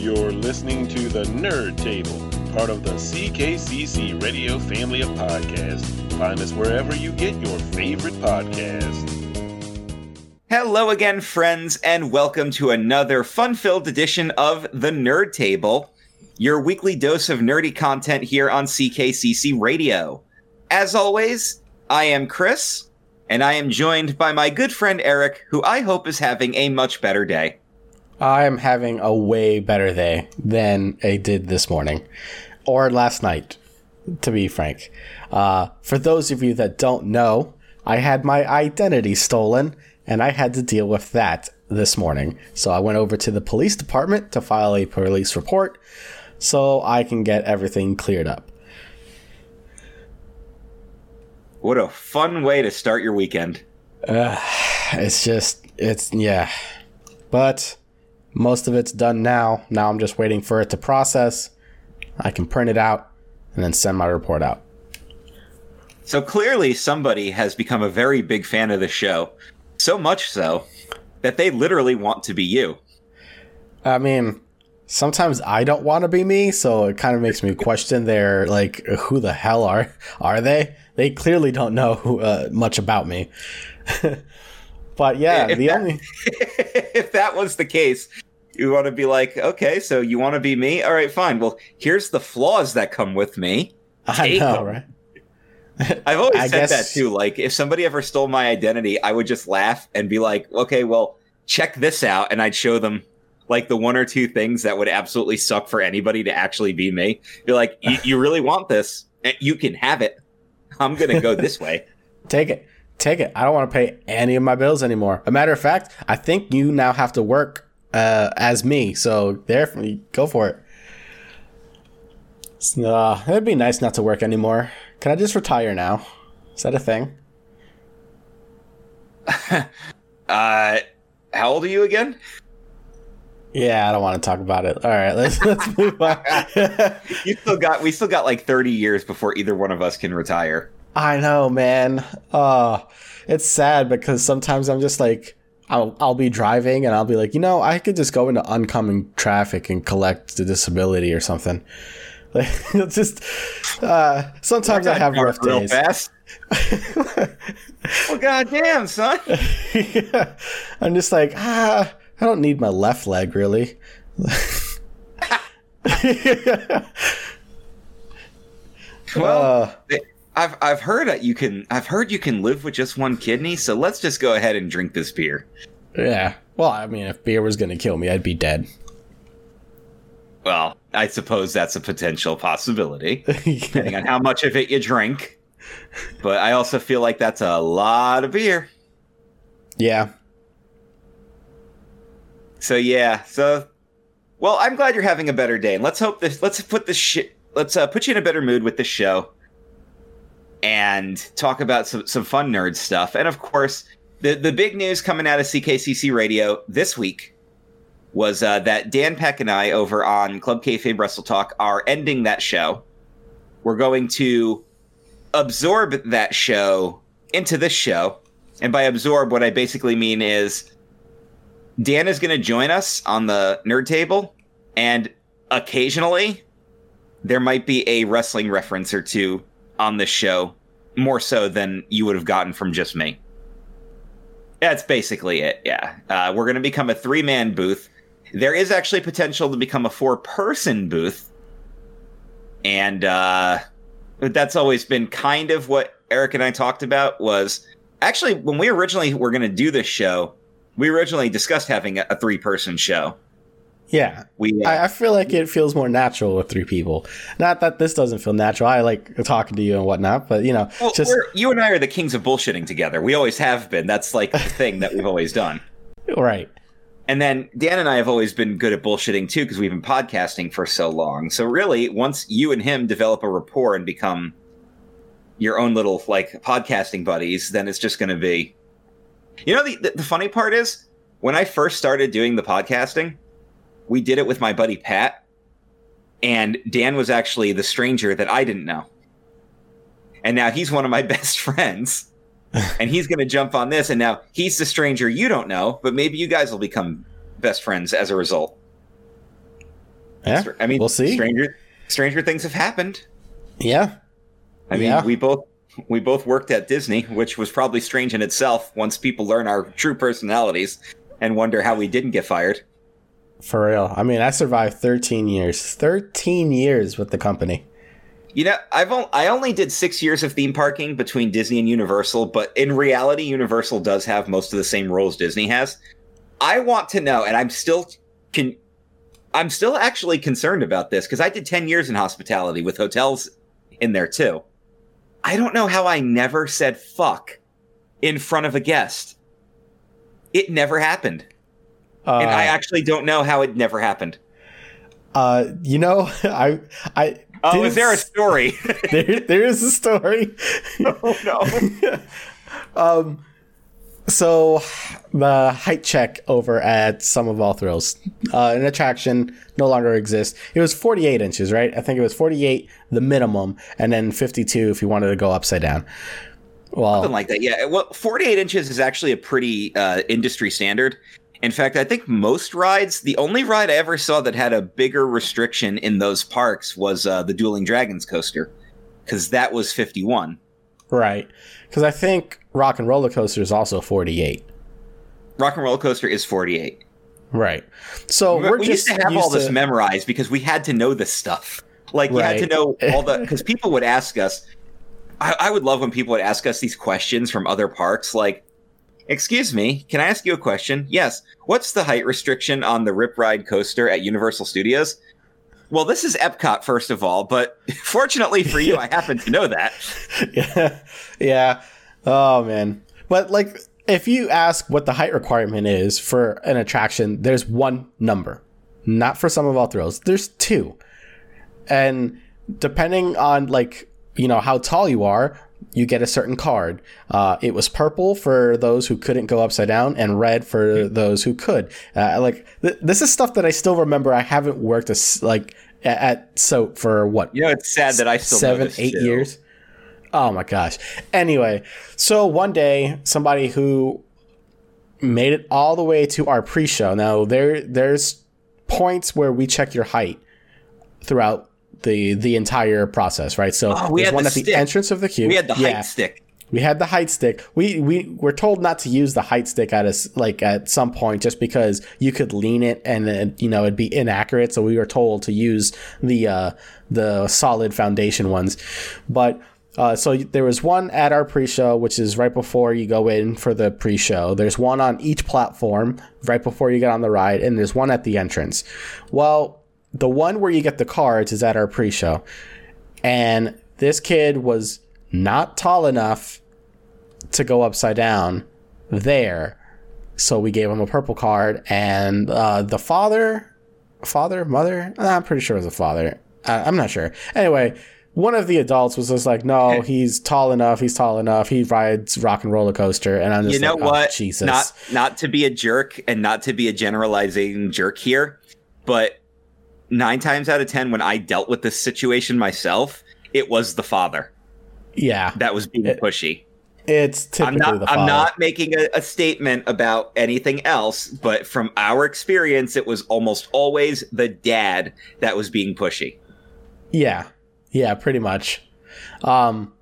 You're listening to the Nerd Table, part of the CKCC Radio family of podcasts. Find us wherever you get your favorite podcasts. Hello again, friends, and welcome to another fun filled edition of The Nerd Table, your weekly dose of nerdy content here on CKCC Radio. As always, I am Chris, and I am joined by my good friend Eric, who I hope is having a much better day. I am having a way better day than I did this morning or last night, to be frank. Uh, for those of you that don't know, I had my identity stolen and I had to deal with that this morning. So I went over to the police department to file a police report so I can get everything cleared up. What a fun way to start your weekend. Uh, it's just, it's, yeah. But most of it's done now. Now I'm just waiting for it to process. I can print it out and then send my report out. So clearly, somebody has become a very big fan of the show. So much so that they literally want to be you. I mean, sometimes I don't want to be me, so it kind of makes me question their like, who the hell are are they? They clearly don't know who, uh, much about me. but yeah, if the that, only if that was the case, you want to be like, okay, so you want to be me? All right, fine. Well, here's the flaws that come with me. I know, them. right? I've always I said guess- that too. Like, if somebody ever stole my identity, I would just laugh and be like, okay, well, check this out. And I'd show them like the one or two things that would absolutely suck for anybody to actually be me. Be like, "You- you really want this? Eh, You can have it. I'm going to go this way. Take it. Take it. I don't want to pay any of my bills anymore. A matter of fact, I think you now have to work uh, as me. So there, go for it. Uh, it'd be nice not to work anymore. Can I just retire now? Is that a thing? Uh, how old are you again? Yeah, I don't want to talk about it. All right, let's let's move on. You still got, we still got like 30 years before either one of us can retire. I know, man. Uh, it's sad because sometimes I'm just like, I'll I'll be driving and I'll be like, you know, I could just go into oncoming traffic and collect the disability or something. Like, it's just uh, sometimes I have rough days. fast. well, goddamn, son. Yeah. I'm just like, ah, I don't need my left leg really. Well, Uh, I've I've heard that you can I've heard you can live with just one kidney. So let's just go ahead and drink this beer. yeah. Well, I mean, if beer was gonna kill me, I'd be dead. Well, I suppose that's a potential possibility, depending on how much of it you drink. But I also feel like that's a lot of beer. yeah. So yeah, so well, I'm glad you're having a better day, and let's hope this. Let's put this shit. Let's uh, put you in a better mood with this show, and talk about some some fun nerd stuff. And of course, the the big news coming out of CKCC Radio this week was uh, that Dan Peck and I over on Club Kayfabe Wrestle Talk are ending that show. We're going to absorb that show into this show, and by absorb, what I basically mean is Dan is going to join us on the nerd table, and occasionally there might be a wrestling reference or two on this show, more so than you would have gotten from just me. That's basically it. Yeah, uh, we're going to become a three man booth. There is actually potential to become a four person booth, and uh, that's always been kind of what Eric and I talked about. Was actually when we originally were going to do this show, we originally discussed having a, a three person show. Yeah. We uh, I, I feel like it feels more natural with three people. Not that this doesn't feel natural. I like talking to you and whatnot, but you know, well, just you and I are the kings of bullshitting together. We always have been. That's like the thing that we've always done. right. And then Dan and I have always been good at bullshitting too because we've been podcasting for so long. So really, once you and him develop a rapport and become your own little like podcasting buddies, then it's just going to be. You know, the, the the funny part is when I first started doing the podcasting, we did it with my buddy Pat, and Dan was actually the stranger that I didn't know. And now he's one of my best friends and he's going to jump on this. And now he's the stranger you don't know, but maybe you guys will become best friends as a result. Yeah, I mean, we'll see. Stranger stranger things have happened. Yeah, I mean, Yeah. we both we both worked at Disney, which was probably strange in itself. Once people learn our true personalities and wonder how we didn't get fired. For real. I mean, I survived 13 years. 13 years with the company. You know, I've on, I only did six years of theme parking between Disney and Universal, but in reality, Universal does have most of the same rules Disney has. I want to know, and I'm still can, I'm still actually concerned about this because I did ten years in hospitality with hotels in there too. I don't know how I never said fuck in front of a guest. It never happened, Uh, and I actually don't know how it never happened. uh, you know, I, I. Oh, is there a story? there, there is a story. oh no! Um, so the height check over at Sum of All Thrills, uh, an attraction no longer exists. It was 48 inches, right? I think it was 48, the minimum, and then 52 if you wanted to go upside down. Well, Something like that. Yeah. Well, 48 inches is actually a pretty uh, industry standard. In fact, I think most rides, the only ride I ever saw that had a bigger restriction in those parks was uh, the Dueling Dragons coaster, because that was 51. right. Because I think Rock and Roller Coaster is also 48. Rock and Roller Coaster is 48. Right. So We- we're we just used to have used all this memorized because we had to know this stuff. Like, we had to know all the, because people would ask us, I, I would love when people would ask us these questions from other parks, like, Excuse me, can I ask you a question? Yes. What's the height restriction on the Rip Ride coaster at Universal Studios? Well, this is Epcot, first of all, but fortunately for you, I happen to know that. yeah. Yeah. Oh man. But like if you ask what the height requirement is for an attraction, there's one number. Not for Sum of All Thrills. There's two. And depending on like, you know, how tall you are, you get a certain card. Uh, it was purple for those who couldn't go upside down, and red for those who could. Uh, like th- this is stuff that I still remember. I haven't worked as like a- at soap for what You know, it's sad that I still seven, eight too. years. Oh my gosh. Anyway, so one day somebody who made it all the way to our pre-show. Now there there's points where we check your height throughout the the entire process, right? So Oh, we there's had one the at the entrance of the queue. We had the height Yeah. stick. We had the height stick. We we were told not to use the height stick at us like at some point just because you could lean it and then you know it'd be inaccurate. So we were told to use the uh, the solid foundation ones. But uh, so there was one at our pre-show, which is right before you go in for the pre-show. There's one on each platform right before you get on the ride, and there's one at the entrance. Well, the one where you get the cards is at our pre-show, and this kid was not tall enough to go upside down there. So we gave him a purple card, and uh, the father, father, mother, I'm pretty sure it was a father. Uh, I'm not sure. Anyway, one of the adults was just like, "No, he's tall enough. He's tall enough. He rides rock and roller coaster." And I'm just You know like, "Oh, what? Jesus, Not not to be a jerk and not to be a generalizing jerk here, but nine times out of ten, when I dealt with this situation myself, it was the father yeah, that was being It- pushy. it's I'm typically not. the father. I'm not making a, a statement about anything else, but from our experience, it was almost always the dad that was being pushy. Yeah. Yeah, pretty much. Um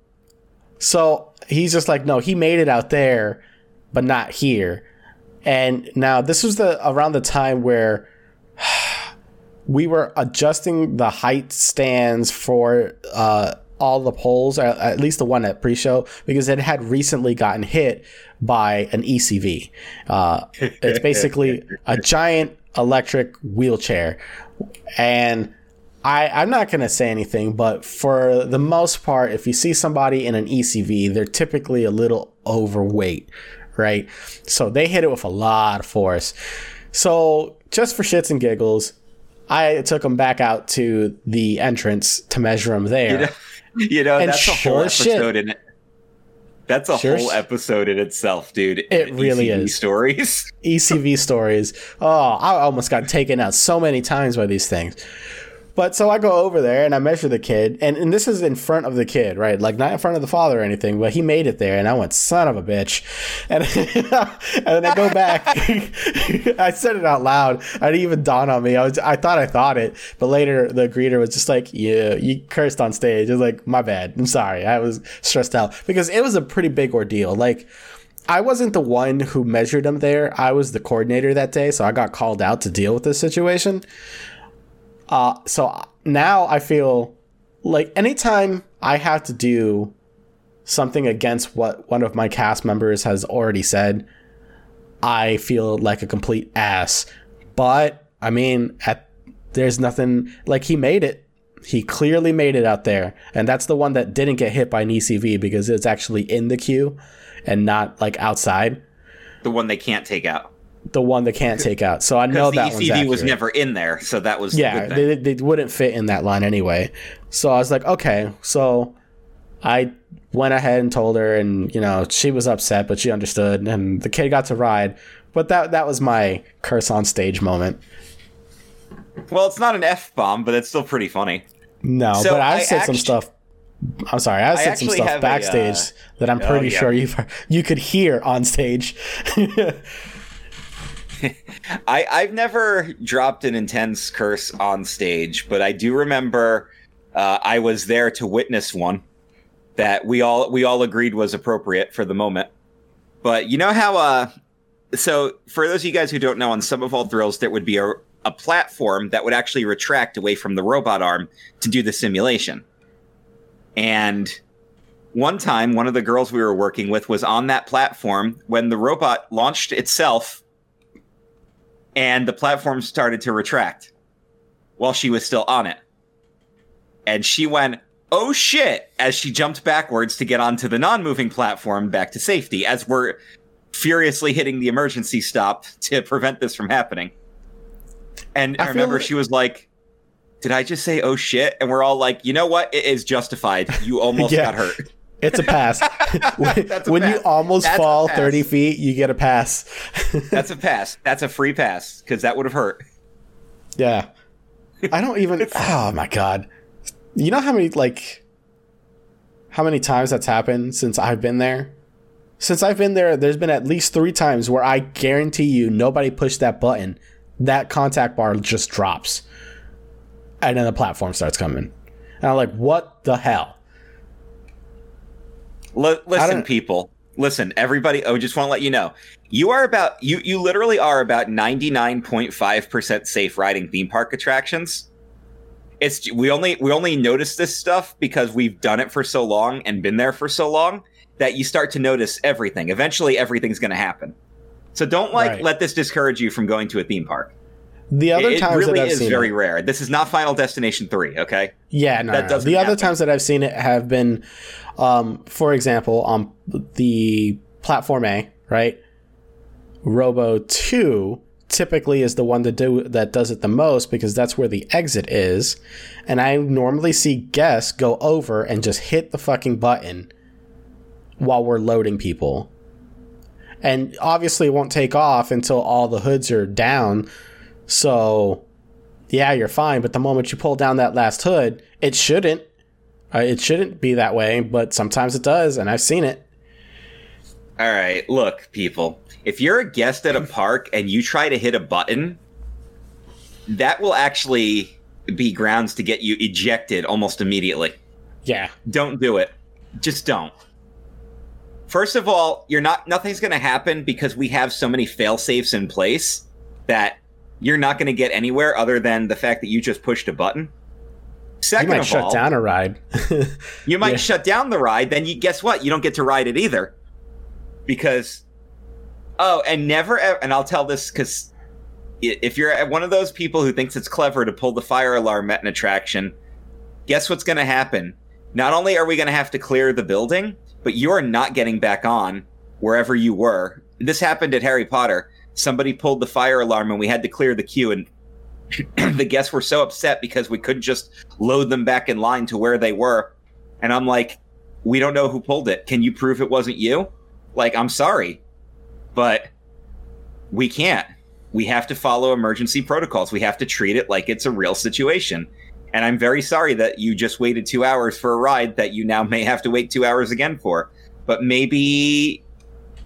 so he's just like, no, he made it out there, but not here. And now this was the around the time where we were adjusting the height stands for uh all the poles, at, least the one at pre-show, because it had recently gotten hit by an ECV. Uh, it's basically a giant electric wheelchair, and I, I'm not going to say anything, but for the most part, if you see somebody in an ECV, they're typically a little overweight, right? So they hit it with a lot of force. So just for shits and giggles, I took him back out to the entrance to measure him there. You know, And that's a whole as shit- episode in it. That's a Sure whole episode in itself, dude. It really ECV is. Stories. ECV stories. Oh, I almost got taken out so many times by these things. But so I go over there and I measure the kid, and, and this is in front of the kid, right? Like not in front of the father or anything, but he made it there, and I went, son of a bitch. And, and then I go back. I said it out loud. I didn't even dawn on me. I was I thought I thought it, but later the greeter was just like, Yeah, you cursed on stage. I was like, My bad. I'm sorry. I was stressed out. Because it was a pretty big ordeal. Like I wasn't the one who measured him there. I was the coordinator that day, so I got called out to deal with this situation. Uh, so now I feel like anytime I have to do something against what one of my cast members has already said, I feel like a complete ass. But I mean, at there's nothing like he made it. He clearly made it out there, and that's the one that didn't get hit by an ECV because it's actually in the queue and not like outside. The one they can't take out. The one they can't take out. So I know the that ECV was never in there, so that was Yeah, the good thing. they, they wouldn't fit in that line anyway. So I was like, okay. So I went ahead and told her, and you know, she was upset, but she understood, and the kid got to ride. But that that was my curse on stage moment. Well, it's not an f bomb, but it's still pretty funny. No, So but I, I said some stuff. I'm sorry, I said some stuff have a, backstage uh, that I'm oh, pretty yeah. sure you you could hear on stage. I I've never dropped an intense curse on stage, but I do remember uh, I was there to witness one that we all we all agreed was appropriate for the moment. But you know how uh so for those of you guys who don't know on Sum of All Thrills there would be a a platform that would actually retract away from the robot arm to do the simulation. And one time one of the girls we were working with was on that platform when the robot launched itself and the platform started to retract while she was still on it. And she went, oh shit, as she jumped backwards to get onto the non moving platform back to safety, as we're furiously hitting the emergency stop to prevent this from happening. And I, I remember like- she was like, did I just say, oh shit? And we're all like, you know what? It is justified. You almost Yeah. got hurt. It's a pass. when a when you almost That's fall 30 feet, you get a pass. That's a pass. That's a free pass because that would have hurt. Yeah. I don't even Oh my god. You know how many like how many times that's happened since I've been there? Since I've been there, there's been at least 3 times where I guarantee you nobody pushed that button. That contact bar just drops. And then the platform starts coming. And I'm like, "What the hell?" L- listen, people. Listen, everybody. Oh, just want to let you know, you are about you. You literally are about ninety nine point five percent safe riding theme park attractions. It's we only we only notice this stuff because we've done it for so long and been there for so long that you start to notice everything. Eventually, everything's going to happen. So don't like Right. let this discourage you from going to a theme park. The other It, times really that I've is seen very it, rare. This is not Final Destination three. Okay. Yeah, no, That no, The other times that I've seen it have been, um, for example, on the platform A, right? Robo Two typically is the one to do that does it the most because that's where the exit is, and I normally see guests go over and just hit the fucking button while we're loading people. And obviously, it won't take off until all the hoods are down. So, yeah, you're fine. But the moment you pull down that last hood, it shouldn't. Uh, it shouldn't be that way, but sometimes it does, and I've seen it. All right, look, people. If you're a guest at a park and you try to hit a button, that will actually be grounds to get you ejected almost immediately. Yeah, Don't do it. Just don't. First of all, you're not nothing's going to happen because we have so many fail safes in place that you're not going to get anywhere other than the fact that you just pushed a button. Second you might shut all, down a ride. you might Yeah. shut down the ride then you guess what you don't get to ride it either because oh and never ev- and i'll tell this because if you're one of those people who thinks it's clever to pull the fire alarm at an attraction guess what's going to happen not only are we going to have to clear the building but you're not getting back on wherever you were this happened at harry potter somebody pulled the fire alarm and we had to clear the queue and the guests were so upset because we couldn't just load them back in line to where they were. And I'm like, we don't know who pulled it. Can you prove it wasn't you? Like, I'm sorry, but we can't. We have to follow emergency protocols. We have to treat it like it's a real situation. And I'm very sorry that you just waited two hours for a ride that you now may have to wait two hours again for. But maybe,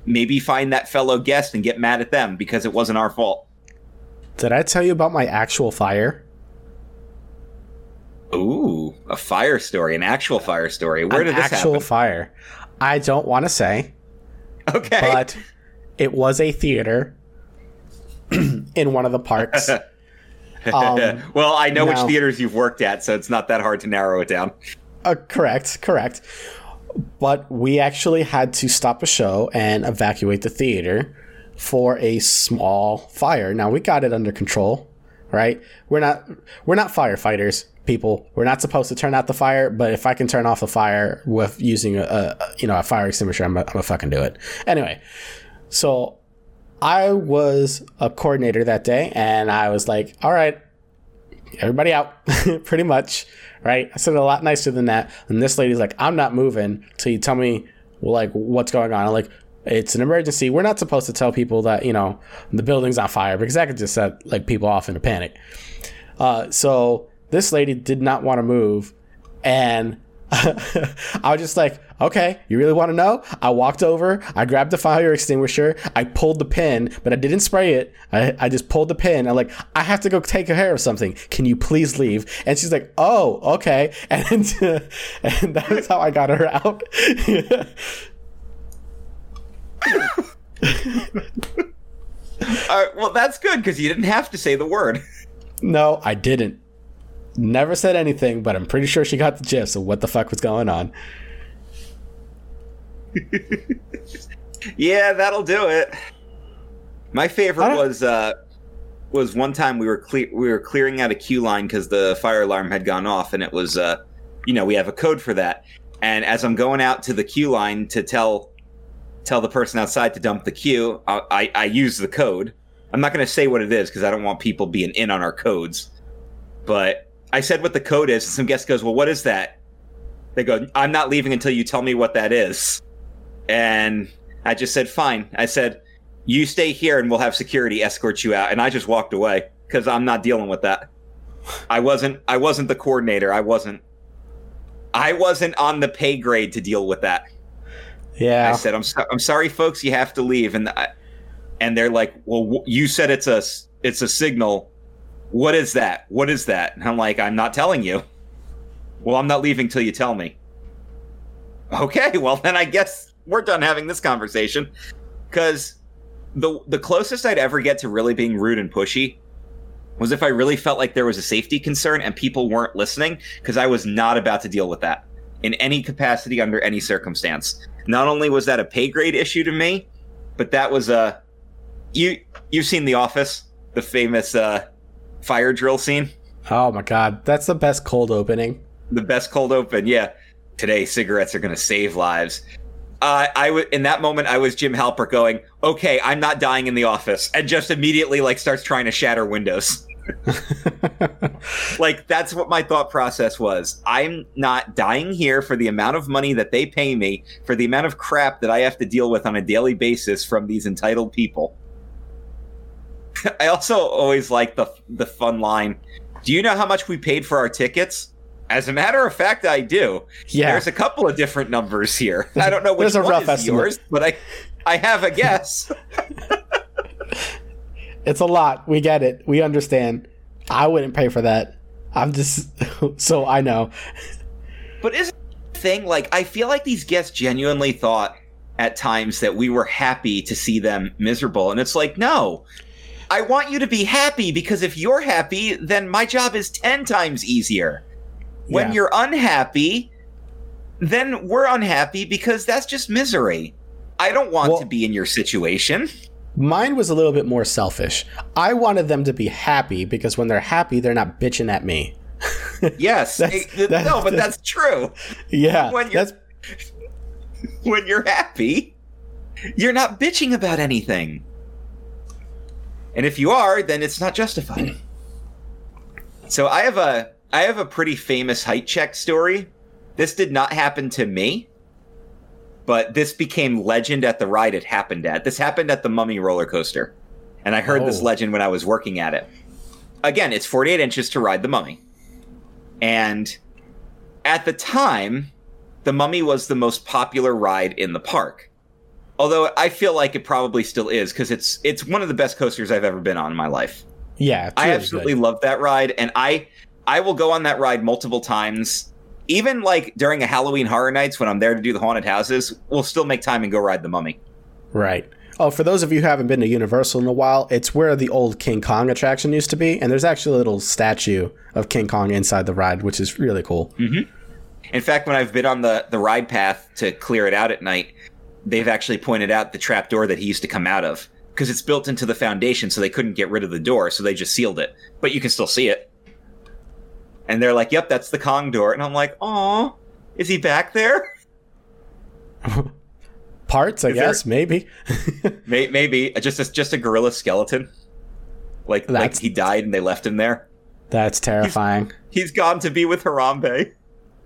maybe find that fellow guest and get mad at them because it wasn't our fault. Did I tell you about my actual fire? Ooh, a fire story, an actual fire story. Where An did this happen? actual happen? fire. I don't want to say, okay. but it was a theater in one of the parks. Um, well, I know which theaters you've worked at, so it's not that hard to narrow it down. Uh, correct, correct. But we actually had to stop a show and evacuate the theater for a small fire. Now we got it under control, right? We're not we're not firefighters, people. We're not supposed to turn out the fire, but if I can turn off the fire with using a, a you know a fire extinguisher, I'm gonna fucking do it. Anyway, so I was a coordinator that day, and I was like, all right, everybody out, pretty much, right? I said it a lot nicer than that. And this lady's like, I'm not moving till you tell me, like, what's going on. I'm like, it's an emergency. We're not supposed to tell people that, you know, the building's on fire because that could just set like people off in a panic. Uh, so this lady did not want to move. And I was just like, okay, you really want to know? I walked over, I grabbed the fire extinguisher, I pulled the pin, but I didn't spray it. I, I just pulled the pin. I'm like, I have to go take care of something. Can you please leave? And she's like, oh, okay. And, and that was how I got her out. All right, well, that's good because you didn't have to say the word. no, I didn't. Never said anything, but I'm pretty sure she got the gist of what the fuck was going on. Yeah, that'll do it. My favorite was uh was one time we were cle- we were clearing out a queue line because the fire alarm had gone off, and it was uh you know we have a code for that. And as I'm going out to the queue line to tell tell the person outside to dump the queue, I I, I use the code. I'm not going to say what it is because I don't want people being in on our codes. But I said what the code is, and some guest goes, "Well, what is that?" They go, "I'm not leaving until you tell me what that is." And I just said, "Fine." I said, "You stay here, and we'll have security escort you out." And I just walked away because I'm not dealing with that. I wasn't. I wasn't the coordinator. I wasn't. I wasn't on the pay grade to deal with that. Yeah. I said, "I'm so- I'm sorry, folks. You have to leave." And I, and they're like, "Well, you said it's a it's a signal. What is that? What is that?" And I'm like, "I'm not telling you." Well, I'm not leaving till you tell me. Okay, well then I guess we're done having this conversation because the the closest I'd ever get to really being rude and pushy was if I really felt like there was a safety concern and people weren't listening because I was not about to deal with that in any capacity under any circumstance. Not only was that a pay grade issue to me, but that was a you you've seen The Office, the famous uh, fire drill scene, Oh my god, that's the best cold opening. the best cold open. Yeah, today cigarettes are going to save lives. Uh, I w- in that moment I was Jim Halpert going, okay, I'm not dying in the office, and just immediately like starts trying to shatter windows. like that's what my thought process was. I'm not dying here for the amount of money that they pay me for the amount of crap that I have to deal with on a daily basis from these entitled people. I also always like the the fun line. Do you know how much we paid for our tickets? As a matter of fact, I do. yeah. There's a couple of different numbers here. I don't know which There's a one rough is estimate. yours, but I I have a guess. It's a lot. We get it. We understand. I wouldn't pay for that. I'm just so I know. But isn't thing like I feel like these guests genuinely thought at times that we were happy to see them miserable, and it's like no. I want you to be happy because if you're happy, then my job is 10 times easier. When Yeah. you're unhappy, then we're unhappy because that's just misery. I don't want Well- to be in your situation. Mine was a little bit more selfish. I wanted them to be happy because when they're happy, they're not bitching at me. Yes. That's- It- that- no, but that's true. Yeah, When you're- that's when you're happy, you're not bitching about anything. And if you are, then it's not justified. so I have a I have a pretty famous height check story. This did not happen to me, but this became legend at the ride it happened at. This happened at the Mummy roller coaster. And I heard this Oh. legend when I was working at it. Again, it's 48 inches to ride the Mummy. And at the time, the Mummy was the most popular ride in the park. Although I feel like it probably still is because it's it's one of the best coasters I've ever been on in my life. Yeah, I absolutely good. love that ride, and I I will go on that ride multiple times. Even like during a Halloween Horror Nights when I'm there to do the haunted houses, we'll still make time and go ride the Mummy. Right. Oh, for those of you who haven't been to Universal in a while, it's where the old King Kong attraction used to be, and there's actually a little statue of King Kong inside the ride, which is really cool. Mm-hmm. In fact, when I've been on the the ride path to clear it out at night, they've actually pointed out the trap door that he used to come out of because it's built into the foundation, so they couldn't get rid of the door, so they just sealed it. But you can still see it. And they're like, "Yep, that's the Kong door," and I'm like, "Oh, is he back there?" Parts, I Is there- guess, maybe. May- Maybe just a, just a gorilla skeleton, like like he died and they left him there. That's terrifying. He's gone to be with Harambe.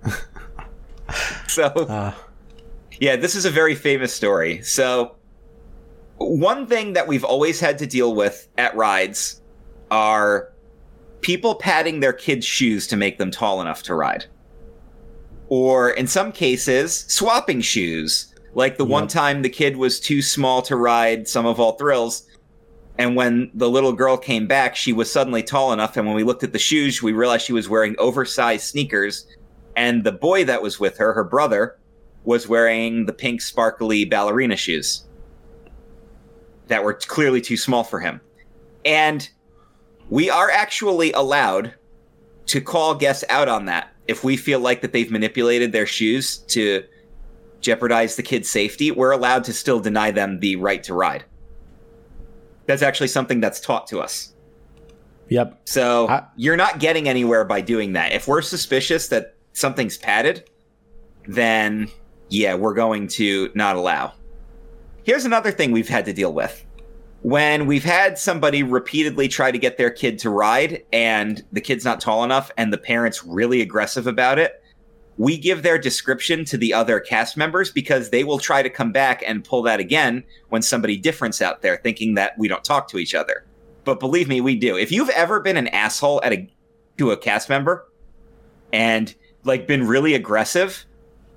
so Uh, Yeah, this is a very famous story. So, one thing that we've always had to deal with at rides are people padding their kids' shoes to make them tall enough to ride. Or, in some cases, swapping shoes. Like the one time the kid was too small to ride Sum of All Thrills. And when the little girl came back, she was suddenly tall enough. And when we looked at the shoes, we realized she was wearing oversized sneakers. And the boy that was with her, her brother, was wearing the pink sparkly ballerina shoes that were clearly too small for him. And we are actually allowed to call guests out on that if we feel like that they've manipulated their shoes to jeopardize the kid's safety. We're allowed to still deny them the right to ride. That's actually something that's taught to us. yep. So I- you're not getting anywhere by doing that. If we're suspicious that something's padded, then yeah, we're going to not allow. Here's another thing we've had to deal with. When we've had somebody repeatedly try to get their kid to ride and the kid's not tall enough and the parent's really aggressive about it, we give their description to the other cast members because they will try to come back and pull that again when somebody different's out there thinking that we don't talk to each other but believe me, we do. If you've ever been an asshole at a to a cast member and like been really aggressive,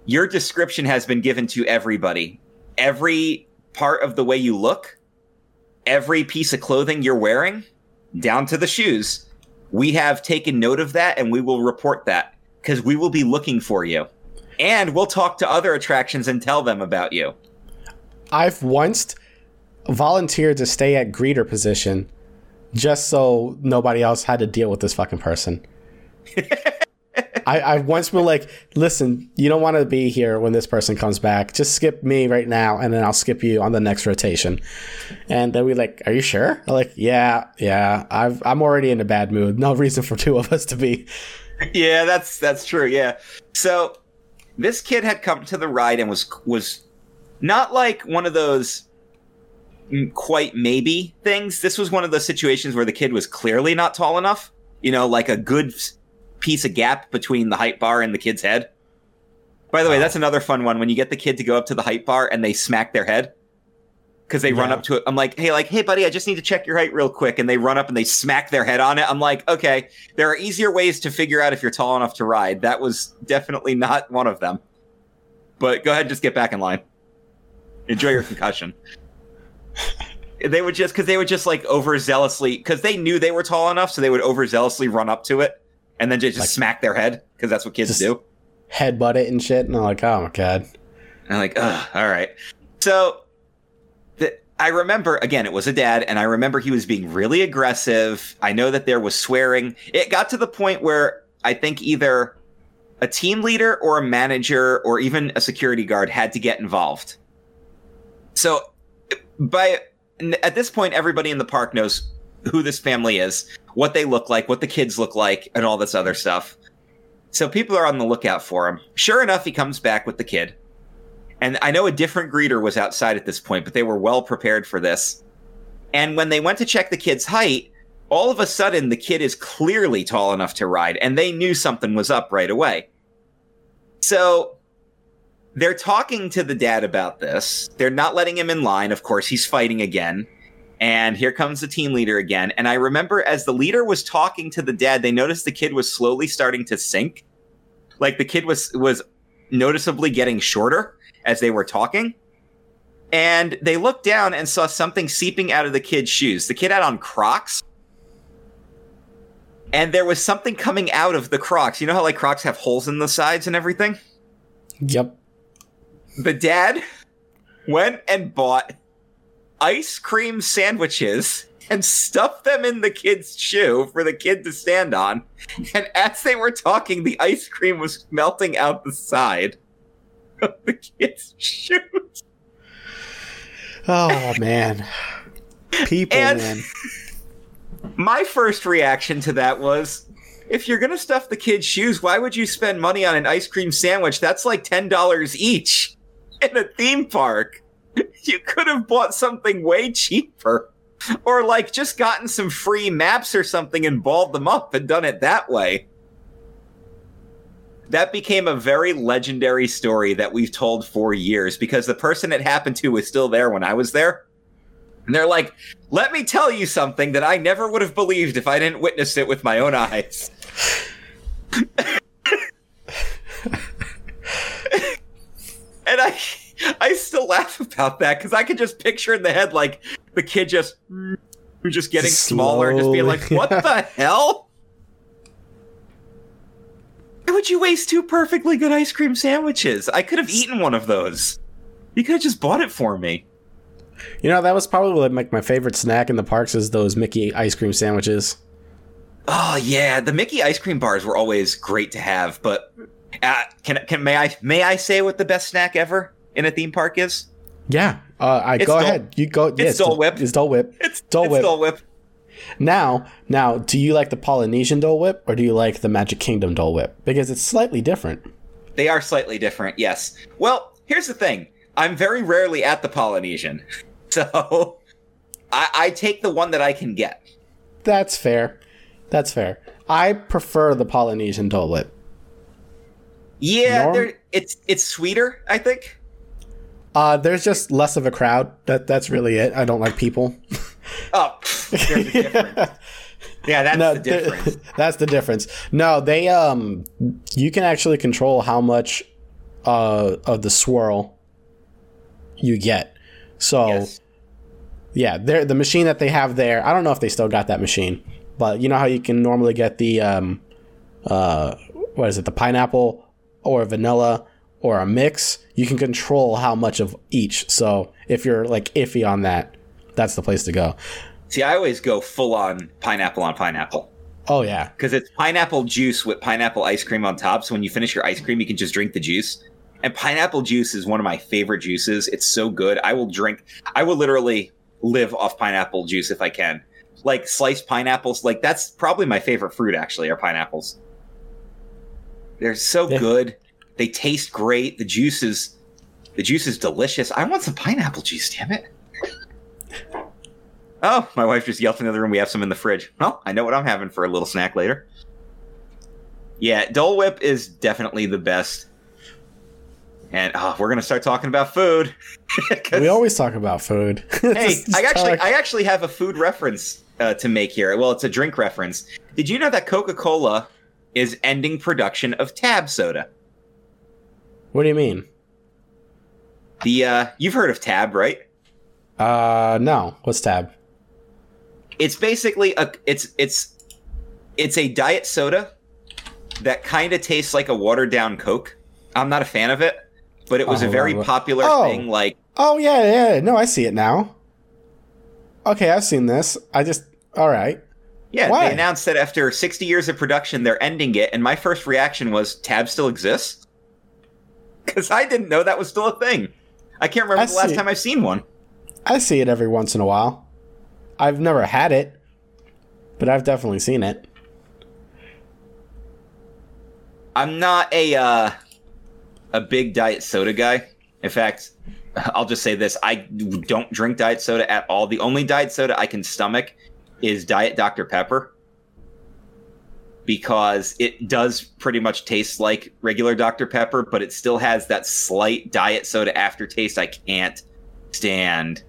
your description has been given to everybody. Every part of the way you look, every piece of clothing you're wearing, down to the shoes. We have taken note of that and we will report that because we will be looking for you. And we'll talk to other attractions and tell them about you. I've once volunteered to stay at greeter position just so nobody else had to deal with this fucking person. I, I've once been like, listen, you don't want to be here when this person comes back. Just skip me right now, and then I'll skip you on the next rotation. And then we like, are you sure? I'm like, yeah, yeah. I've, I'm already in a bad mood. No reason for two of us to be. yeah, that's that's true. Yeah. So this kid had come to the ride and was was not like one of those mm, quite maybe things. This was one of those situations where the kid was clearly not tall enough. You know, like a good piece of gap between the height bar and the kid's head. By the way, that's another fun one when you get the kid to go up to the height bar and they smack their head because they run up to it. I'm like, hey, like, hey, buddy, I just need to check your height real quick, and they run up and they smack their head on it. I'm like, okay, there are easier ways to figure out if you're tall enough to ride. That was definitely not one of them. But go ahead, and just get back in line. Enjoy your concussion. they would just because they would just like overzealously because they knew they were tall enough, so they would overzealously run up to it and then just, just Like- smack their head because that's what kids do. Headbutt it and shit. And I'm like, oh my god. And I'm like, Ugh, all right. So the, I remember, again, it was a dad, and I remember he was being really aggressive. I know that there was swearing. It got to the point where I think either a team leader or a manager or even a security guard had to get involved. So by at this point, everybody in the park knows who this family is, what they look like, what the kids look like, and all this other stuff. So people are on the lookout for him. Sure enough, he comes back with the kid. And I know a different greeter was outside at this point, but they were well prepared for this. And when they went to check the kid's height, all of a sudden the kid is clearly tall enough to ride, and they knew something was up right away. So they're talking to the dad about this. They're not letting him in line. Of course, he's fighting again. And here comes the team leader again. And I remember as the leader was talking to the dad, they noticed the kid was slowly starting to sink. Like the kid was was noticeably getting shorter as they were talking. And they looked down and saw something seeping out of the kid's shoes. The kid had on Crocs. And there was something coming out of the Crocs. You know how like Crocs have holes in the sides and everything? Yep. The dad went and bought ice cream sandwiches and stuffed them in the kid's shoe for the kid to stand on. And as they were talking, the ice cream was melting out the side of the kid's shoes. Oh man. People, And- man. My first reaction to that was if you're going to stuff the kid's shoes, why would you spend money on an ice cream sandwich? That's like $10 each in a theme park. You could have bought something way cheaper. Or like just gotten some free maps or something and balled them up and done it that way. That became a very legendary story that we've told for years because the person it happened to was still there when I was there. And they're like, let me tell you something that I never would have believed if I didn't witness it with my own eyes. and I I still laugh about that because I could just picture in the head like the kid just just getting smaller and just being like, what the hell? Why would you waste two perfectly good ice cream sandwiches? I could have eaten one of those. You could have just bought it for me. You know, that was probably like my favorite snack in the parks is those Mickey ice cream sandwiches. Oh yeah, the Mickey ice cream bars were always great to have, but uh, can can may I may I say what the best snack ever in a theme park is? Yeah. Uh, I It's go Dole- ahead. You go. yeah, Dole Whip. It's Dole Whip. It's Dole it's Whip. Dole Whip. Now, now, do you like the Polynesian Dole Whip or do you like the Magic Kingdom Dole Whip? Because it's slightly different. They are slightly different, yes. Well, here's the thing: I'm very rarely at the Polynesian, so I, I take the one that I can get. That's fair. That's fair. I prefer the Polynesian Dole Whip. Yeah, Norm- it's it's sweeter, I think. Uh, there's just less of a crowd. That that's really it. I don't like people. Oh, there's a difference. Yeah, that's no, the difference. that's the difference. No, they um, you can actually control how much uh of the swirl you get. So Yes. yeah, they're, the machine that they have there. I don't know if they still got that machine, but you know how you can normally get the um, uh, what is it? The pineapple or vanilla or a mix. You can control how much of each. So if you're like iffy on that, that's the place to go. See, I always go full on pineapple on pineapple. Oh yeah, because it's pineapple juice with pineapple ice cream on top. So when you finish your ice cream, you can just drink the juice. And pineapple juice is one of my favorite juices. It's so good. I will drink. I will literally live off pineapple juice if I can. Like sliced pineapples. Like that's probably my favorite fruit. Actually, are pineapples. They're so Yeah. good. They taste great. The juice is the juice is delicious. I want some pineapple juice. Damn it. Oh, my wife just yelled in the other room. We have some in the fridge. Well, I know what I'm having for a little snack later. Yeah, Dole Whip is definitely the best. And oh, we're gonna start talking about food. we always talk about food. hey, I actually, talk- I actually have a food reference uh, to make here. Well, it's a drink reference. Did you know that Coca-Cola is ending production of Tab soda? What do you mean? The uh, you've heard of Tab, right? Uh, no. What's tab? it's basically a it's it's it's a diet soda that kind of tastes like a watered down coke i'm not a fan of it but it was Oh, a very popular Oh. thing like Oh yeah, yeah. No, I see it now. Okay, I've seen this. I just all right. yeah Why? they announced that after 60 years of production they're ending it and my first reaction was tab still exists because i didn't know that was still a thing i can't remember I the last time i've seen one I see it every once in a while. I've never had it, but I've definitely seen it. I'm not a uh, a big diet soda guy. In fact, I'll just say this: I don't drink diet soda at all. The only diet soda I can stomach is Diet Dr Pepper because it does pretty much taste like regular Dr Pepper, but it still has that slight diet soda aftertaste I can't stand.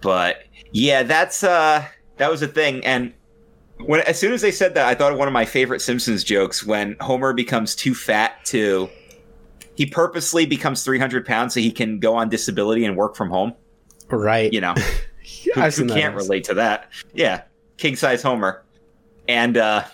But yeah, that's uh that was a thing. And when as soon as they said that, I thought of one of my favorite Simpsons jokes when Homer becomes too fat to he purposely becomes 300 pounds so he can go on disability and work from home. Right. You know, who, who can't relate to that? Yeah, king size Homer, and uh,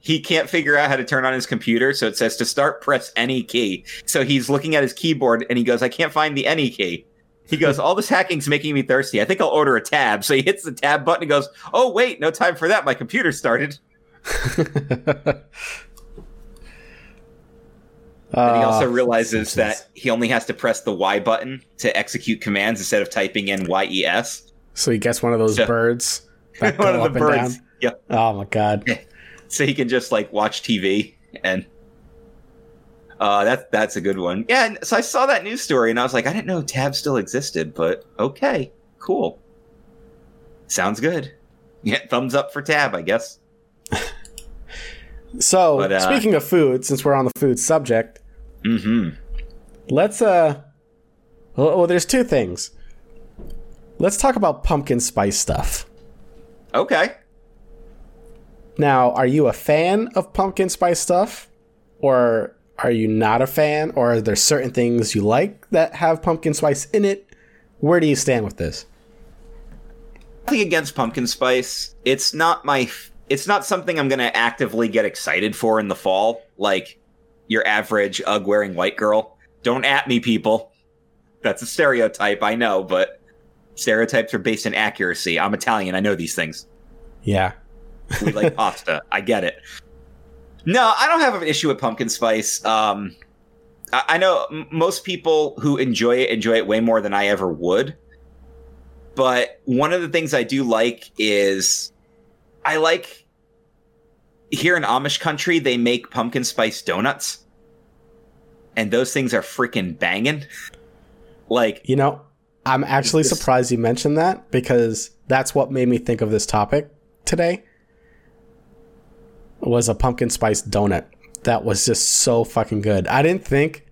he can't figure out how to turn on his computer. So it says to start, press any key. So he's looking at his keyboard and he goes, "I can't find the any key." He goes, "All this hacking's making me thirsty. I think I'll order a tab." So he hits the tab button and goes, "Oh wait, no time for that. My computer started." And he also Ah, realizes Simpsons. that he only has to press the Y button to execute commands instead of typing in Y E S. So he gets one of those So- birds One of up the birds. down. Yeah. Oh my god. so he can just like watch TV and uh that's that's a good one. Yeah, and so I saw that news story and I was like, I didn't know Tab still existed, but okay, cool. Sounds good. Yeah, thumbs up for Tab, I guess. So But, uh, speaking of food, since we're on the food subject, Mm-hmm. let's uh well, well there's two things. Let's talk about pumpkin spice stuff. Okay. Now, are you a fan of pumpkin spice stuff? Or are you not a fan? Or are there certain things you like that have pumpkin spice in it? Where do you stand with this? Nothing against pumpkin spice. It's not my it's not something I'm gonna actively get excited for in the fall, like your average UGG wearing white girl. Don't at me, people. That's a stereotype, I know, but stereotypes are based in accuracy. I'm Italian, I know these things. Yeah. We like pasta. I get it. No, I don't have an issue with pumpkin spice. Um, I, I know m- most people who enjoy it enjoy it way more than I ever would. But one of the things I do like is I like here in Amish country they make pumpkin spice donuts, and those things are freaking banging. Like You know, I'm actually surprised you mentioned that because that's what made me think of this topic today. Was a pumpkin spice donut that was just so fucking good. I didn't think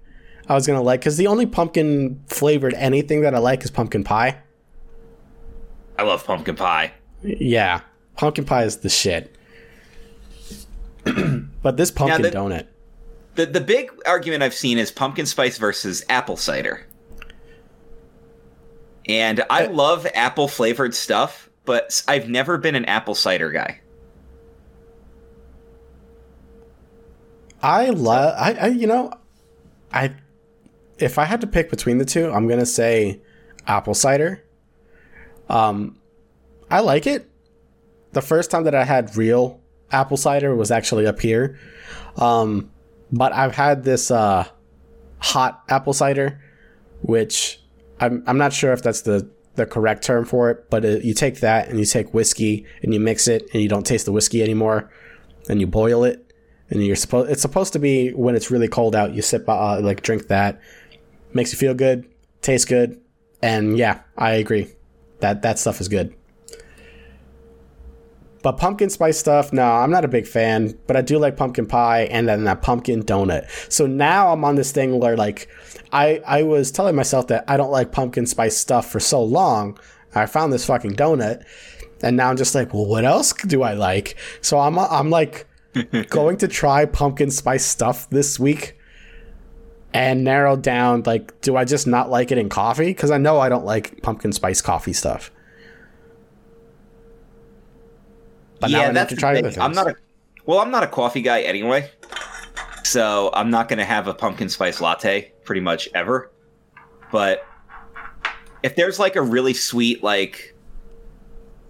I was gonna like because the only pumpkin flavored anything that I like is pumpkin pie. I love pumpkin pie. Yeah, pumpkin pie is the shit. but this pumpkin the- donut, The the big argument I've seen is pumpkin spice versus apple cider. And I Uh, love apple flavored stuff, but I've never been an apple cider guy. I love. I, I you know, I if I had to pick between the two, I'm gonna say apple cider. Um, I like it. The first time that I had real apple cider was actually up here. Um, but I've had this uh, hot apple cider, which I'm I'm not sure if that's the the correct term for it, but it, you take that and you take whiskey and you mix it and you don't taste the whiskey anymore, and you boil it and you're supposed it's supposed to be when it's really cold out you sip uh, like drink that. Makes you feel good tastes good and yeah i agree. That that stuff is good. But pumpkin spice stuff no i'm not a big fan but i do like pumpkin pie and then that pumpkin donut. So now i'm on this thing where like i i was telling myself that i don't like pumpkin spice stuff for so long i found this fucking donut and now i'm just like well what else do i like? So i'm i'm like going to try pumpkin spice stuff this week and narrow down like do I just not like it in coffee because I know I don't like pumpkin spice coffee stuff. But now I need to try other I'm not a well, I'm not a coffee guy anyway. So I'm not gonna have a pumpkin spice latte pretty much ever. But if there's like a really sweet like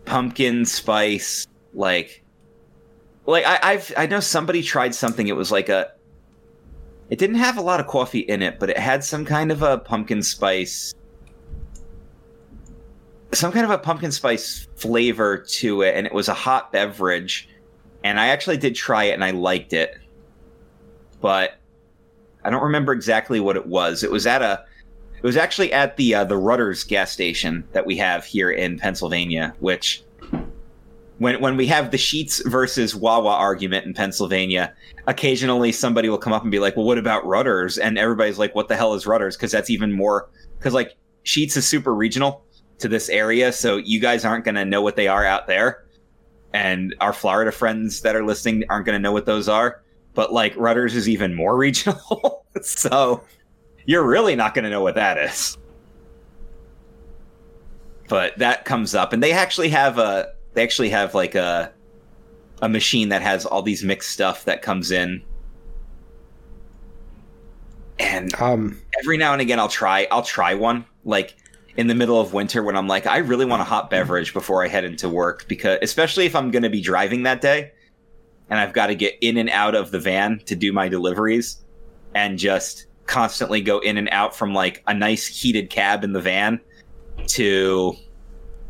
pumpkin spice like like I, I've I know somebody tried something. It was like a. It didn't have a lot of coffee in it, but it had some kind of a pumpkin spice. Some kind of a pumpkin spice flavor to it, and it was a hot beverage. And I actually did try it, and I liked it, but I don't remember exactly what it was. It was at a. It was actually at the uh, the Rutter's gas station that we have here in Pennsylvania, which when when we have the Sheetz versus Wawa argument in Pennsylvania, occasionally somebody will come up and be like, "Well, what about Rutter's?" And everybody's like, "What the hell is Rutter's?" Because that's even more because like Sheetz is super regional to this area, so you guys aren't going to know what they are out there. And our Florida friends that are listening aren't going to know what those are. But like rutter's is even more regional. so you're really not going to know what that is. But that comes up and they actually have a they actually have like a a machine that has all these mixed stuff that comes in. And Um, every now and again I'll try I'll try one like in the middle of winter when I'm like I really want a hot beverage before I head into work because especially if I'm going to be driving that day and I've got to get in and out of the van to do my deliveries and just constantly go in and out from like a nice heated cab in the van to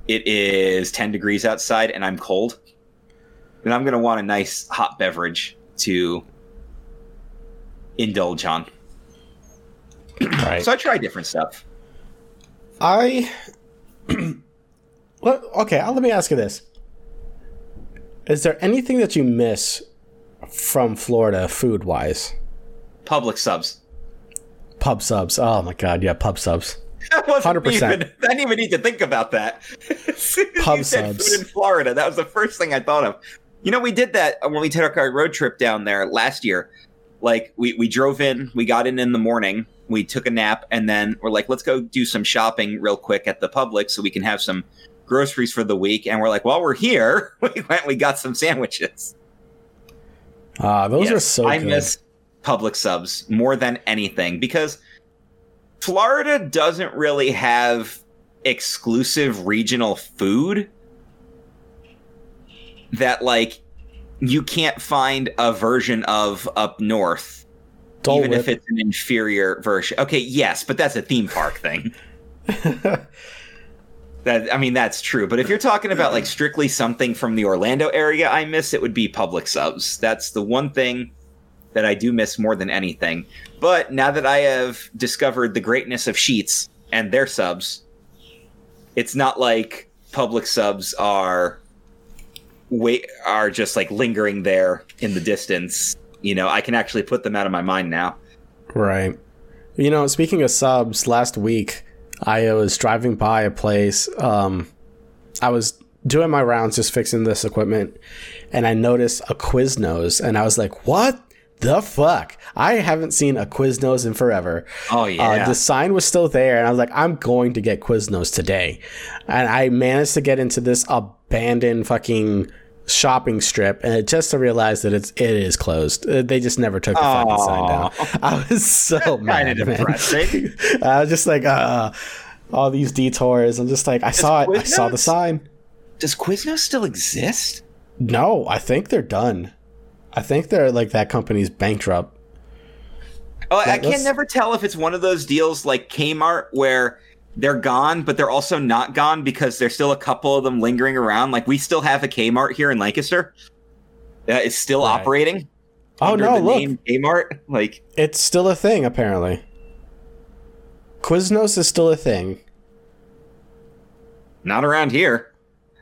it is 10 degrees outside and I'm cold. And I'm going to want a nice hot beverage to indulge on. right. So I try different stuff. I. well, okay, uh, let me ask you this. Is there anything that you miss from Florida food wise? Publix subs. Pub subs. Oh my god, yeah, pub subs. That wasn't 100%. even. I didn't even need to think about that. As soon as Pub subs. food in Florida. That was the first thing I thought of. You know, we did that when we took our road trip down there last year. Like we we drove in, we got in in the morning, we took a nap, and then we're like, let's go do some shopping real quick at the publix so we can have some groceries for the week. And we're like, while we're here, we went, we got some sandwiches. Ah, those are so I good. miss publix subs more than anything because Florida doesn't really have exclusive regional food that like you can't find a version of up north Dole even if it's an inferior version. Okay, yes, but that's a theme park thing. That I mean that's true, but if you're talking about like strictly something from the Orlando area I miss, it would be publix subs. That's the one thing that I do miss more than anything. But now that I have discovered the greatness of Sheetz and their subs, it's not like publix subs are wait are just like lingering there in the distance. You know, I can actually put them out of my mind now. Right. You know, speaking of subs, last week I was driving by a place. Um, I was doing my rounds, just fixing this equipment, and I noticed a Quiznos, and I was like, "What the fuck? I haven't seen a Quiznos in forever." Oh yeah. Uh, the sign was still there, and I was like, "I'm going to get Quiznos today," and I managed to get into this abandoned fucking shopping strip, and it just to realize that it's it is closed. Uh, They just never took the fucking sign down. I was so mad, kind of man. depressing. I was just like, uh, all these detours. I'm just like, I saw it. I saw the sign. Does Quiznos still exist? No, I think they're done. I think they're like that company's bankrupt. Oh, I can never tell if it's one of those deals like Kmart where they're gone, but they're also not gone because there's still a couple of them lingering around. Like we still have a Kmart here in Lancaster that is still Right. operating. Oh no, look, name Kmart. Like it's still a thing apparently. Quiznos is still a thing. not around here.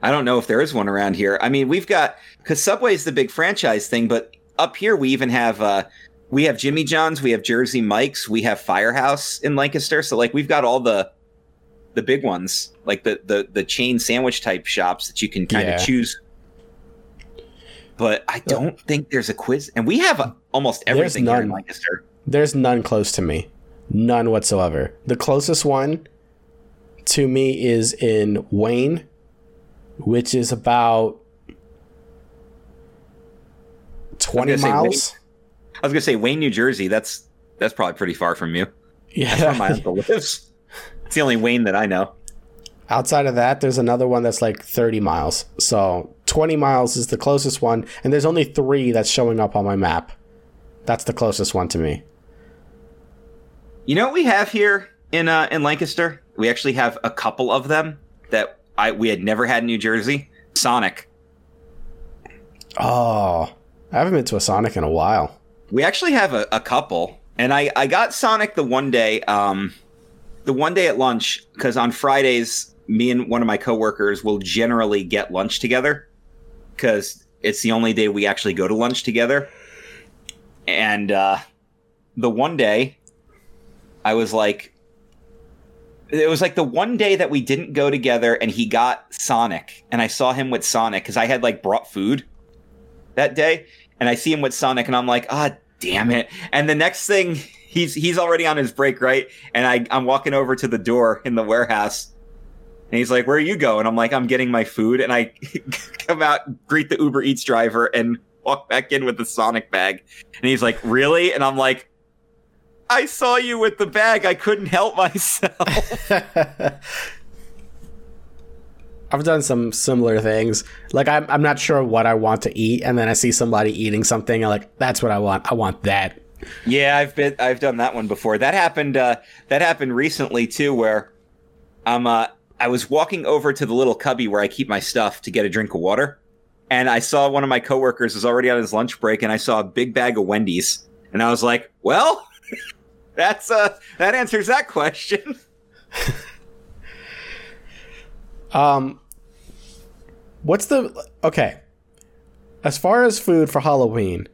I don't know if there is one around here. I mean, we've got because Subway is the big franchise thing, but up here we even have uh we have Jimmy John's, we have Jersey Mike's, we have Firehouse in Lancaster. So like we've got all the the big ones, like the the the chain sandwich type shops that you can kind Yeah. of choose. But I don't think there's a quiz, and we have uh, almost everything here in. Lancaster. There's none close to me. None whatsoever. The closest one to me is in Wayne, which is about 20 gonna say Wayne. miles. I was gonna say Wayne, New Jersey. That's that's probably pretty far from you. That's where my uncle lives. It's the only Wayne that I know. Outside of that, there's another one that's like 30 miles. So 20 miles is the closest one, and there's only three that's showing up on my map. That's the closest one to me. You know what we have here in uh, in Lancaster? We actually have a couple of them that I we had never had in New Jersey. Sonic. Oh, I haven't been to a Sonic in a while. We actually have a, a couple, and I I got Sonic the one day, um, the one day at lunch because on Fridays, me and one of my coworkers will generally get lunch together because it's the only day we actually go to lunch together. And uh, the one day, I was like, it was like the one day that we didn't go together and he got Sonic and I saw him with Sonic because I had like brought food that day and I see him with Sonic and I'm like, ah, damn it. And the next thing he's he's already on his break, right? And I, I'm walking over to the door in the warehouse and he's like, Where are you going? I'm like, I'm getting my food. And I come out, greet the Uber Eats driver, and walk back in with the Sonic bag. And he's like, Really? And I'm like, I saw you with the bag. I couldn't help myself. I've done some similar things. Like I'm, I'm not sure what I want to eat, and then I see somebody eating something. I'm like, that's what I want. I want that. yeah, I've been I've done that one before. That happened uh that happened recently too, where I'm uh I was walking over to the little cubby where I keep my stuff to get a drink of water. And I saw one of my coworkers was already on his lunch break and I saw a big bag of Wendy's. And I was like, well, that's uh that answers that question. Um, what's the okay? As far as food for Halloween,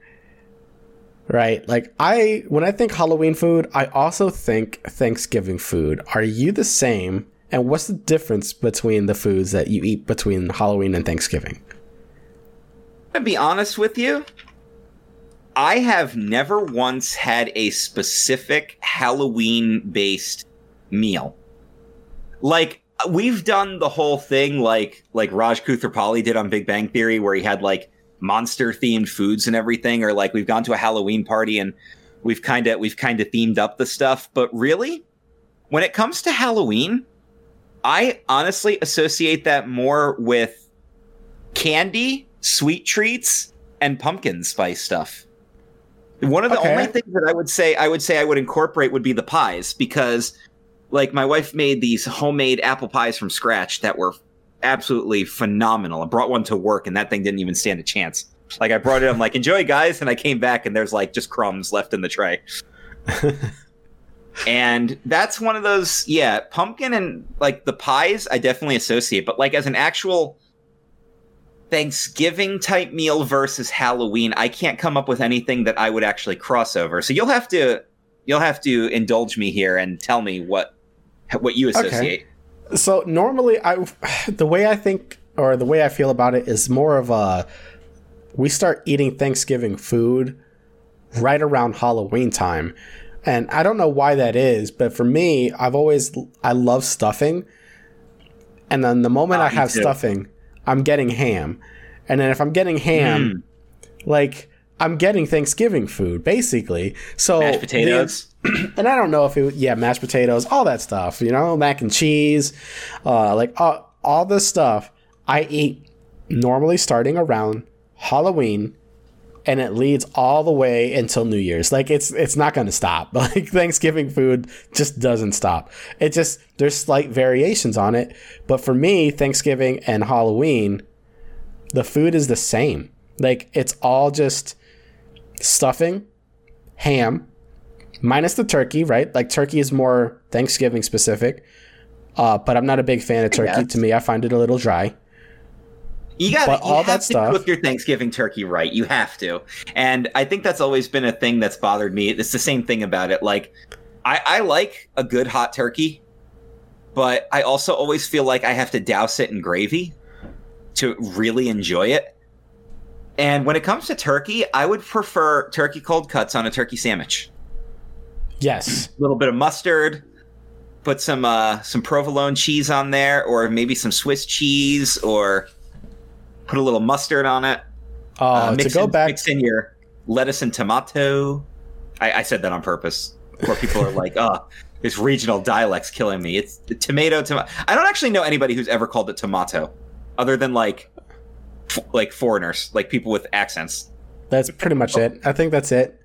right? Like I, when I think Halloween food, I also think Thanksgiving food. Are you the same? And what's the difference between the foods that you eat between Halloween and Thanksgiving? To be honest with you, I have never once had a specific Halloween based meal. Like we've done the whole thing like like Raj Koothrappali did on Big Bang Theory where he had like monster themed foods and everything or like we've gone to a Halloween party and we've kind of we've kind of themed up the stuff, but really when it comes to Halloween, I honestly associate that more with candy, sweet treats, and pumpkin spice stuff. One of the Okay. only things that I would say I would say I would incorporate would be the pies because like my wife made these homemade apple pies from scratch that were absolutely phenomenal. I brought one to work and that thing didn't even stand a chance. Like I brought it, I'm like, enjoy guys, and I came back and there's like just crumbs left in the tray. and that's one of those, yeah, pumpkin and like the pies I definitely associate, but like as an actual Thanksgiving type meal versus Halloween, I can't come up with anything that I would actually cross over. So you'll have to you'll have to indulge me here and tell me what what you associate. So normally, I the way I think or the way I feel about it is more of a we start eating Thanksgiving food right around Halloween time. And I don't know why that is, but for me, I've always I love stuffing. And then the moment Ah, I have too. stuffing, I'm getting ham. And then if I'm getting ham, like I'm getting Thanksgiving food basically. So Mashed the- potatoes. and I don't know if it, yeah, mashed potatoes, all that stuff, you know, mac and cheese, uh, like all, all this stuff I eat normally starting around Halloween, and it leads all the way until New Year's. Like it's it's not going to stop. Like Thanksgiving food just doesn't stop. It just there's slight variations on it, but for me, Thanksgiving and Halloween, the food is the same. Like it's all just stuffing, ham, minus the turkey, right? Like turkey is more Thanksgiving specific. Uh, but I'm not a big fan of turkey. guess. To me, I find it a little dry. You got But you all have to stuff- cook your Thanksgiving turkey right. You have to, and I think that's always been a thing that's bothered me. It's the same thing about it. Like, I, I like a good hot turkey, but I also always feel like I have to douse it in gravy to really enjoy it. And when it comes to turkey, I would prefer turkey cold cuts on a turkey sandwich. Yes. A little bit of mustard, put some uh, some provolone cheese on there, or maybe some Swiss cheese, or put a little mustard on it. Uh, Uh, to mix go in, back, mix in your lettuce and tomato. I, I said that on purpose. Where people are like, "Oh, this regional dialect's killing me." It's the tomato. Tomato. I don't actually know anybody who's ever called it tomato, other than like, f- like foreigners, like people with accents. that's pretty much it. I think that's it.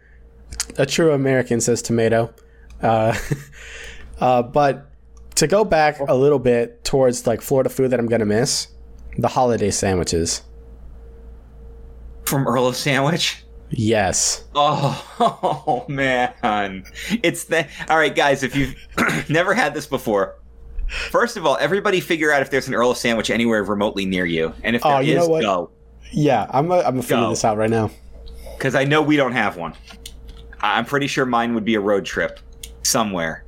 A true American says tomato. Uh, uh, but to go back a little bit towards like Florida food that I'm gonna miss, the holiday sandwiches. From Earl of Sandwich. Yes. Oh, oh man, it's the all right, guys. If you've never had this before, first of all, everybody figure out if there's an Earl of Sandwich anywhere remotely near you, and if oh, there Oh, is, you know what? go. Yeah, I'm gonna, I'm figure this out right now. because I know we don't have one. I'm pretty sure mine would be a road trip somewhere.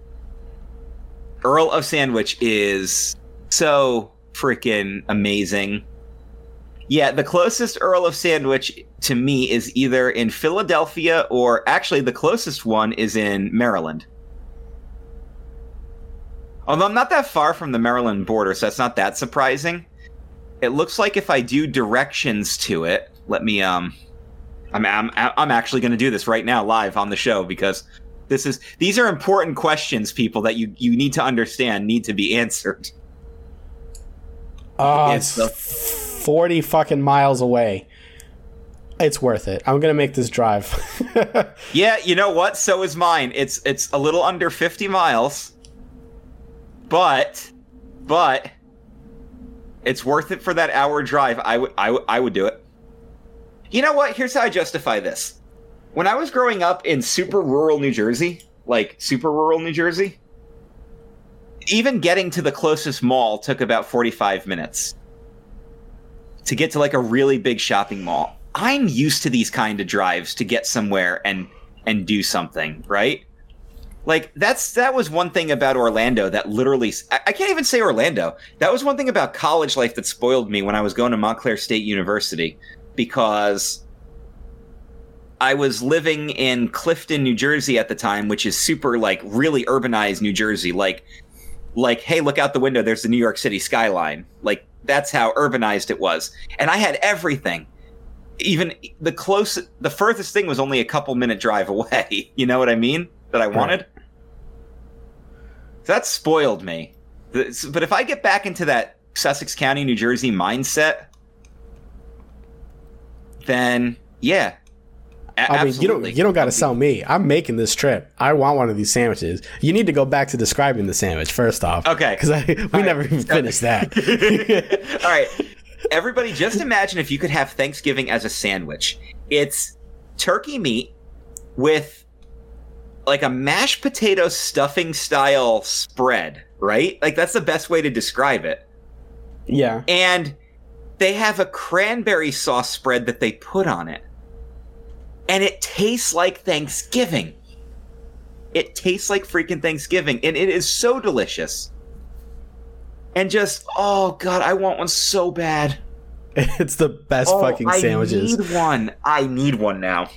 Earl of Sandwich is so freaking amazing. Yeah, the closest Earl of Sandwich to me is either in Philadelphia or actually the closest one is in Maryland. Although I'm not that far from the Maryland border, so that's not that surprising. It looks like if I do directions to it, let me um I'm I'm I'm actually going to do this right now live on the show because this is these are important questions people that you you need to understand need to be answered. Oh, It's the- 40 fucking miles away. It's worth it. I'm going to make this drive. Yeah, you know what? So is mine. It's it's a little under 50 miles. But but it's worth it for that hour drive. I would I would I would do it. You know what? Here's how I justify this. When I was growing up in super rural New Jersey, like super rural New Jersey, even getting to the closest mall took about 45 minutes to get to like a really big shopping mall. I'm used to these kind of drives to get somewhere and and do something, right? Like that's that was one thing about Orlando that literally I, I can't even say Orlando. That was one thing about college life that spoiled me when I was going to Montclair State University because I was living in Clifton, New Jersey at the time, which is super like really urbanized New Jersey. Like like hey, look out the window, there's the New York City skyline. Like that's how urbanized it was. And I had everything. Even the close the furthest thing was only a couple minute drive away. You know what i mean? That i wanted? That spoiled me. But if i get back into that sussex county new jersey mindset then yeah A- I mean, you don't you don't got to sell me. I'm making this trip. I want one of these sandwiches. You need to go back to describing the sandwich first off. Okay. Because we right. never even finished that. All right. Everybody, just imagine if you could have Thanksgiving as a sandwich. It's turkey meat with like a mashed potato stuffing style spread, right? Like that's the best way to describe it. yeah. And they have a cranberry sauce spread that they put on it. And it tastes like Thanksgiving. It tastes like freaking Thanksgiving. And it is so delicious. And just, oh God, I want one so bad. It's the best Oh, fucking sandwiches. I need one. I need one now.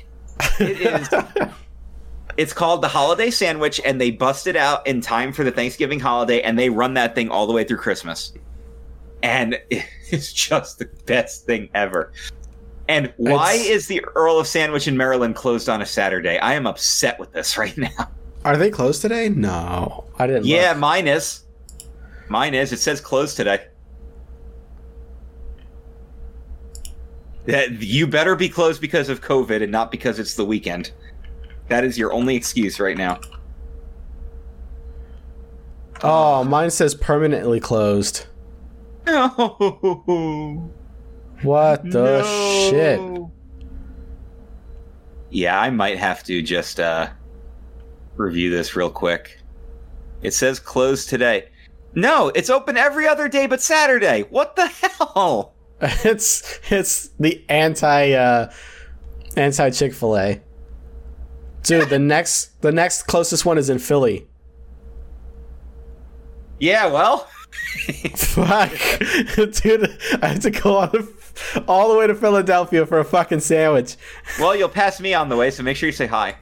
It is. it's called the holiday sandwich, and they bust it out in time for the Thanksgiving holiday, and they run that thing all the way through Christmas. And it's just the best thing ever. And why It's- is the Earl of Sandwich in Maryland closed on a Saturday? I am upset with this right now. Are they closed today? No, I didn't. Yeah, look. mine is. Mine is. It says closed today. That you better be closed because of COVID and not because it's the weekend. That is your only excuse right now. Oh, mine says permanently closed. No. What the shit? Yeah, I might have to just uh review this real quick. It says closed today. No, it's open every other day but Saturday. What the hell? It's it's the anti uh anti Chick Fil A. Dude, the next the next closest one is in Philly. Yeah, well, Fuck, dude, I had to go all the, all the way to Philadelphia for a fucking sandwich. well, you'll pass me on the way, so make sure you say hi.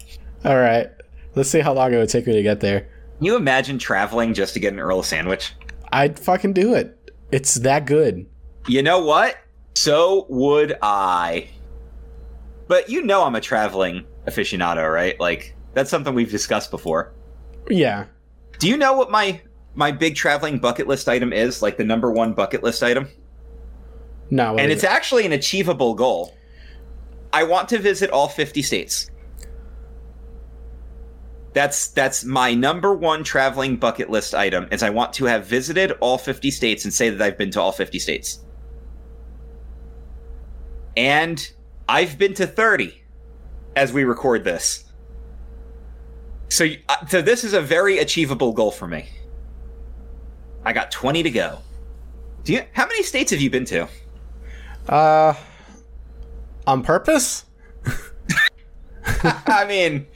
All right, let's see how long it would take me to get there. Can you imagine traveling just to get an Earl sandwich? I'd fucking do it. It's that good. You know what? So would I. But you know I'm a traveling aficionado, right? Like that's something we've discussed before. Yeah. Do you know what my my big traveling bucket list item is? Like the number one bucket list item? No, And it's actually an achievable goal. I want to visit all 50 states. That's that's my number one traveling bucket list item is I want to have visited all 50 states and say that I've been to all 50 states. And I've been to 30 as we record this. So uh, so this is a very achievable goal for me. I got 20 to go. Do you how many states have you been to? Uh on purpose. I mean,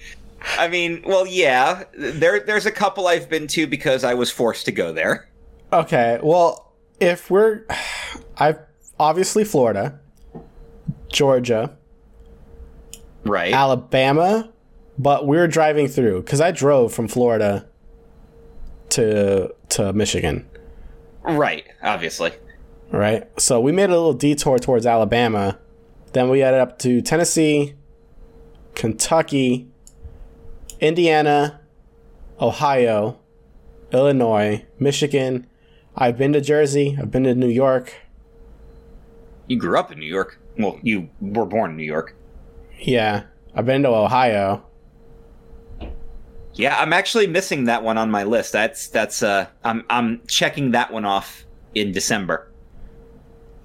I mean, well, yeah. There, there's a couple I've been to because I was forced to go there. Okay, well, if we're, I've obviously Florida, Georgia, Right. Alabama, but we're driving through because I drove from Florida to to Michigan, right. Obviously. Right? So we made a little detour towards Alabama, then we headed up to Tennessee, Kentucky, Indiana, Ohio, Illinois, Michigan. I've been to Jersey. I've been to New York. You grew up in New York. Well, you were born in New York. Yeah, I've been to Ohio. Yeah, I'm actually missing that one on my list. That's that's uh I'm I'm checking that one off in December.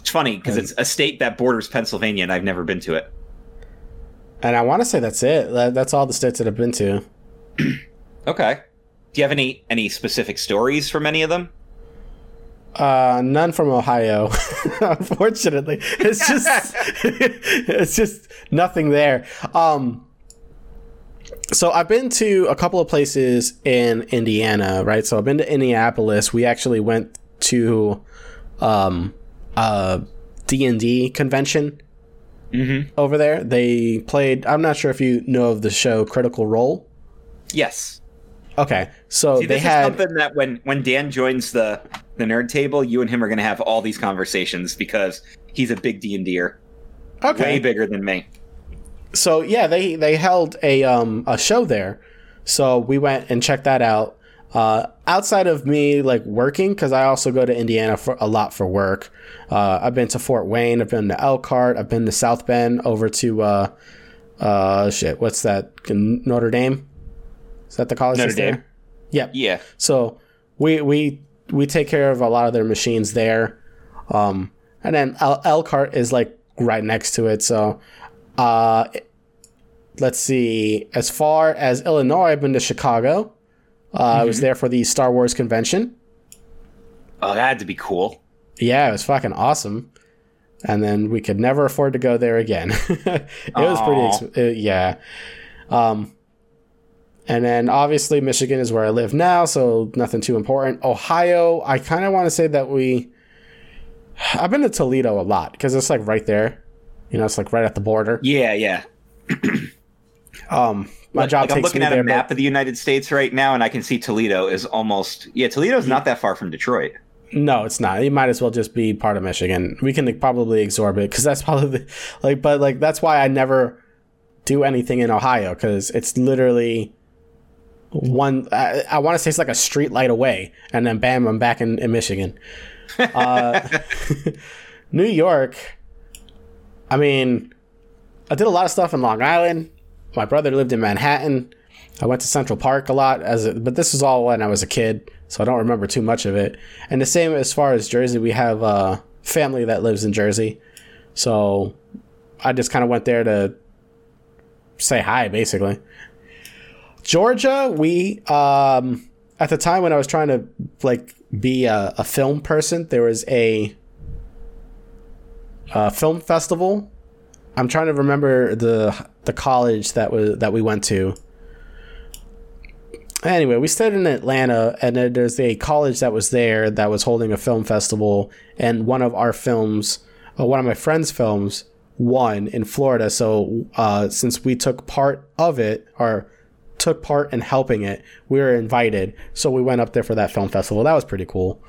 It's funny because it's a state that borders Pennsylvania and I've never been to it. And I want to say that's it. That- That's all the states that I've been to. Okay. Do you have any any specific stories from any of them? Uh, none from Ohio, unfortunately. It's just, it's just nothing there. Um, so I've been to a couple of places in Indiana, right? So I've been to Indianapolis. We actually went to, um, a D and D convention Mm-hmm. over there. They played. I'm not sure if you know of the show Critical Role. Yes. Okay, so See, they this had is something that when when Dan joins the the nerd table, you and him are going to have all these conversations because he's a big D and D'er, okay. way bigger than me. so yeah, they they held a um a show there, so we went and checked that out. Uh, outside of me like working, because I also go to Indiana for a lot for work. Uh, I've been to Fort Wayne. I've been to Elkhart. I've been to South Bend. Over to uh, uh, shit. What's that? Notre Dame. Is that the college? Notre that's there? Dame. Yep. Yeah. So we we we take care of a lot of their machines there, um, and then El- Elkhart is like right next to it. So, uh, let's see. As far as Illinois, I've been to Chicago. Uh, I was there for the Star Wars convention. Oh, that had to be cool. Yeah, it was fucking awesome. And then we could never afford to go there again. it was pretty, uh, yeah. Um, and then obviously Michigan is where I live now, so nothing too important. Ohio, I kind of want to say that we. I've been to Toledo a lot because it's like right there. You know, it's like right at the border. Yeah, yeah. Um, my job Like, I'm looking at there. a but- map of the United States right now, and I can see Toledo is almost yeah. Toledo's not that far from Detroit. No, it's not. It might as well just be part of Michigan. We can probably absorb it because that's probably the, like, but like that's why I never do anything in Ohio because it's literally one. I, I want to say it's like a street light away, and then bam, I'm back in, in Michigan. Uh, New York. I mean, I did a lot of stuff in Long Island. My brother lived in Manhattan. I went to Central Park a lot as a, but this was all when I was a kid, so I don't remember too much of it. And the same as far as Jersey, we have a family that lives in Jersey. So I just kind of went there to say hi basically. Georgia, we um at the time when I was trying to like be a, a film person, there was a uh, film festival. I'm trying to remember the the college that was that we went to. Anyway, we stayed in Atlanta, and there's a college that was there that was holding a film festival, and one of our films, uh, one of my friends' films, won in Florida. So uh, since we took part of it, or took part in helping it, we were invited. So we went up there for that film festival. That was pretty cool.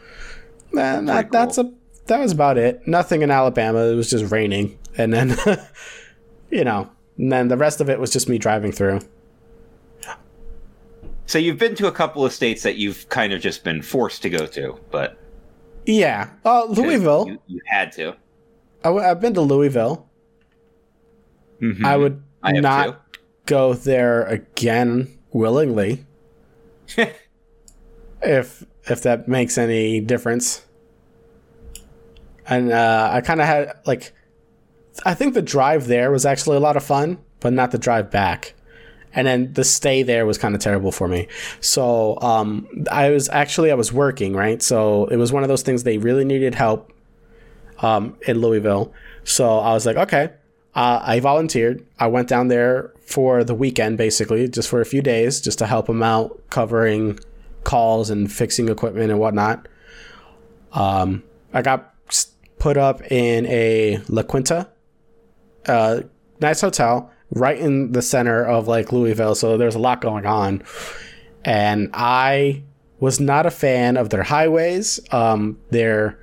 Man, that, that's a that was about it. Nothing in Alabama. It was just raining, and then you know, and then the rest of it was just me driving through. So you've been to a couple of states that you've kind of just been forced to go to, but Yeah, uh, Louisville. you, you had to. I w- I've been to Louisville. Mhm. I would I not go there again willingly. if if that makes any difference. And uh, I kind of had like, I think the drive there was actually a lot of fun, but not the drive back. And then the stay there was kind of terrible for me. So um, I was actually I was working right, so it was one of those things they really needed help um, in Louisville. So I was like, okay. Uh, I volunteered. I went down there for the weekend, basically, just for a few days, just to help them out, covering calls and fixing equipment and whatnot. Um, I got put up in a La Quinta, uh, nice hotel, right in the center of like Louisville. So there's a lot going on, and I was not a fan of their highways. Um, their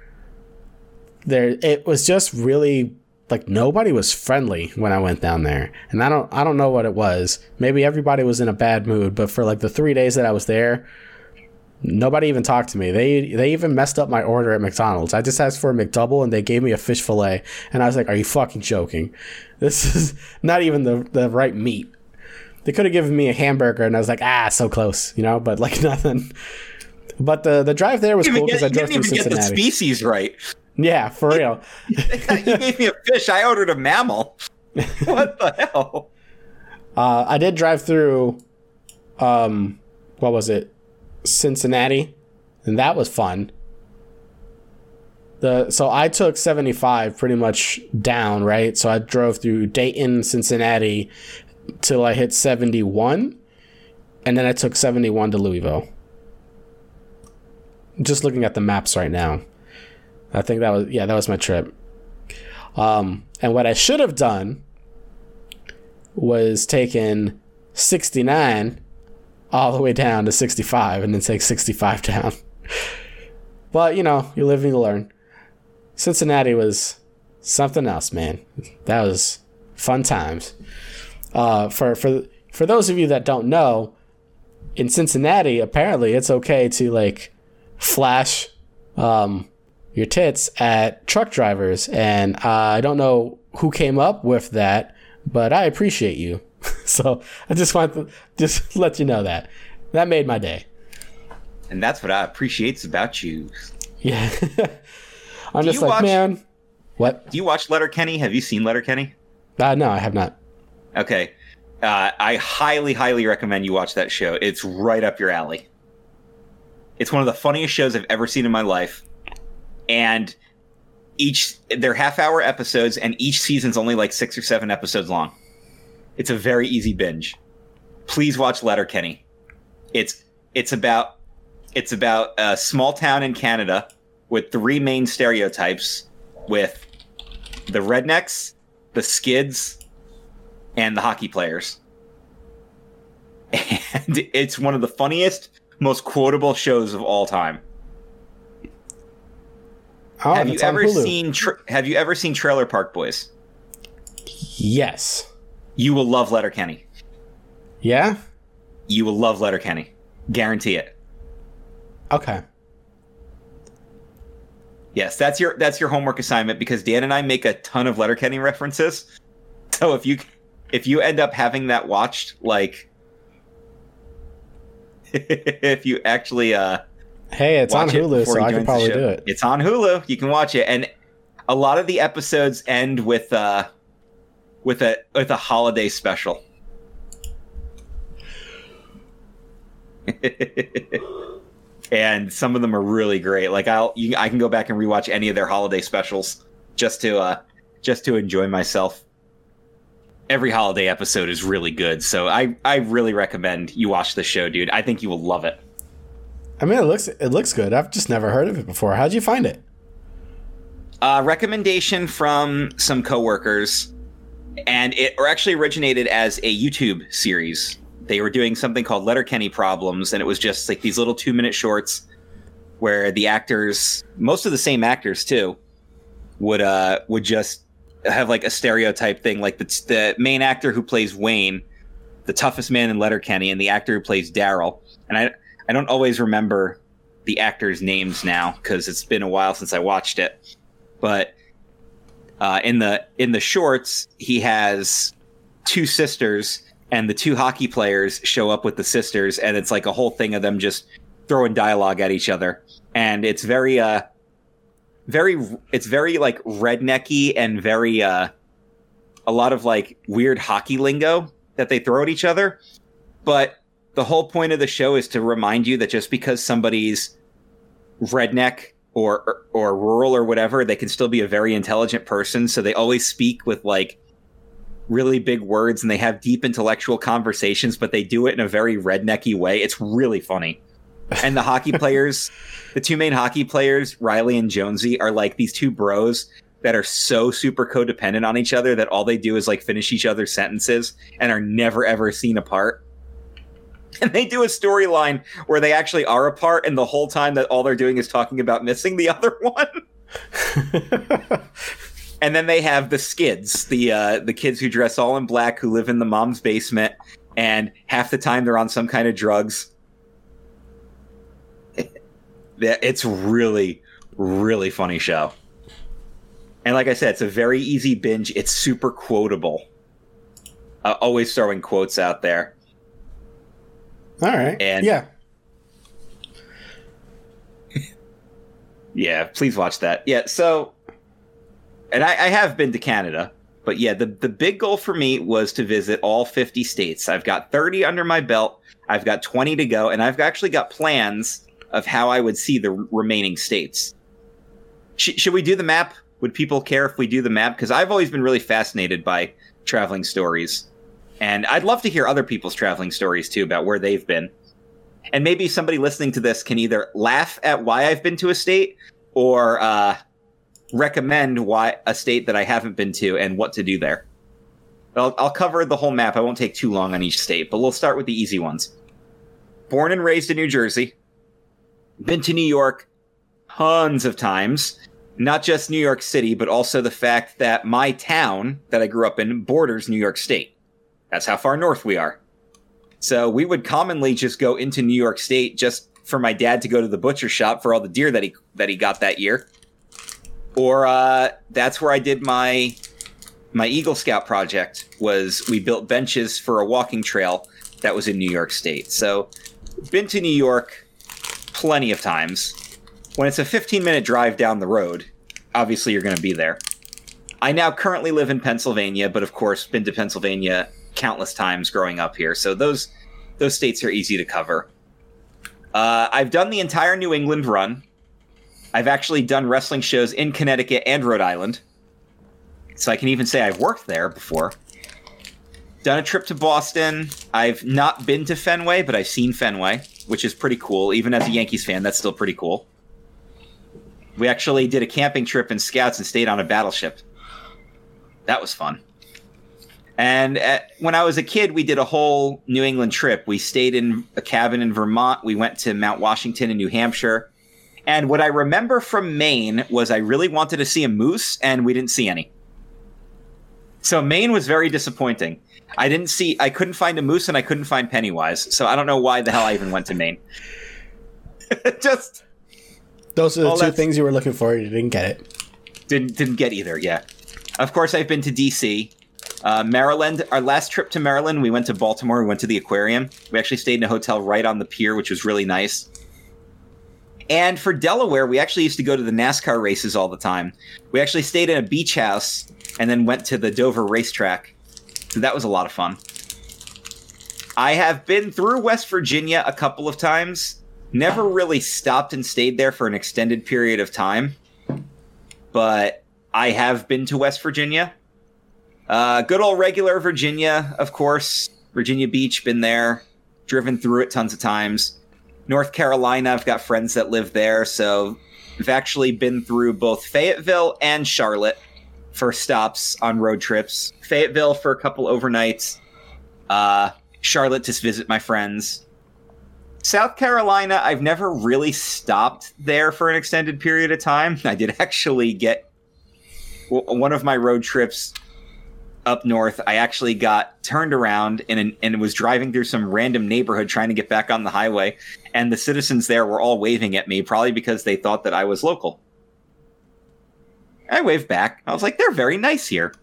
there it was just really like nobody was friendly when I went down there. And I don't I don't know what it was. Maybe everybody was in a bad mood, but for like the 3 days that I was there, nobody even talked to me. They they even messed up my order at McDonald's. I just asked for a McDouble and they gave me a fish fillet and I was like, "Are you fucking joking? This is not even the the right meat." They could have given me a hamburger and I was like, "Ah, so close," you know, but like nothing. But the the drive there was cool because I drove through Cincinnati. Get the species right. Yeah, for real. you gave me a fish. I ordered a mammal. what the hell? Uh, I did drive through. Um, what was it? Cincinnati, and that was fun. The so I took seventy five pretty much down right. So I drove through Dayton, Cincinnati, till I hit seventy one, and then I took seventy one to Louisville. Just looking at the maps right now. I think that was yeah, that was my trip. Um, and what I should have done was taken 69 all the way down to 65 and then take 65 down. but, you know, you live and you learn. Cincinnati was something else, man. That was fun times. Uh, for for for those of you that don't know, in Cincinnati, apparently it's okay to like flash um, your tits at truck drivers. And uh, I don't know who came up with that, but I appreciate you. so I just want to just let you know that. That made my day. And that's what I appreciate about you. Yeah. I'm do just like, watch, man. What? Do you watch Letterkenny? Have you seen Letterkenny? Uh, no, I have not. Okay. Uh, I highly, highly recommend you watch that show. It's right up your alley. It's one of the funniest shows I've ever seen in my life and each they're half hour episodes and each season's only like six or seven episodes long it's a very easy binge. Please watch letterkenny. It's it's about it's about a small town in canada with three main stereotypes with the rednecks the skids and the hockey players. And it's one of the funniest most quotable shows of all time. Oh, have you ever seen tra- Have you ever seen Trailer Park Boys? Yes. You will love Letterkenny. Yeah. You will love Letterkenny. Guarantee it. Okay. Yes, that's your that's your homework assignment because Dan and I make a ton of Letterkenny references. So if you if you end up having that watched, like if you actually uh Hey, it's on Hulu, so I can probably do it. It's on Hulu. You can watch it, and a lot of the episodes end with uh with a with a holiday special. and some of them are really great. Like I'll you, I can go back and rewatch any of their holiday specials just to uh just to enjoy myself. Every holiday episode is really good, so I I really recommend you watch the show, dude. I think you will love it. I mean, it looks it looks good. I've just never heard of it before. How'd you find it? Uh, recommendation from some coworkers, and it actually originated as a YouTube series. They were doing something called Letterkenny Problems, and it was just like these little two minute shorts where the actors, most of the same actors too, would uh would just have like a stereotype thing, like the the main actor who plays Wayne, the toughest man in Letterkenny, and the actor who plays Daryl. And I I don't always remember the actors' names now because it's been a while since I watched it. But uh, in the in the shorts, he has two sisters, and the two hockey players show up with the sisters, and it's like a whole thing of them just throwing dialogue at each other, and it's very uh very it's very like rednecky and very uh a lot of like weird hockey lingo that they throw at each other, but the whole point of the show is to remind you that just because somebody's redneck or, or, rural or whatever, they can still be a very intelligent person. So they always speak with like really big words and they have deep intellectual conversations, but they do it in a very rednecky way. It's really funny. And the hockey players, the two main hockey players, Riley and Jonesy, are like these two bros that are so super codependent on each other that all they do is like finish each other's sentences and are never ever seen apart. And they do a storyline where they actually are apart, and the whole time that all they're doing is talking about missing the other one. and then they have the skids, the uh, the kids who dress all in black, who live in the mom's basement, and half the time they're on some kind of drugs. It's really, really funny show. And like I said, it's a very easy binge. It's super quotable. Uh, always throwing quotes out there. All right. And- yeah. Yeah, please watch that. Yeah, so, and I, I have been to Canada, but yeah, the the big goal for me was to visit all 50 states. I've got 30 under my belt. I've got 20 to go, and I've actually got plans of how I would see the remaining states. Sh- should we do the map? Would people care if we do the map? Because I've always been really fascinated by traveling stories, and I'd love to hear other people's traveling stories too about where they've been. And maybe somebody listening to this can either laugh at why I've been to a state or uh, recommend why a state that I haven't been to and what to do there. I'll, I'll cover the whole map. I won't take too long on each state, but we'll start with the easy ones. Born and raised in New Jersey, been to New York tons of times. Not just New York City, but also the fact that my town that I grew up in borders New York State. That's how far north we are. So we would commonly just go into New York State just for my dad to go to the butcher shop for all the deer that he that he got that year. Or uh, that's where I did my my Eagle Scout project. Was we built benches for a walking trail that was in New York State. So been to New York plenty of times. When it's a 15 minute drive down the road, obviously you're going to be there. I now currently live in Pennsylvania, but of course been to Pennsylvania countless times growing up here. So those those states are easy to cover. Uh, I've done the entire New England run. I've actually done wrestling shows in Connecticut and Rhode Island. So I can even say I've worked there before. Done a trip to Boston. I've not been to Fenway, but I've seen Fenway, which is pretty cool. Even as a Yankees fan, that's still pretty cool. We actually did a camping trip in Scouts and stayed on a battleship. That was fun. And at, when I was a kid, we did a whole New England trip. We stayed in a cabin in Vermont. We went to Mount Washington in New Hampshire. And what I remember from Maine was I really wanted to see a moose, and we didn't see any. So Maine was very disappointing. I didn't see, I couldn't find a moose, and I couldn't find Pennywise. So I don't know why the hell I even went to Maine. Just Those are the two things you were looking for. And you didn't get it. didn't didn't get either. Yeah, of course I've been to DC, uh, Maryland. Our last trip to Maryland, we went to Baltimore. We went to the aquarium. We actually stayed in a hotel right on the pier, which was really nice. And for Delaware, we actually used to go to the NASCAR races all the time. We actually stayed in a beach house and then went to the Dover racetrack. So that was a lot of fun. I have been through West Virginia a couple of times. Never really stopped and stayed there for an extended period of time but I have been to West Virginia. Uh, good old regular Virginia, of course. Virginia Beach, been there, driven through it tons of times. North Carolina, I've got friends that live there, so I've actually been through both Fayetteville and Charlotte for stops on road trips. Fayetteville for a couple overnights. Uh, Charlotte to visit my friends. South Carolina, I've never really stopped there for an extended period of time. I did actually get one of my road trips up north. I actually got turned around and and was driving through some random neighborhood trying to get back on the highway, and the citizens there were all waving at me, probably because they thought that I was local. I waved back. I was like, "They're very nice here."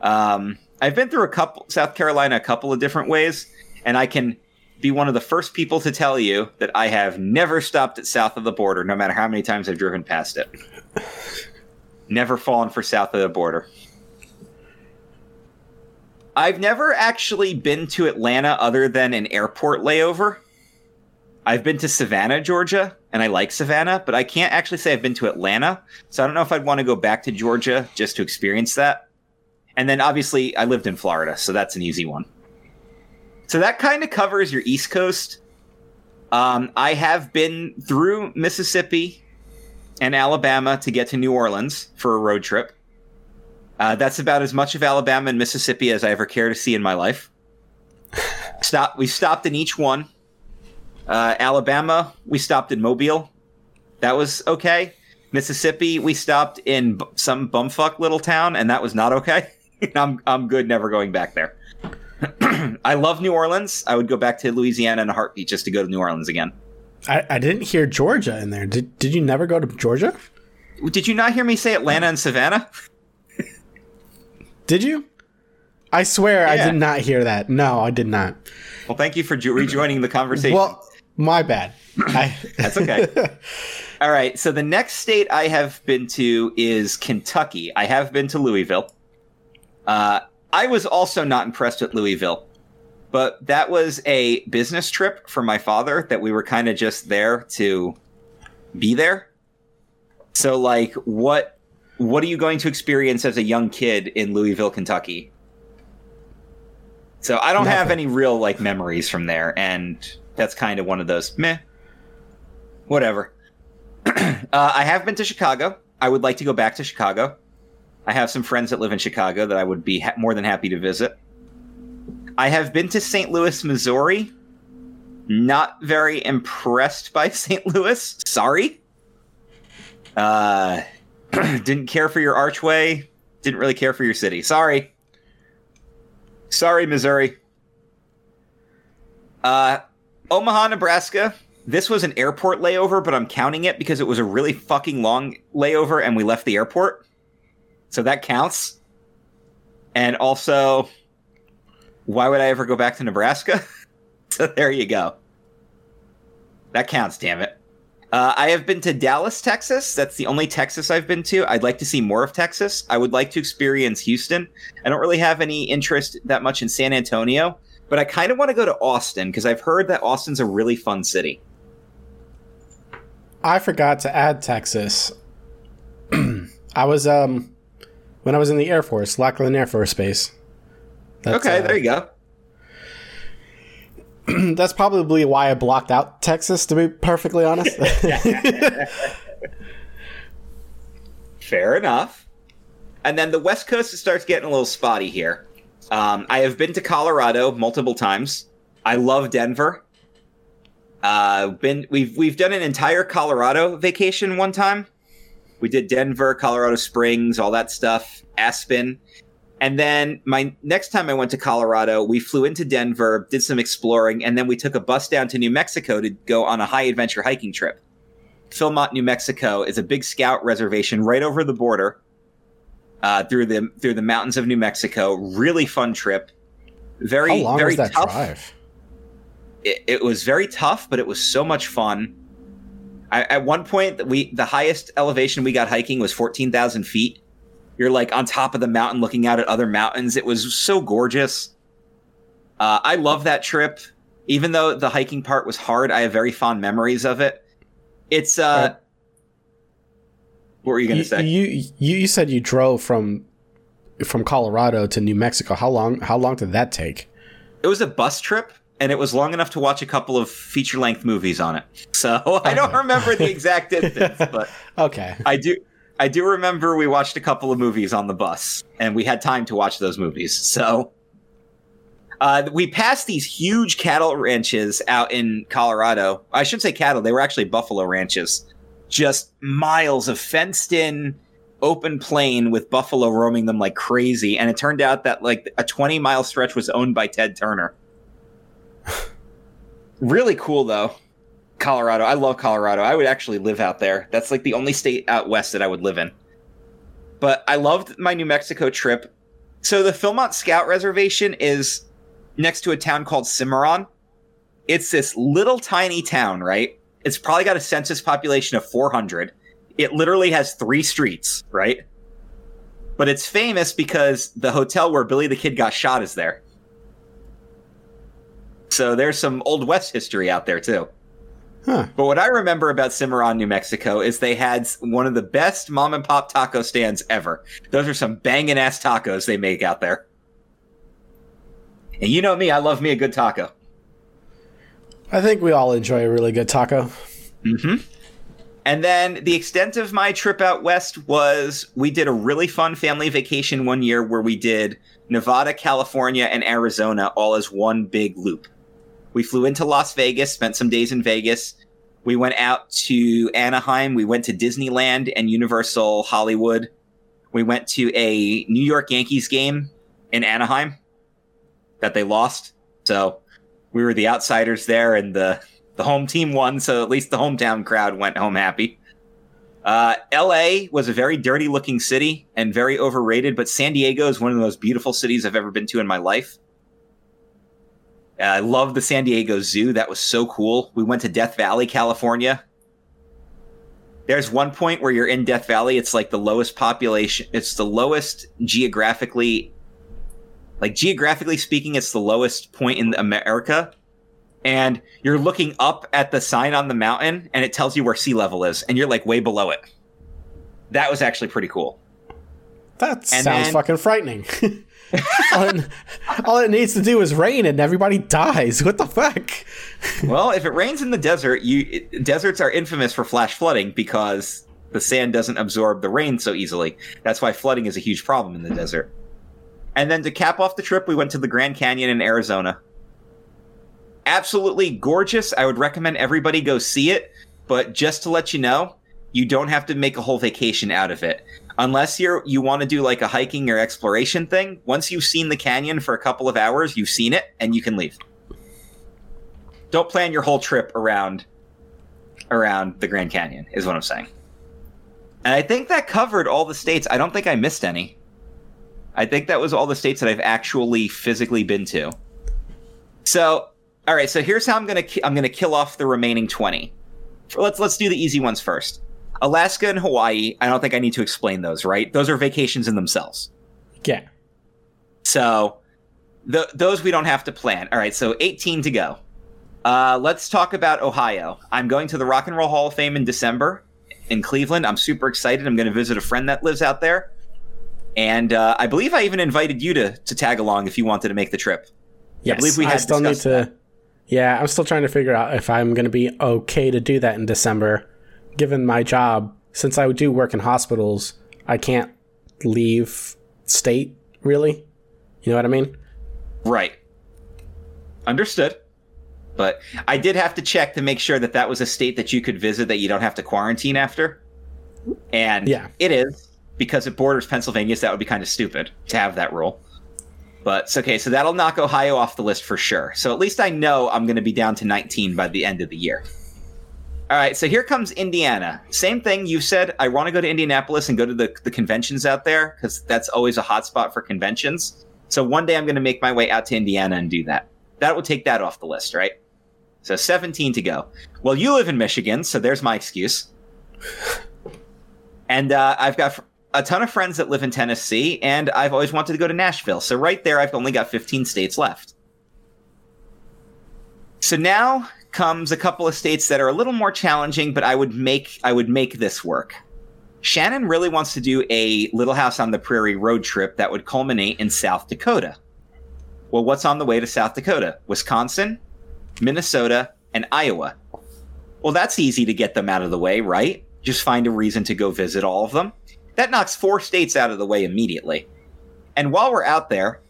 Um, I've been through a couple South Carolina a couple of different ways, and I can be one of the first people to tell you that I have never stopped at south of the border, no matter how many times I've driven past it. never fallen for south of the border. I've never actually been to Atlanta other than an airport layover. I've been to Savannah, Georgia, and I like Savannah, but I can't actually say I've been to Atlanta. So I don't know if I'd want to go back to Georgia just to experience that. And then obviously I lived in Florida, so that's an easy one. So that kind of covers your East Coast. Um, I have been through Mississippi and Alabama to get to New Orleans for a road trip. Uh, that's about as much of Alabama and Mississippi as I ever care to see in my life. Stop. We stopped in each one. Uh, Alabama, we stopped in Mobile. That was okay. Mississippi, we stopped in b- some bumfuck little town, and that was not okay. I'm I'm good, never going back there. I love New Orleans. I would go back to Louisiana in a heartbeat just to go to New Orleans again. I, I didn't hear Georgia in there. Did Did you never go to Georgia? Did you not hear me say Atlanta and Savannah? Did you? I swear I did not hear that. No, I did not. Well, thank you for jo- rejoining the conversation. Well, my bad. I, That's okay. All right. So the next state I have been to is Kentucky. I have been to Louisville. Uh, I was also not impressed with Louisville, but that was a business trip for my father that we were kind of just there to be there. So, like, what what are you going to experience as a young kid in Louisville, Kentucky? So I don't have any real like memories from there, and that's kind of one of those meh whatever. uh, I have been to Chicago. I would like to go back to Chicago. I have some friends that live in Chicago that I would be ha- more than happy to visit. I have been to St. Louis, Missouri. Not very impressed by St. Louis. Sorry. Uh, didn't care for your archway. Didn't really care for your city. Sorry. Sorry, Missouri. Uh, Omaha, Nebraska. This was an airport layover, but I'm counting it because it was a really fucking long layover and we left the airport. So that counts. And also, why would I ever go back to Nebraska? so there you go. That counts, damn it. Uh, I have been to Dallas, Texas. That's the only Texas I've been to. I'd like to see more of Texas. I would like to experience Houston. I don't really have any interest that much in San Antonio, but I kind of want to go to Austin because I've heard that Austin's a really fun city. I forgot to add Texas. I was um when I was in the Air Force, Lackland Air Force Base. That's, okay, uh, there you go. That's probably why I blocked out Texas, to be perfectly honest. Fair enough. And then the West Coast starts getting a little spotty here. Um, I have been to Colorado multiple times. I love Denver. Uh, been we've we've done an entire Colorado vacation one time. We did Denver, Colorado Springs, all that stuff, Aspen. And then my next time I went to Colorado, we flew into Denver, did some exploring, and then we took a bus down to New Mexico to go on a high adventure hiking trip. Philmont, New Mexico is a big scout reservation right over the border uh, through the through the mountains of New Mexico. Really fun trip. Very How long very was that tough. drive? It, it was very tough, but it was so much fun. I, at one point, we the highest elevation we got hiking was fourteen thousand feet. You're like on top of the mountain, looking out at other mountains. It was so gorgeous. Uh, I love that trip. Even though the hiking part was hard, I have very fond memories of it. It's uh, what were you gonna You, say? you you you said you drove from from Colorado to New Mexico. How long how long did that take? It was a bus trip, and it was long enough to watch a couple of feature length movies on it. So I don't remember the exact distance, but Okay. I do. I do remember we watched a couple of movies on the bus, and we had time to watch those movies. So uh, we passed these huge cattle ranches out in Colorado. I should say cattle; they were actually buffalo ranches. Just miles of fenced-in open plain with buffalo roaming them like crazy. And it turned out that like a 20-mile stretch was owned by Ted Turner. really cool, though. Colorado. I love Colorado. I would actually live out there. That's like the only state out west that I would live in. But I loved my New Mexico trip. So the Philmont Scout Reservation is next to a town called Cimarron. It's this little tiny town, right? It's probably got a census population of 400. It literally has three streets, right? But it's famous because the hotel where Billy the Kid got shot is there. So there's some Old West history out there, too. Huh. But what I remember about Cimarron, New Mexico is they had one of the best mom and pop taco stands ever. Those are some banging ass tacos they make out there. And you know me, I love me a good taco. I think we all enjoy a really good taco. Mm-hmm. And then the extent of my trip out west was we did a really fun family vacation one year where we did Nevada, California, and Arizona all as one big loop. We flew into Las Vegas, spent some days in Vegas. We went out to Anaheim. We went to Disneyland and Universal Hollywood. We went to a New York Yankees game in Anaheim that they lost. So we were the outsiders there, and the the home team won. So at least the hometown crowd went home happy. Uh, L.A. was a very dirty looking city and very overrated, but San Diego is one of the most beautiful cities I've ever been to in my life. Uh, I love the San Diego Zoo. That was so cool. We went to Death Valley, California. There's one point where you're in Death Valley. It's like the lowest population. It's the lowest geographically, like geographically speaking, it's the lowest point in America. And you're looking up at the sign on the mountain, and it tells you where sea level is, and you're like way below it. That was actually pretty cool. That And sounds then- fucking frightening. all, it, all it needs to do is rain and everybody dies. What the fuck? well, if it rains in the desert, you it- deserts are infamous for flash flooding because the sand doesn't absorb the rain so easily. That's why flooding is a huge problem in the desert. And then to cap off the trip, we went to the Grand Canyon in Arizona. Absolutely gorgeous. I would recommend everybody go see it, but just to let you know, you don't have to make a whole vacation out of it. Unless you're you want to do like a hiking or exploration thing, once you've seen the canyon for a couple of hours, you've seen it and you can leave don't plan your whole trip around around the Grand Canyon is what I'm saying. And I think that covered all the states. I don't think I missed any. I think that was all the states that I've actually physically been to. So, all right, so here's how I'm to ki- I'm to kill off the remaining 20. Let's let's do the easy ones first. Alaska and Hawaii, I don't think I need to explain those, right? Those are vacations in themselves. Yeah. So th- those we don't have to plan. All right, so 18 to go. Uh, let's talk about Ohio. I'm going to the Rock and Roll Hall of Fame in December in Cleveland. I'm super excited. I'm going to visit a friend that lives out there. And uh, I believe I even invited you to, to tag along if you wanted to make the trip. Yes. believe we had still need to. that. Yeah, I'm still trying to figure out if I'm going to be okay to do that in December, given my job. Since I do work in hospitals, I can't leave state really. You know what I mean? Right. Understood. But I did have to check to make sure that that was a state that you could visit that you don't have to quarantine after. And Yeah. it is because it borders Pennsylvania, so that would be kind of stupid to have that rule. But it's okay, so that'll knock Ohio off the list for sure. So at least I know I'm going to be down to 19 by the end of the year. All right, so here comes Indiana. Same thing you said. I want to go to Indianapolis and go to the, the conventions out there because that's always a hot spot for conventions. So one day I'm going to make my way out to Indiana and do that. That will take that off the list, right? So 17 to go. Well, you live in Michigan, so there's my excuse. And uh, I've got a ton of friends that live in Tennessee, and I've always wanted to go to Nashville. So right there, I've only got 15 states left. So now comes a couple of states that are a little more challenging, but I would make I would make this work. Shannon really wants to do a Little House on the Prairie road trip that would culminate in South Dakota. Well, what's on the way to South Dakota? Wisconsin, Minnesota, and Iowa. Well, that's easy to get them out of the way, right? Just find a reason to go visit all of them. That knocks four states out of the way immediately. And while we're out there,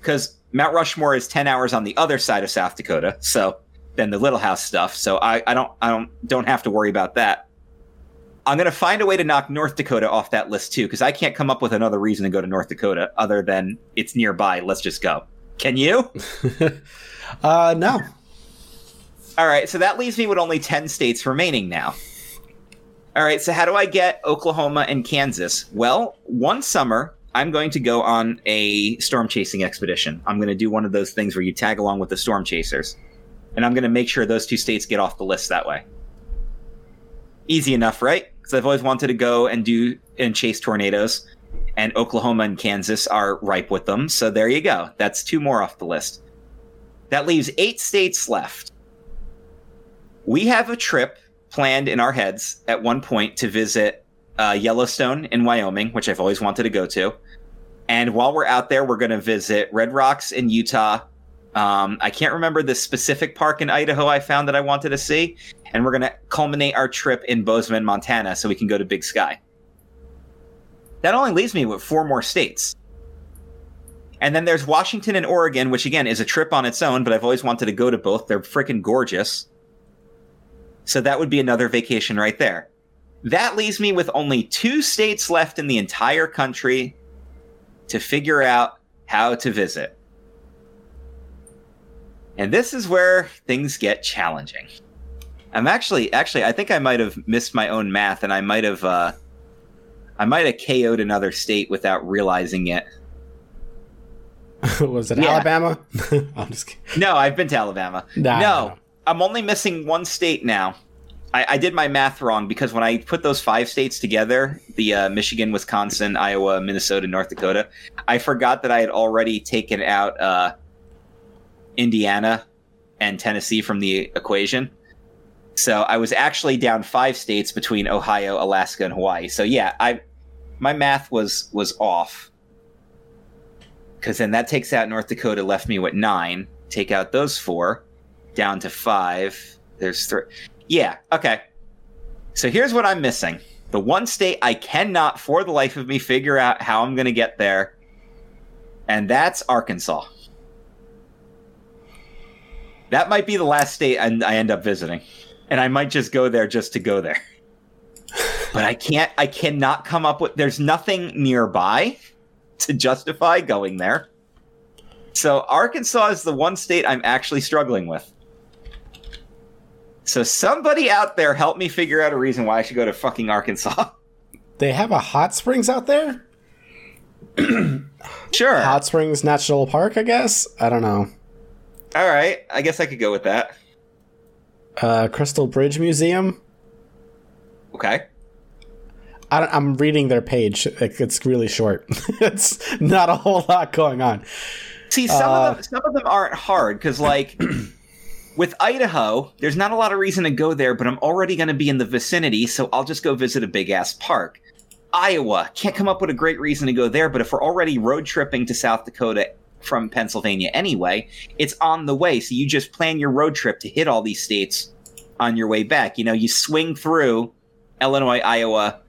because Mount Rushmore is 10 hours on the other side of South Dakota, so than the Little House stuff, so I, I don't I don't don't have to worry about that. I'm gonna find a way to knock North Dakota off that list too, because I can't come up with another reason to go to North Dakota other than it's nearby. Let's just go. Can you? Uh, no. All right, so that leaves me with only 10 states remaining now. All right, so how do I get Oklahoma and Kansas? Well, one summer, I'm going to go on a storm chasing expedition. I'm going to do one of those things where you tag along with the storm chasers. And I'm going to make sure those two states get off the list that way. Easy enough, right? Because I've always wanted to go and do and chase tornadoes. And Oklahoma and Kansas are ripe with them. So there you go. That's two more off the list. That leaves eight states left. we have a trip planned in our heads at one point to visit uh, Yellowstone in Wyoming, which I've always wanted to go to. And while we're out there, we're going to visit Red Rocks in Utah. Um, I can't remember the specific park in Idaho I found that I wanted to see. And we're going to culminate our trip in Bozeman, Montana, so we can go to Big Sky. That only leaves me with four more states. And then there's Washington and Oregon, which again is a trip on its own, but I've always wanted to go to both. They're freaking gorgeous. So that would be another vacation right there. That leaves me with only two states left in the entire country to figure out how to visit. And this is where things get challenging. I'm actually actually I think I might have missed my own math and I might have uh I might have KO'd another state without realizing it. Was it Yeah. Alabama? I'm just kidding. No, I've been to Alabama. Nah, no, no. I'm only missing one state now. I, I did my math wrong because when I put those five states together the uh, Michigan, Wisconsin, Iowa, Minnesota, North Dakota I forgot that I had already taken out uh, Indiana and Tennessee from the equation. So I was actually down five states between Ohio, Alaska, and Hawaii. So yeah, I my math was was off because then that takes out North Dakota, left me with nine. Take out those four, down to five. There's three. Yeah, okay. So here's what I'm missing. The one state I cannot, for the life of me, figure out how I'm going to get there, and that's Arkansas. That might be the last state I, I end up visiting, and I might just go there just to go there. But I can't. I cannot come up with. There's nothing nearby to justify going there. So Arkansas is the one state I'm actually struggling with. So somebody out there help me figure out a reason why I should go to fucking Arkansas. They have a hot springs out there? sure. Hot Springs National Park, I guess? I don't know. All right. I guess I could go with that. Uh, Crystal Bridge Museum? Okay. I don't, I'm reading their page. It's really short. it's not a whole lot going on. See, some Uh, of them some of them aren't hard because like with Idaho, there's not a lot of reason to go there, but I'm already going to be in the vicinity, so I'll just go visit a big ass park. Iowa can't come up with a great reason to go there, but if we're already road tripping to South Dakota from Pennsylvania anyway, it's on the way. So you just plan your road trip to hit all these states on your way back. You know, you swing through Illinois, Iowa,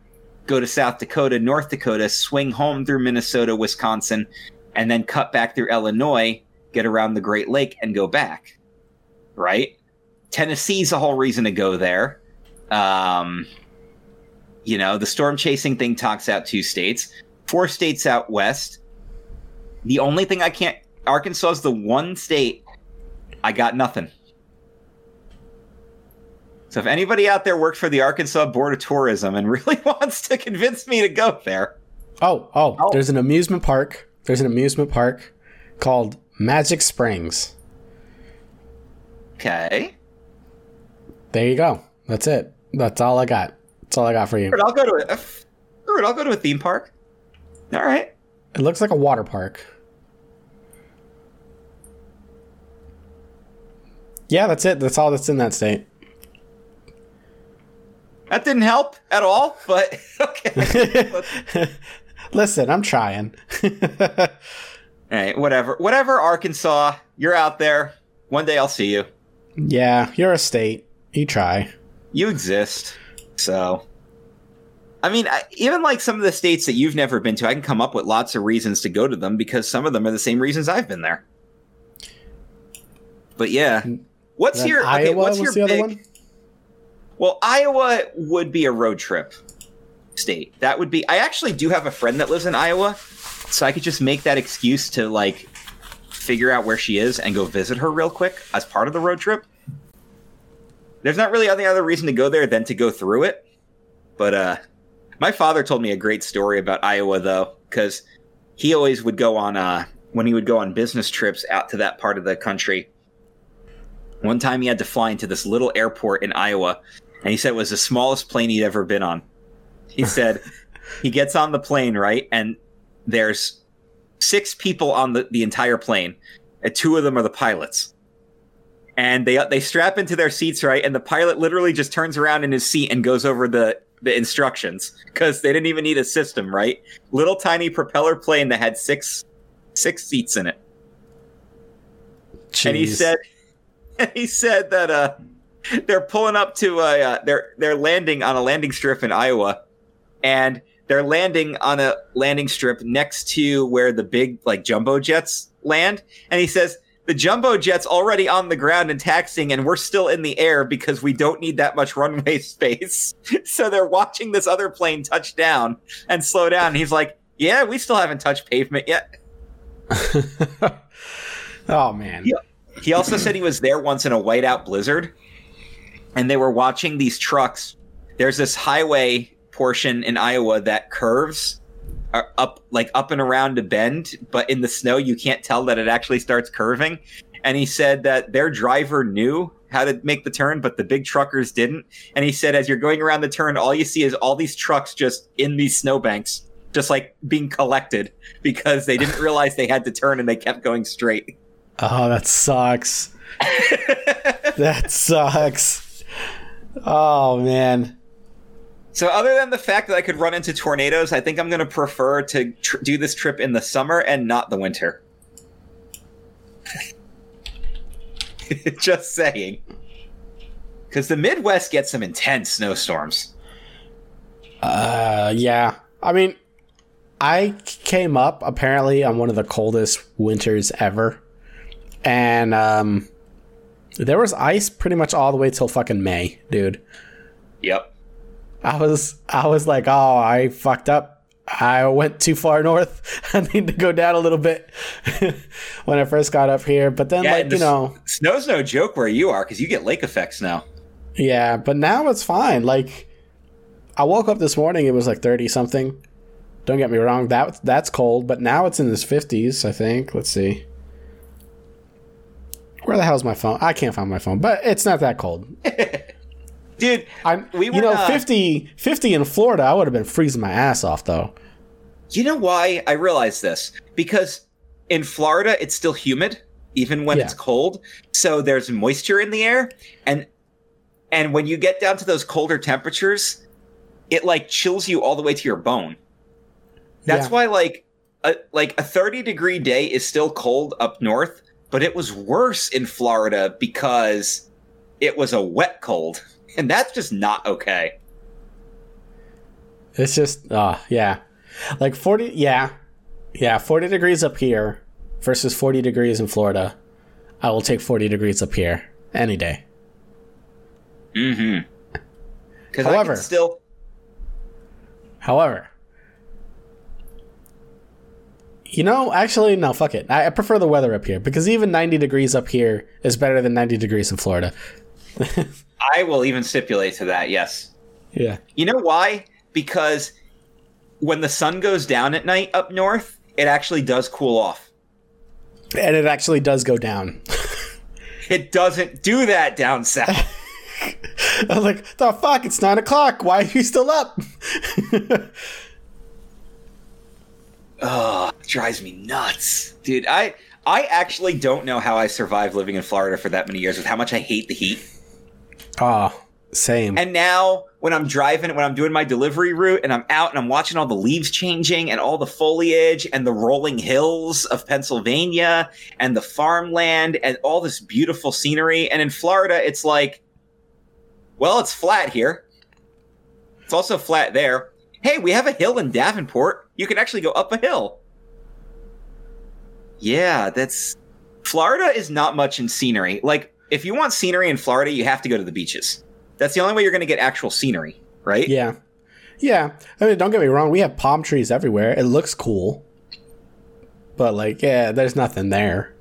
go to South Dakota, North Dakota, swing home through Minnesota, Wisconsin, and then cut back through Illinois, get around the Great Lake, and go back. Right? Tennessee's a whole reason to go there. Um, you know, the storm chasing thing talks out two states, four states out west. The only thing I can't, Arkansas is the one state I got nothing. So if anybody out there works for the Arkansas Board of Tourism and really wants to convince me to go there, Oh, oh, Oh. there's an amusement park. There's an amusement park called Magic Springs. okay. There you go. That's it. That's all I got. That's all I got for you. I'll go to a. I'll go to a theme park. All right. It looks like a water park. Yeah, that's it. That's all that's in that state. That didn't help at all, but okay. Listen, I'm trying. all right, whatever. Whatever, Arkansas. You're out there. One day I'll see you. yeah, you're a state. You try. You exist. So. I mean, I, even like some of the states that you've never been to, I can come up with lots of reasons to go to them because some of them are the same reasons I've been there. But yeah. What's your okay, Iowa what's your big one? Well, Iowa would be a road trip state. That would be. I actually do have a friend that lives in Iowa, so I could just make that excuse to like figure out where she is and go visit her real quick as part of the road trip. There's not really any other reason to go there than to go through it. But uh my father told me a great story about Iowa though, because he always would go on uh when he would go on business trips out to that part of the country. One time he had to fly into this little airport in Iowa, and he said it was the smallest plane he'd ever been on. He said he gets on the plane, right? And there's six people on the, the entire plane, and two of them are the pilots. and they they strap into their seats right, and the pilot literally just turns around in his seat and goes over the the instructions because they didn't even need a system, right? Little tiny propeller plane that had six six seats in it, and he Jeez. said he said that uh they're pulling up to a uh, they're they're landing on a landing strip in Iowa, and they're landing on a landing strip next to where the big like jumbo jets land, and he says the jumbo jet's already on the ground and taxiing, and we're still in the air because we don't need that much runway space. so they're watching this other plane touch down and slow down. And he's like, "Yeah, we still haven't touched pavement yet." oh man. Yeah. He also said he was there once in a whiteout blizzard, and they were watching these trucks. There's this highway portion in Iowa that curves up, like up and around a bend, but in the snow you can't tell that it actually starts curving. And he said that their driver knew how to make the turn, but the big truckers didn't. And he said, as you're going around the turn, all you see is all these trucks just in these snowbanks, just like being collected because they didn't realize they had to turn and they kept going straight. Oh, that sucks. that sucks. Oh man. So, other than the fact that I could run into tornadoes, I think I'm going to prefer to tr- do this trip in the summer and not the winter. Just saying. Because the Midwest gets some intense snowstorms. Uh, yeah. I mean, I came up apparently on one of the coldest winters ever, and um, there was ice pretty much all the way till fucking May, dude. Yep. I was I was like, oh, I fucked up. I went too far north. I need to go down a little bit when I first got up here. But then, Yeah, like and you know, Snow's no joke where you are because you get lake effects now. yeah. But now it's fine. Like I woke up this morning, it was like thirty something. Don't get me wrong, that that's cold. But now it's in the fifties. I think. Let's see. Where the hell's my phone? I can't find my phone, but it's not that cold. Dude, I'm, We you were, know, uh, 50, 50 in Florida, I would have been freezing my ass off though. you know why I realize this? Because in Florida, it's still humid, even when Yeah. it's cold. So there's moisture in the air, and and when you get down to those colder temperatures, it like chills you all the way to your bone. That's Yeah. why like a like a 30 degree day is still cold up north, but it was worse in Florida because it was a wet cold, and that's just not okay. It's just, uh, yeah. Like 40, yeah. Yeah, 40 degrees up here versus 40 degrees in Florida. I will take 40 degrees up here any day. Mm-hmm. Because However- still However, you know, actually, no, fuck it. I, I prefer the weather up here because even 90 degrees up here is better than 90 degrees in Florida. I will even stipulate to that, yes. Yeah. You know why? Because when the sun goes down at night up north, it actually does cool off. And it actually does go down. It doesn't do that down south. I was like, the fuck, it's nine o'clock. Why are you still up? It drives me nuts. Dude, I I actually don't know how I survived living in Florida for that many years with how much I hate the heat. Oh, same. And now when I'm driving, when I'm doing my delivery route and I'm out and I'm watching all the leaves changing and all the foliage and the rolling hills of Pennsylvania and the farmland and all this beautiful scenery. And in Florida, it's like, well, it's flat here. It's also flat there. Hey, we have a hill in Davenport. You can actually go up a hill. Yeah, that's. Florida is not much in scenery. Like, if you want scenery in Florida, you have to go to the beaches. That's the only way you're going to get actual scenery, right? Yeah. Yeah. I mean, don't get me wrong. We have palm trees everywhere. It looks cool. But like, yeah, there's nothing there.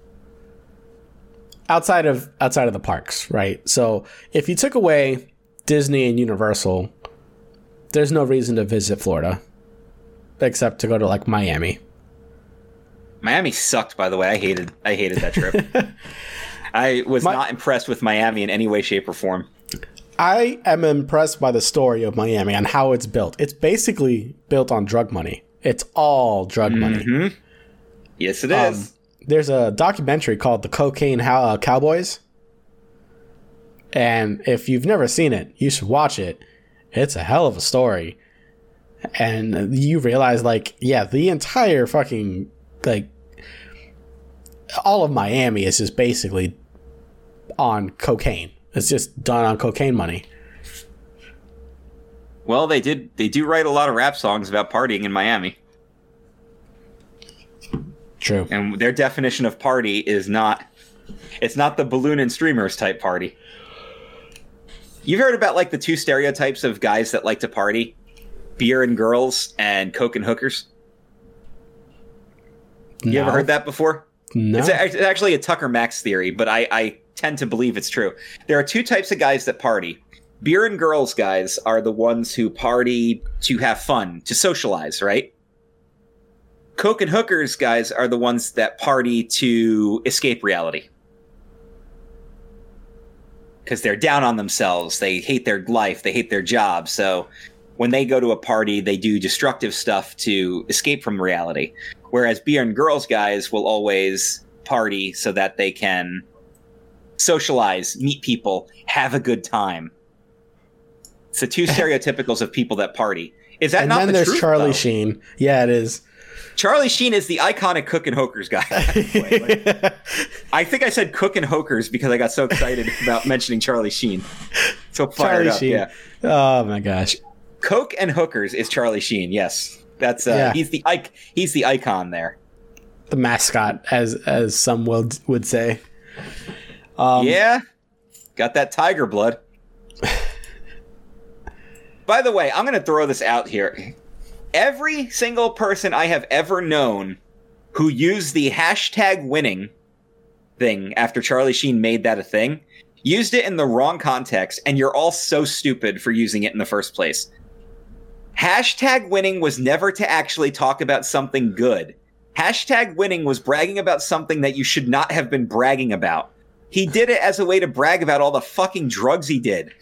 Outside of outside of the parks, right? So, if you took away Disney and Universal, there's no reason to visit Florida except to go to like Miami. Miami sucked, by the way. I hated. I hated that trip. I was My- not impressed with Miami in any way, shape, or form. I am impressed by the story of Miami and how it's built. It's basically built on drug money. It's all drug money. hmm Yes, it is. Um, there's a documentary called "The Cocaine How- uh, Cowboys." And if you've never seen it, you should watch it. It's a hell of a story. And you realize, like, yeah, the entire fucking, like, all of Miami is just basically on cocaine. It's just done on cocaine money. Well, they did. They do write a lot of rap songs about partying in Miami, True. and their definition of party is not. It's not the balloon and streamers type party. You've heard about like the two stereotypes of guys that like to party: beer and girls, and coke and hookers. You ever heard that before? No. It's, a, it's actually a Tucker Max theory, but I, I tend to believe it's true. There are two types of guys that party. Beer and girls guys are the ones who party to have fun, to socialize, right? Coke and hookers guys are the ones that party to escape reality. Because they're down on themselves. They hate their life. They hate their job. So when they go to a party, they do destructive stuff to escape from reality. Whereas beer and girls guys will always party so that they can socialize, meet people, have a good time. It's the two stereotypicals of people that party. Is that and not then the there's truth, Charlie though? Sheen. Yeah, it is. Charlie Sheen is the iconic cook and hokers guy. I think I said cook and hokers because I got so excited about mentioning Charlie Sheen. So fired Charlie up, Sheen. yeah. Oh my gosh. Coke and hookers is Charlie Sheen. Yes, that's uh, Yeah. he's the he's the icon there. The mascot, as as some would would say. Um, yeah, got that tiger blood. By the way, I'm going to throw this out here. Every single person I have ever known who used the hashtag winning thing after Charlie Sheen made that a thing used it in the wrong context, and you're all so stupid for using it in the first place. Hashtag winning was never to actually talk about something good. Hashtag winning was bragging about something that you should not have been bragging about. He did it as a way to brag about all the fucking drugs he did.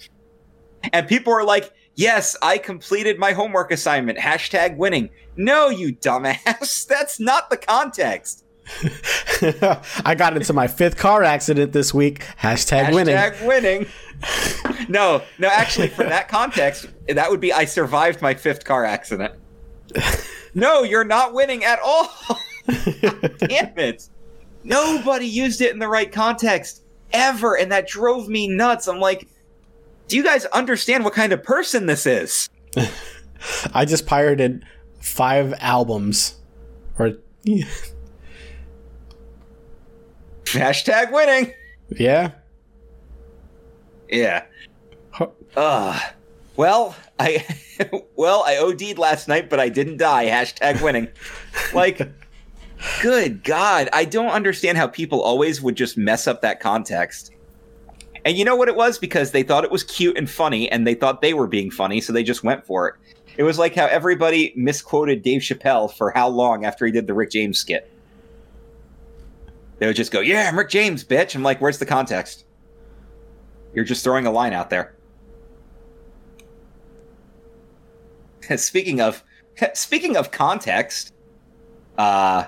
And people are like, yes, I completed my homework assignment. Hashtag winning. No, you dumbass. That's not the context. I got into my fifth car accident this week. Hashtag, winning. Hashtag winning. no, no, actually, for that context, that would be I survived my fifth car accident. No, you're not winning at all. Damn it. Nobody used it in the right context ever, and that drove me nuts. I'm like, do you guys understand what kind of person this is? I just pirated five albums. Or Hashtag winning. yeah. Yeah. Huh. Uh well, I well, I OD'd last night, but I didn't die. Hashtag winning. like, good God, I don't understand how people always would just mess up that context. And you know what it was? Because they thought it was cute and funny, and they thought they were being funny, so they just went for it. It was like how everybody misquoted Dave Chappelle for how long after he did the Rick James skit. They would just go, "Yeah, I'm Rick James, bitch." I'm like, "Where's the context?" You're just throwing a line out there. speaking of speaking of context, uh,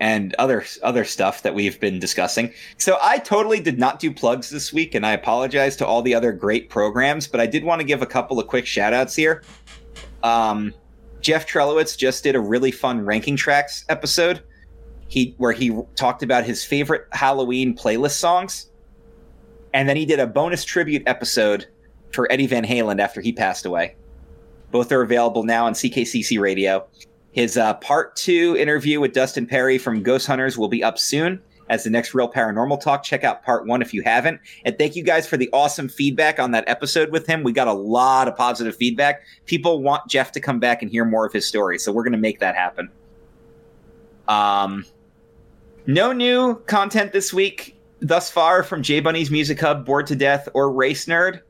and other other stuff that we've been discussing. So I totally did not do plugs this week, and I apologize to all the other great programs, but I did want to give a couple of quick shout outs here. Um, Jeff Trelowitz just did a really fun ranking tracks episode. He where he talked about his favorite Halloween playlist songs. And then he did a bonus tribute episode for Eddie Van Halen after he passed away. Both are available now on CKCC Radio. His uh, part two interview with Dustin Pari from Ghost Hunters will be up soon as the next Real Paranormal Talk. Check out part one if you haven't. And thank you guys for the awesome feedback on that episode with him. We got a lot of positive feedback. People want Jeff to come back and hear more of his story, so we're going to make that happen. Um, no new content this week thus far from J Bunny's Music Hub, Bored to Death, or Race Nerd,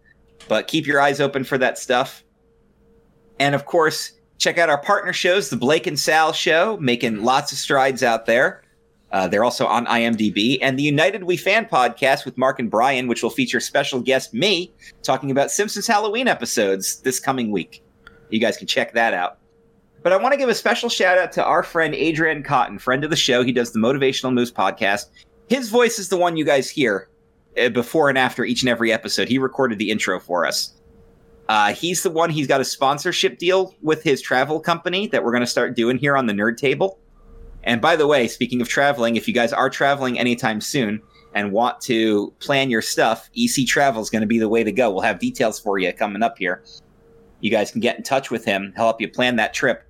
but keep your eyes open for that stuff. And of course, check out our partner shows, the Blake and Sal Show, making lots of strides out there. Uh, they're also on IMDb, and the United We Fan podcast with Mark and Brian, which will feature special guest me talking about Simpsons Halloween episodes this coming week. You guys can check that out. But I want to give a special shout out to our friend Adrian Cotton, friend of the show. He does the Motivational Moose podcast. His voice is the one you guys hear uh, before and after each and every episode. He recorded the intro for us. Uh, he's the one. He's got a sponsorship deal with his travel company that we're going to start doing here on the Nerd Table. And by the way, speaking of traveling, if you guys are traveling anytime soon and want to plan your stuff, EC Travel is going to be the way to go. We'll have details for you coming up here. You guys can get in touch with him. He'll help you plan that trip,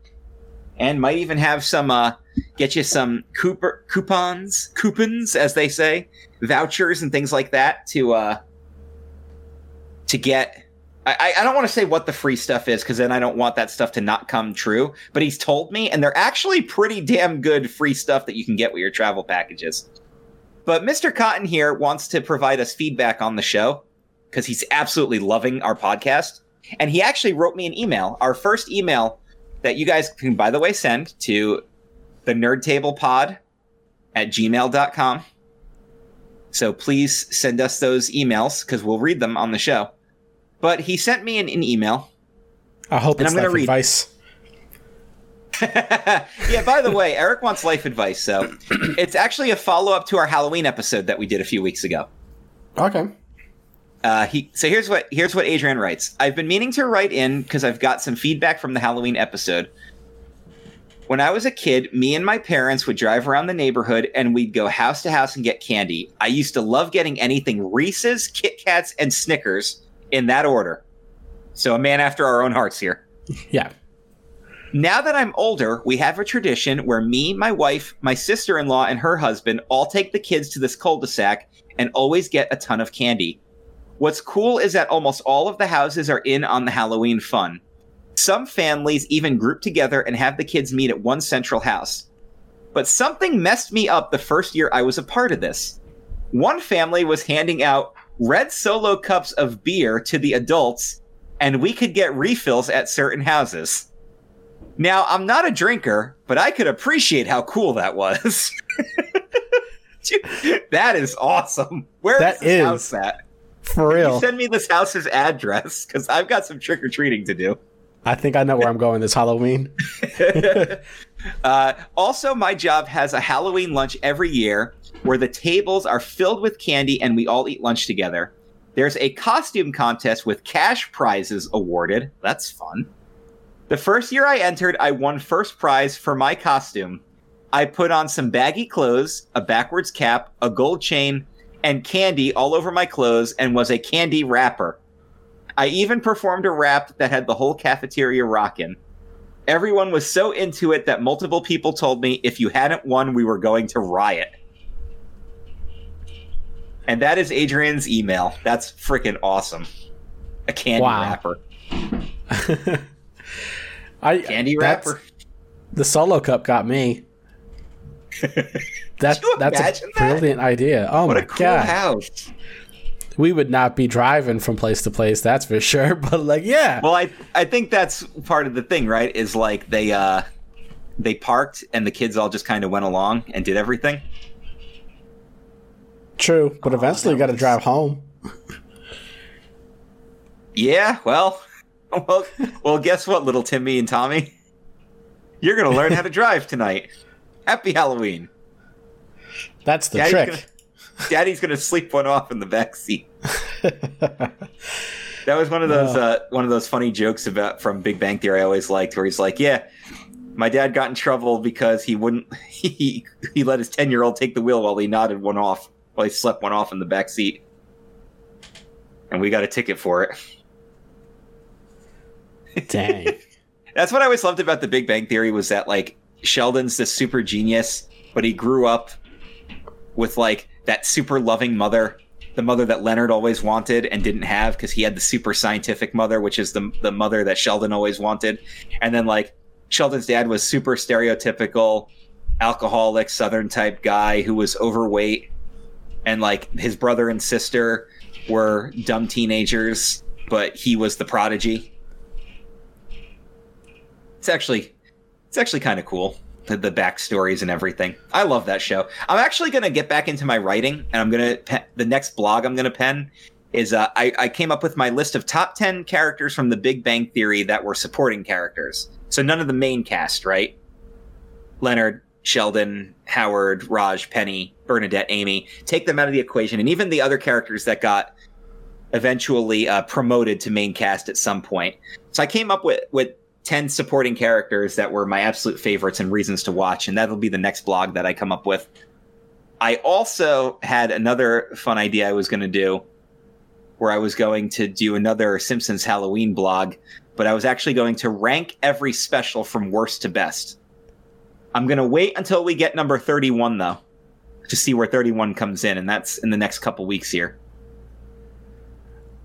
and might even have some uh, get you some Cooper coupons, coupons as they say, vouchers and things like that to uh, to get I, I don't want to say what the free stuff is because then I don't want that stuff to not come true. But he's told me, and they're actually pretty damn good free stuff that you can get with your travel packages. But Mr. Cotton here wants to provide us feedback on the show because he's absolutely loving our podcast. And he actually wrote me an email, our first email that you guys can, by the way, send to the nerd table pod at gmail.com. So please send us those emails because we'll read them on the show. But he sent me an, an email. I hope it's I'm life read- advice. yeah, by the way, Eric wants life advice. So it's actually a follow up to our Halloween episode that we did a few weeks ago. Okay. Uh, he so here's what here's what Adrian writes. I've been meaning to write in because I've got some feedback from the Halloween episode. When I was a kid, me and my parents would drive around the neighborhood and we'd go house to house and get candy. I used to love getting anything Reese's, Kit Kats, and Snickers in that order. So a man after our own hearts here. Yeah. Now that I'm older, we have a tradition where me, my wife, my sister in law, and her husband all take the kids to this cul de sac and always get a ton of candy. What's cool is that almost all of the houses are in on the Halloween fun. Some families even group together and have the kids meet at one central house. But something messed me up the first year I was a part of this. One family was handing out red solo cups of beer to the adults, and we could get refills at certain houses. Now, I'm not a drinker, but I could appreciate how cool that was. That is awesome. Where is That this is. house at? For You real. send me this house's address because I've got some trick or treating to do. I think I know where I'm going this Halloween. uh, also, my job has a Halloween lunch every year where the tables are filled with candy and we all eat lunch together. There's a costume contest with cash prizes awarded. That's fun. The first year I entered, I won first prize for my costume. I put on some baggy clothes, a backwards cap, a gold chain, and candy all over my clothes and was a candy rapper. I even performed a rap that had the whole cafeteria rockin'. Everyone was so into it that multiple people told me if you hadn't won, we were going to riot. And that is Adrian's email. That's freaking awesome. A candy Wow. rapper. I Candy that's- rapper. The solo cup got me. That's that's a that? brilliant idea. Oh What my a cool god. house. We would not be driving from place to place, that's for sure. But like, yeah. Well, I I think that's part of the thing, right? Is like they uh they parked and the kids all just kind of went along and did everything. True. But eventually you gotta was- drive home. Yeah, well, well, well. Guess what, little Timmy and Tommy? You're gonna learn how to drive tonight. Happy Halloween! That's the Daddy's trick. Gonna, Daddy's gonna sleep one off in the back seat. That was one of those uh, one of those funny jokes about from Big Bang Theory. I always liked where he's like, "Yeah, my dad got in trouble because he wouldn't he he let his ten year old take the wheel while he nodded one off he slept one off in the back seat, and we got a ticket for it." Dang. That's what I always loved about the Big Bang Theory was that like Sheldon's this super genius, but he grew up with like that super loving mother, the mother that Leonard always wanted and didn't have because he had the super scientific mother, which is the the mother that Sheldon always wanted. And then like Sheldon's dad was super stereotypical alcoholic southern type guy who was overweight and like his brother and sister were dumb teenagers, but he was the prodigy. It's actually it's actually kind of cool. The, the backstories and everything. I love that show. I'm actually to get back into my writing, and I'm to the next blog I'm to pen is uh, I, I came up with my list of top ten characters from The Big Bang Theory that were supporting characters. So none of the main cast, right? Leonard, Sheldon, Howard, Raj, Penny, Bernadette, Amy, take them out of the equation, and even the other characters that got eventually uh, promoted to main cast at some point. So I came up with with ten supporting characters that were my absolute favorites and reasons to watch, and that'll be the next blog that I come up with. I also had another fun idea I was going to do, where I was going to do another Simpsons Halloween blog, but I was actually going to rank every special from worst to best. I'm going to wait until we get number 31 though to see where 31 comes in and that's in the next couple weeks here.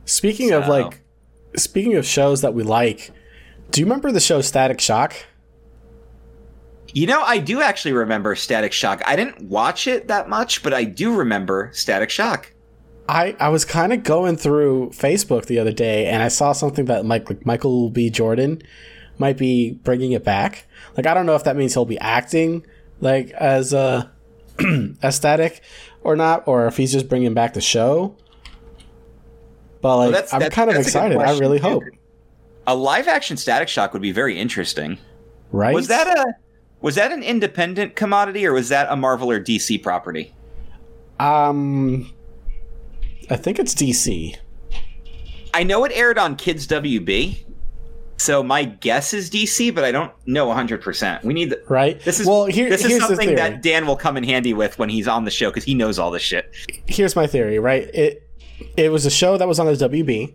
Speaking of like, speaking of shows that we like, do you remember the show Static Shock? You know, I do actually remember Static Shock. I didn't watch it that much, but I do remember Static Shock. I, I was kind of going through Facebook the other day and I saw something that Mike, like Michael B. Jordan might be bringing it back. Like I don't know if that means he'll be acting like as a as static or not, or if he's just bringing back the show. But like that's- I'm that's- kind of a excited. I really hope. A live action Static Shock would be very interesting. Right? Was that a was that an independent commodity or was that a Marvel or DC property? um? I think it's DC. I know it aired on Kids WB. So my guess is DC, but I don't know 100%. We need the, Right. This is well. Here, this is here's the something theory. that Dan will come in handy with when he's on the show because he knows all this shit. here's my theory, right? It it was a show that was on the WB.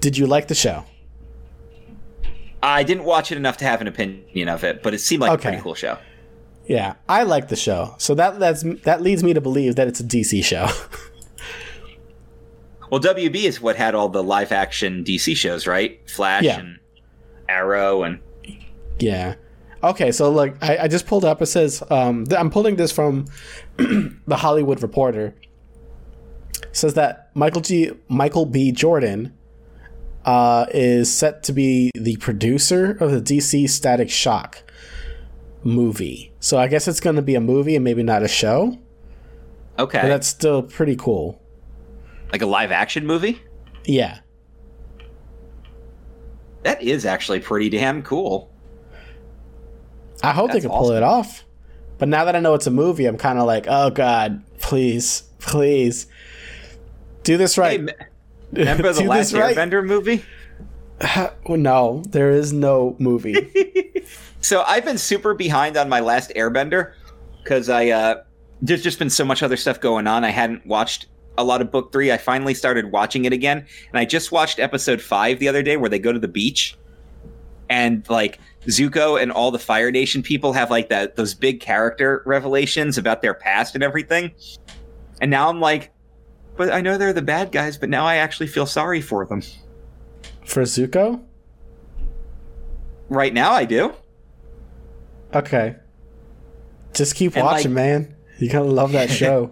Did you like the show? I didn't watch it enough to have an opinion of it, but it seemed like Okay. a pretty cool show. Yeah, I like the show. So that that's that leads me to believe that it's a DC show. Well, WB is what had all the live action DC shows, right? Flash Yeah. and Arrow and yeah. Okay, so like I, I just pulled up. It says um, th- I'm pulling this from the Hollywood Reporter. It says that Michael G. Michael B. Jordan uh, is set to be the producer of the DC Static Shock movie. So I guess it's going to be a movie and maybe not a show. okay, But that's still pretty cool. like a live action movie. Yeah. That is actually pretty damn cool. I hope they That's can pull it off. But now that I know it's a movie, I'm kind of like, oh god, please, please, do this right. me- remember the last right. Airbender movie? Well, no, there is no movie. So I've been super behind on my last Airbender because I uh, there's just been so much other stuff going on. I hadn't watched a lot of book three. I finally started watching it again, and I just watched episode five the other day where they go to the beach, and like Zuko and all the Fire Nation people have like that those big character revelations about their past and everything. And now I'm like, but I know they're the bad guys, but now I actually feel sorry for them. For Zuko? Right now, I do. Okay. Just keep And, watching, like- man. You're gonna love that show.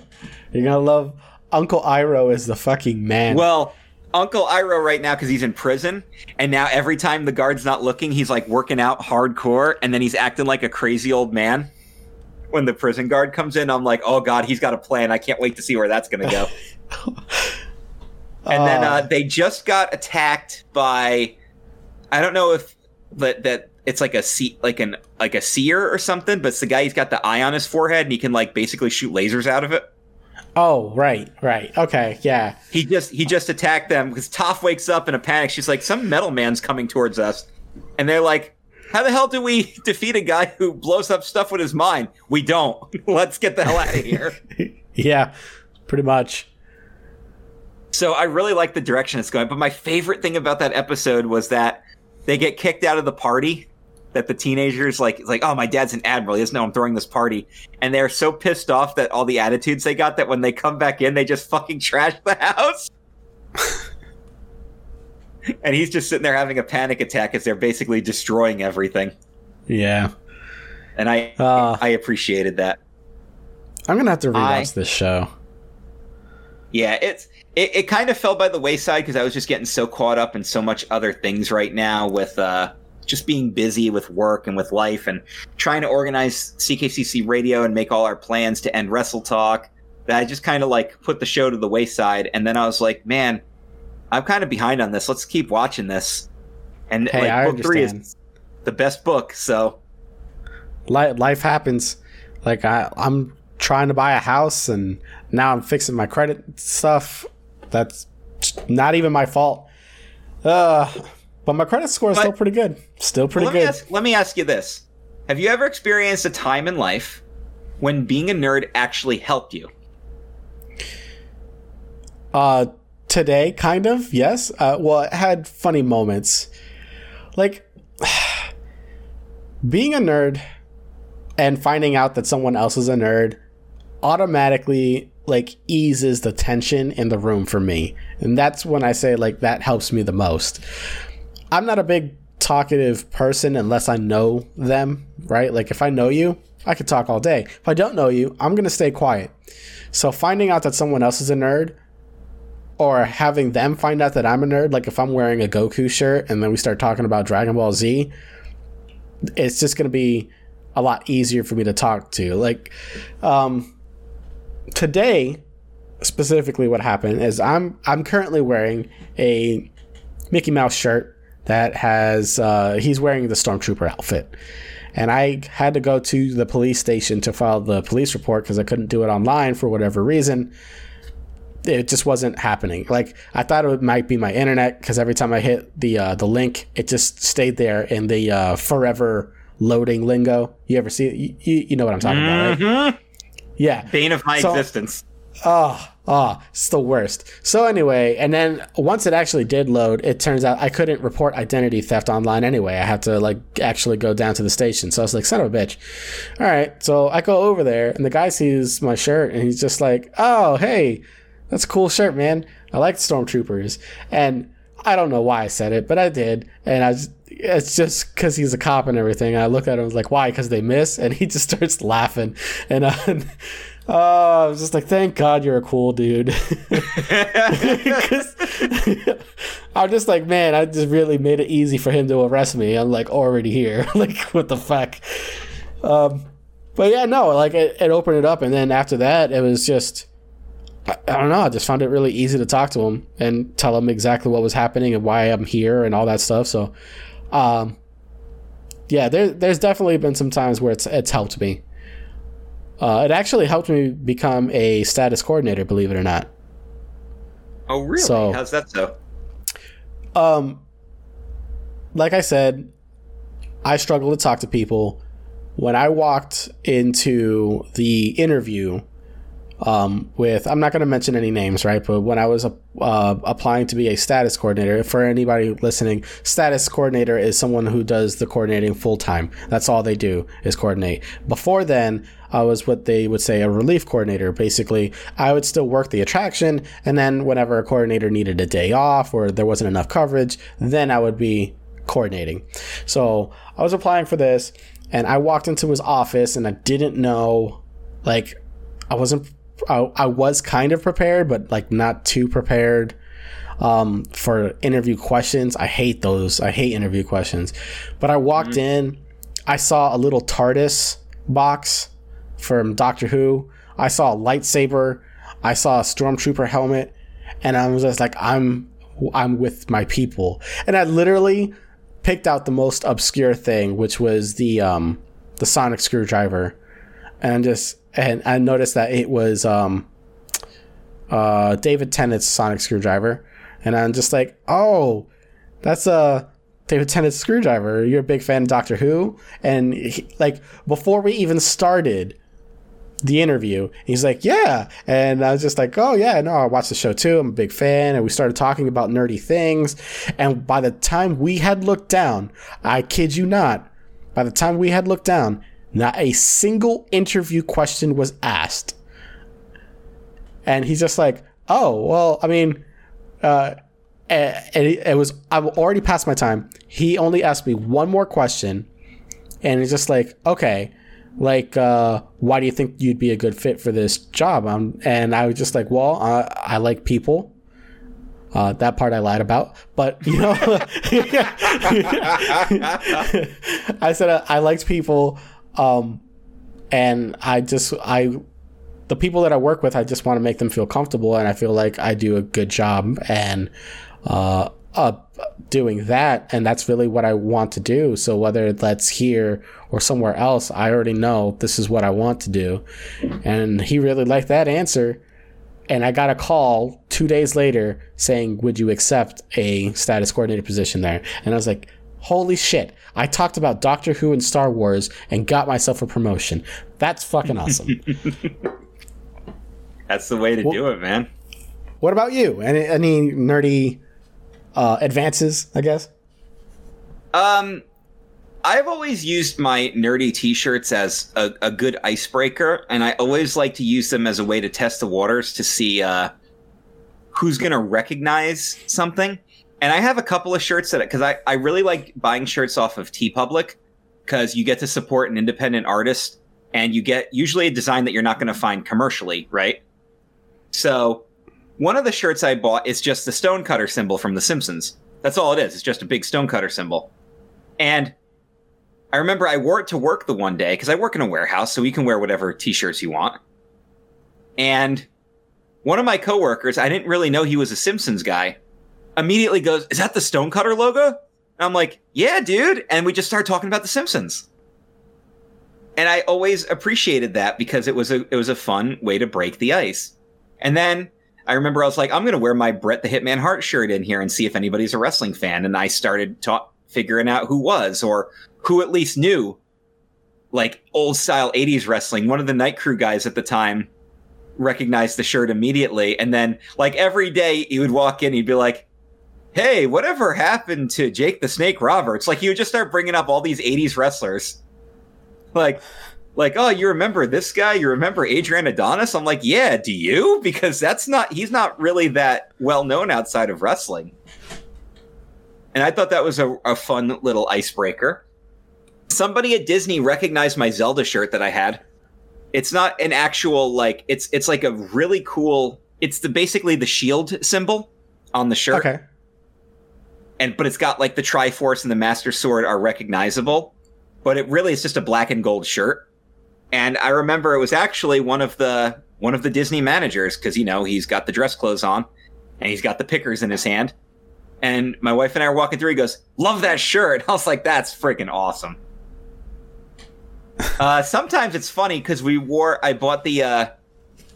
You're gonna love Uncle Iroh is the fucking man. Well, Uncle Iroh right now because he's in prison, and now every time the guard's not looking, he's like working out hardcore, and then he's acting like a crazy old man. When the prison guard comes in, I'm like, oh god, he's got a plan. I can't wait to see where that's gonna go. and then uh, they just got attacked by, I don't know if that that it's like a sea like an like a seer or something, but it's the guy he's got the eye on his forehead and he can like basically shoot lasers out of it. Oh, right, right. Okay, yeah. he just he just attacked them because Toph wakes up in a panic. She's like, "Some metal man's coming towards us," and they're like, "How the hell do we defeat a guy who blows up stuff with his mind? We don't. Let's get the hell out of here." Yeah, pretty much. so I really like the direction it's going. But my favorite thing about that episode was that they get kicked out of the party. That the teenagers like like, oh, my dad's an admiral. He doesn't know I'm throwing this party, and they're so pissed off that all the attitudes they got that when they come back in, they just fucking trash the house. and he's just sitting there having a panic attack as they're basically destroying everything. Yeah. And I Uh, I appreciated that. I'm gonna have to I- rewatch this show. Yeah, it's it, it kind of fell by the wayside because I was just getting so caught up in so much other things right now with uh just being busy with work and with life and trying to organize CKCC radio and make all our plans to end Wrestle Talk. That I just kind of like put the show to the wayside, and then I was like, man, I'm kind of behind on this. Let's keep watching this. And Hey, like I book three is the best book, so life happens. Like I, I'm trying to buy a house, and now I'm fixing my credit stuff. That's not even my fault. Uh, but my credit score is But- still pretty good. Still pretty let, me good. ask, let me ask you this: Have you ever experienced a time in life when being a nerd actually helped you? Uh, today, kind of, yes. Uh, well, it had funny moments. Like, being a nerd and finding out that someone else is a nerd automatically, like, eases the tension in the room for me. And that's when I say, like, that helps me the most. I'm not a big talkative person unless I know them, right? Like, if I know you, I could talk all day. If I don't know you, I'm going to stay quiet. So, finding out that someone else is a nerd or having them find out that I'm a nerd, like if I'm wearing a Goku shirt and then we start talking about Dragon Ball Z, it's just gonna be a lot easier for me to talk to. Like, um, today, specifically, what happened is I'm I'm currently wearing a Mickey Mouse shirt that has uh, he's wearing the Stormtrooper outfit. And I had to go to the police station to file the police report because I couldn't do it online for whatever reason it just wasn't happening. Like I thought it might be my internet because every time I hit the uh, the link, it just stayed there in the uh, forever loading lingo. You ever see it? You, you know what I'm talking about, right? Yeah. Bane of my So- existence. Oh, oh, it's the worst. So anyway, and then once it actually did load, it turns out I couldn't report identity theft online anyway. I had to like actually go down to the station. So I was like, son of a bitch. All right. So I go over there and the guy sees my shirt and he's just like, oh, hey, that's a cool shirt, man. I like stormtroopers. And I don't know why I said it, but I did. And I just, it's just because he's a cop and everything. I look at him I was like, why? Because they miss? And he just starts laughing. And uh, oh, I was just like, thank God you're a cool dude. I'm just like, man, I just really made it easy for him to arrest me. I'm like already here. like, what the fuck? Um, but yeah, no, like it, it opened it up. And then after that, it was just. I, I don't know. I just found it really easy to talk to him and tell him exactly what was happening and why I'm here and all that stuff. So, um, yeah, there, there's definitely been some times where it's it's helped me. Uh, it actually helped me become a status coordinator, believe it or not. Oh, really? So- How's that so? Um, like I said, I struggle to talk to people. When I walked into the interview um, with, I'm not going to mention any names, right? But when I was uh, applying to be a status coordinator, for anybody listening, status coordinator is someone who does the coordinating full time. That's all they do is coordinate. Before then, I was what they would say a relief coordinator. Basically, I would still work the attraction, and then whenever a coordinator needed a day off or there wasn't enough coverage, then I would be coordinating. So I was applying for this, and I walked into his office, and I didn't know, like, I wasn't. I, I was kind of prepared, but like not too prepared um, for interview questions. I hate those. I hate interview questions. But I walked in, I saw a little TARDIS box from Doctor Who. I saw a lightsaber. I saw a stormtrooper helmet, and I was just like, I'm, I'm with my people. And I literally picked out the most obscure thing, which was the um, the sonic screwdriver, and just and I noticed that it was um, uh, David Tennant's sonic screwdriver, and I'm just like, oh, that's a David Tennant's screwdriver. You're a big fan of Doctor Who, and he, like before we even started the interview, he's like, yeah, and I was just like, oh yeah, no, I watched the show too. I'm a big fan, and we started talking about nerdy things, and by the time we had looked down, I kid you not, by the time we had looked down, not a single interview question was asked. And he's just like, oh, well, I mean, uh, it, it was, I'm already past my time. He only asked me one more question. And he's just like, okay, like, uh, why do you think you'd be a good fit for this job? Um, and I was just like, well, uh, I like people. Uh, that part I lied about, but you know, I said I, I liked people, um, and I just I the people that I work with, I just want to make them feel comfortable, and I feel like I do a good job, and uh, uh, doing that, and that's really what I want to do. So whether that's here or somewhere else, I already know this is what I want to do. And he really liked that answer. And I got a call two days later saying, Would you accept a status coordinator position there? And I was like, Holy shit. I talked about Doctor Who and Star Wars and got myself a promotion. That's fucking awesome. That's the way to well, do it, man. What about you? Any, any nerdy uh, advances, I guess? Um, I've always used my nerdy t-shirts as a, a, good icebreaker, and I always like to use them as a way to test the waters to see uh, who's going to recognize something. And I have a couple of shirts that because I, I really like buying shirts off of TeePublic because you get to support an independent artist and you get usually a design that you're not going to find commercially, right? So one of the shirts I bought is just the stonecutter symbol from The Simpsons. That's all it is. It's just a big stonecutter symbol. And I remember I wore it to work the one day because I work in a warehouse, so you can wear whatever t-shirts you want. And one of my coworkers, I didn't really know he was a Simpsons guy, immediately goes, "Is that the Stonecutter logo?" And I'm like, "Yeah, dude." And we just start talking about the Simpsons. And I always appreciated that because it was a it was a fun way to break the ice. And then I remember I was like, I'm to wear my Bret the Hitman Hart shirt in here and see if anybody's a wrestling fan. And I started ta- figuring out who was or who at least knew like old style 80s wrestling. One of the night crew guys at the time recognized the shirt immediately. And then, like, every day he would walk in, he'd be like, Hey, whatever happened to Jake the Snake Roberts? Like, he would just start bringing up all these 80s wrestlers. Like, like, oh, you remember this guy? You remember Adrian Adonis? I'm like, yeah, do you? Because that's not, he's not really that well known outside of wrestling. And I thought that was a, a fun little icebreaker. Somebody at Disney recognized my Zelda shirt that I had. It's not an actual, like, it's, it's like a really cool, it's the basically the shield symbol on the shirt. Okay. And, but it's got like the Triforce and the Master Sword are recognizable, but it really is just a black and gold shirt and I remember it was actually one of the one of the Disney managers because you know he's got the dress clothes on and he's got the pickers in his hand. And my wife and I are walking through. He goes, "Love that shirt." I was like, "That's freaking awesome." uh, sometimes it's funny because we wore. I bought the uh,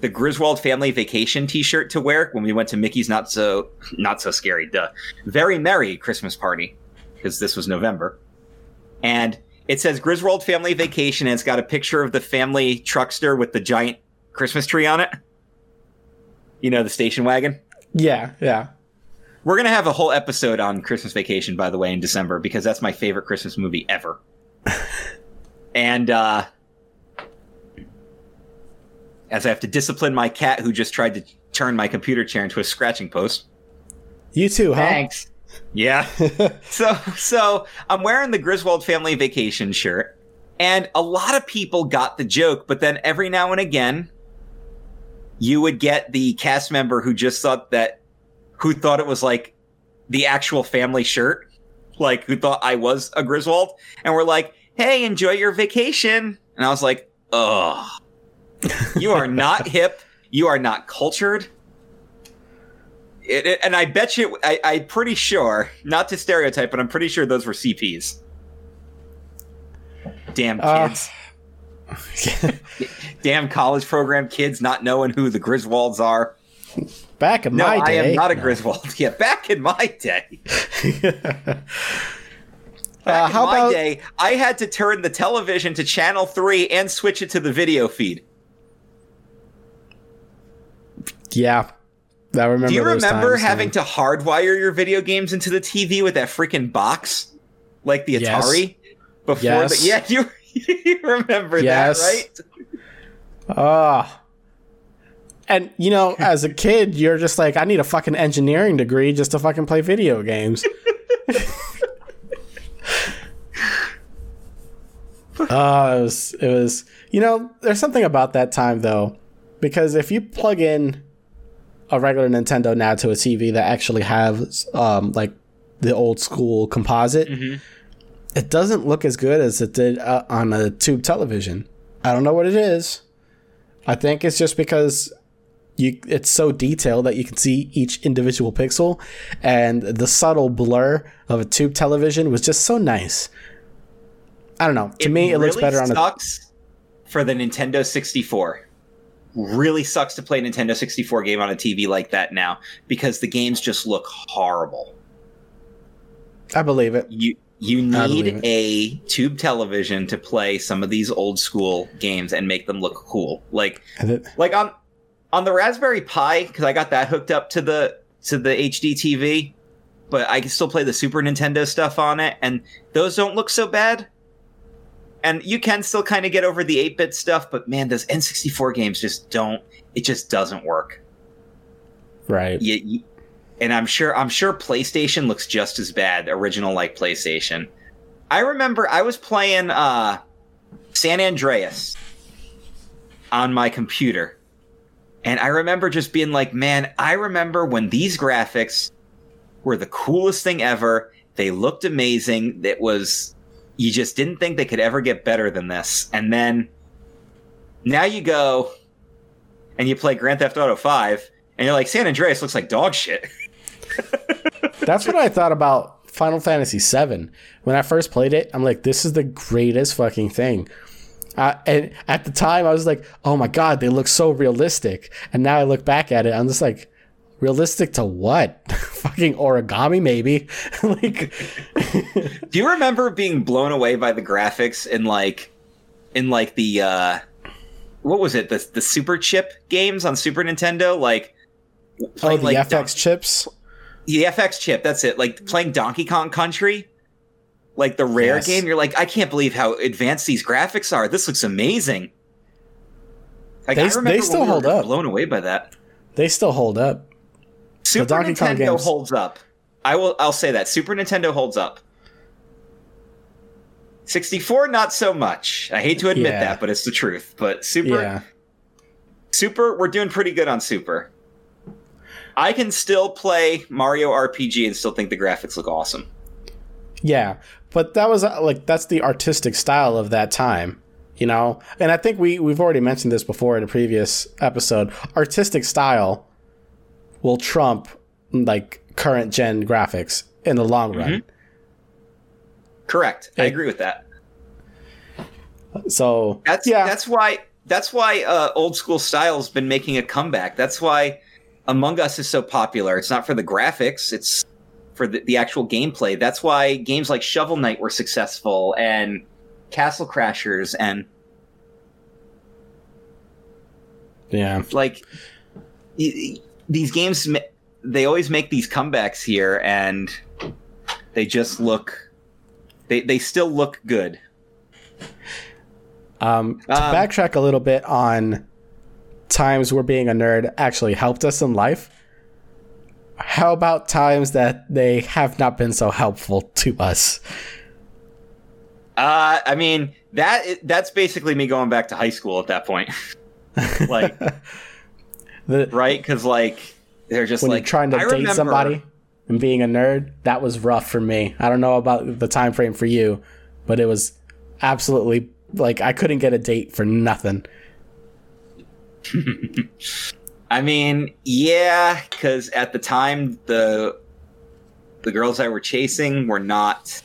the Griswold family vacation T-shirt to wear when we went to Mickey's not so not so scary, duh, very merry Christmas party because this was November, and it says Griswold Family Vacation, and it's got a picture of the family truckster with the giant Christmas tree on it. You know, the station wagon? Yeah, yeah. We're going to have a whole episode on Christmas Vacation, by the way, in December, because that's my favorite Christmas movie ever. and, uh, as I have to discipline my cat who just tried to turn my computer chair into a scratching post. You too, huh? Thanks. Yeah. so so I'm wearing the Griswold family vacation shirt, and a lot of people got the joke, but then every now and again, you would get the cast member who just thought that who thought it was like the actual family shirt, like who thought I was a Griswold, and we're like, "Hey, enjoy your vacation." And I was like, "Ugh, you are not hip. You are not cultured. It, it, and I bet you, I, I'm pretty sure, not to stereotype, but I'm pretty sure those were CPs. Damn uh, kids. Uh, Damn college program kids not knowing who the Griswolds are. Back in no, my day. I am not a Griswold. Yeah, back in my day. Back uh, how in my about... day, I had to turn the television to channel three and switch it to the video feed. Yeah, I remember. Do you remember having to hardwire your video games into the TV with that freaking box, like the Atari? Yes. Before, yes. The, yeah, you, you remember yes. that, right? Ah. Uh, and you know, as a kid, you're just like, I need a fucking engineering degree just to fucking play video games. uh, it was, it was, you know, there's something about that time though, because if you plug in a regular Nintendo now to a TV that actually has um, like the old school composite, mm-hmm. it doesn't look as good as it did uh, on a tube television. I don't know what it is. I think it's just because you it's so detailed that you can see each individual pixel and the subtle blur of a tube television was just so nice i don't know to me it looks really better on a sucks for the Nintendo 64. Really sucks to play a Nintendo 64 game on a TV like that now because the games just look horrible. i believe it You you need a tube television to play some of these old school games and make them look cool. Like like on on the Raspberry Pi because I got that hooked up to the to the HD TV, but I can still play the Super Nintendo stuff on it, and those don't look so bad. And you can still kind of get over the eight bit stuff, but man, those N64 games just don't. It just doesn't work. right You, you- and I'm sure I'm sure PlayStation looks just as bad, original like PlayStation. I remember I was playing uh San Andreas on my computer. And I remember just being like, man, I remember when these graphics were the coolest thing ever. They looked amazing. It was you just didn't think they could ever get better than this. And then now you go and you play Grand Theft Auto 5 and you're like, San Andreas looks like dog shit. That's what I thought about Final Fantasy VII. When I first played it, I'm like, this is the greatest fucking thing. Uh, and at the time, I was like, oh my god, they look so realistic. And now I look back at it, I'm just like, realistic to what? fucking origami, maybe? like, Do you remember being blown away by the graphics in like in like the uh what was it? The the Super Chip games on Super Nintendo like oh, playing, the like, FX Don- chips? the FX chip, that's it. Like playing Donkey Kong Country, like the rare Yes. game, you're like, I can't believe how advanced these graphics are. This looks amazing. Like, They- I remember they still we hold up. Blown away by that. They still hold up. Super Donkey Kong Nintendo games- holds up. I will. I'll say that Super Nintendo holds up. 64, not so much. I hate to admit Yeah. that, but it's the truth. But Super, Yeah. Super, we're doing pretty good on Super. I can still play Mario RPG and still think the graphics look awesome. Yeah, but that was uh, like that's the artistic style of that time, you know. And I think we we've already mentioned this before in a previous episode. Artistic style will trump like current gen graphics in the long run. Correct. I agree with that. So That's yeah, that's why that's why uh, old school style's been making a comeback. That's why Among Us is so popular. It's not for the graphics; it's for the, the actual gameplay. That's why games like Shovel Knight were successful and Castle Crashers and yeah, like y- these games. They always make these comebacks here, and they just look. They they still look good. Um, to Um, backtrack a little bit on times where being a nerd actually helped us in life. How about times that they have not been so helpful to us? Uh, I mean that that's basically me going back to high school at that point. like The, right? Because like they're just when like you're trying to I date remember- somebody and being a nerd, that was rough for me. I don't know about the time frame for you, but it was absolutely like I couldn't get a date for nothing. I mean, yeah, because at the time the the girls I were chasing were not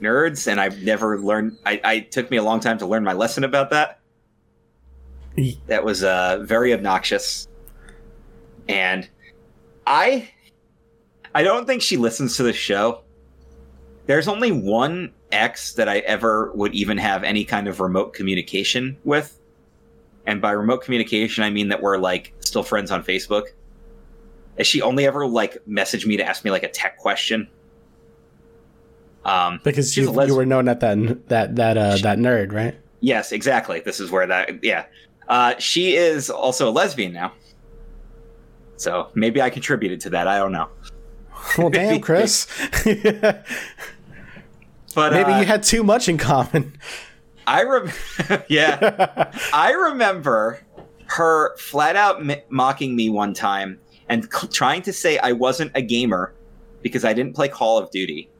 nerds, and I've never learned. I, I took me a long time to learn my lesson about that. That was uh, very obnoxious, and I I don't think she listens to the show. There's only one ex that I ever would even have any kind of remote communication with. And by remote communication, I mean that we're like still friends on Facebook. She only ever like messaged me to ask me like a tech question? Um, Because you, you were known at that that that uh, that nerd, right? yes, exactly. This is where that yeah. Uh, she is also a lesbian now. So maybe I contributed to that. I don't know. Well, damn, Chris. But Maybe uh, you had too much in common. I rem- yeah. I remember her flat out m- mocking me one time and c- trying to say I wasn't a gamer because I didn't play Call of Duty.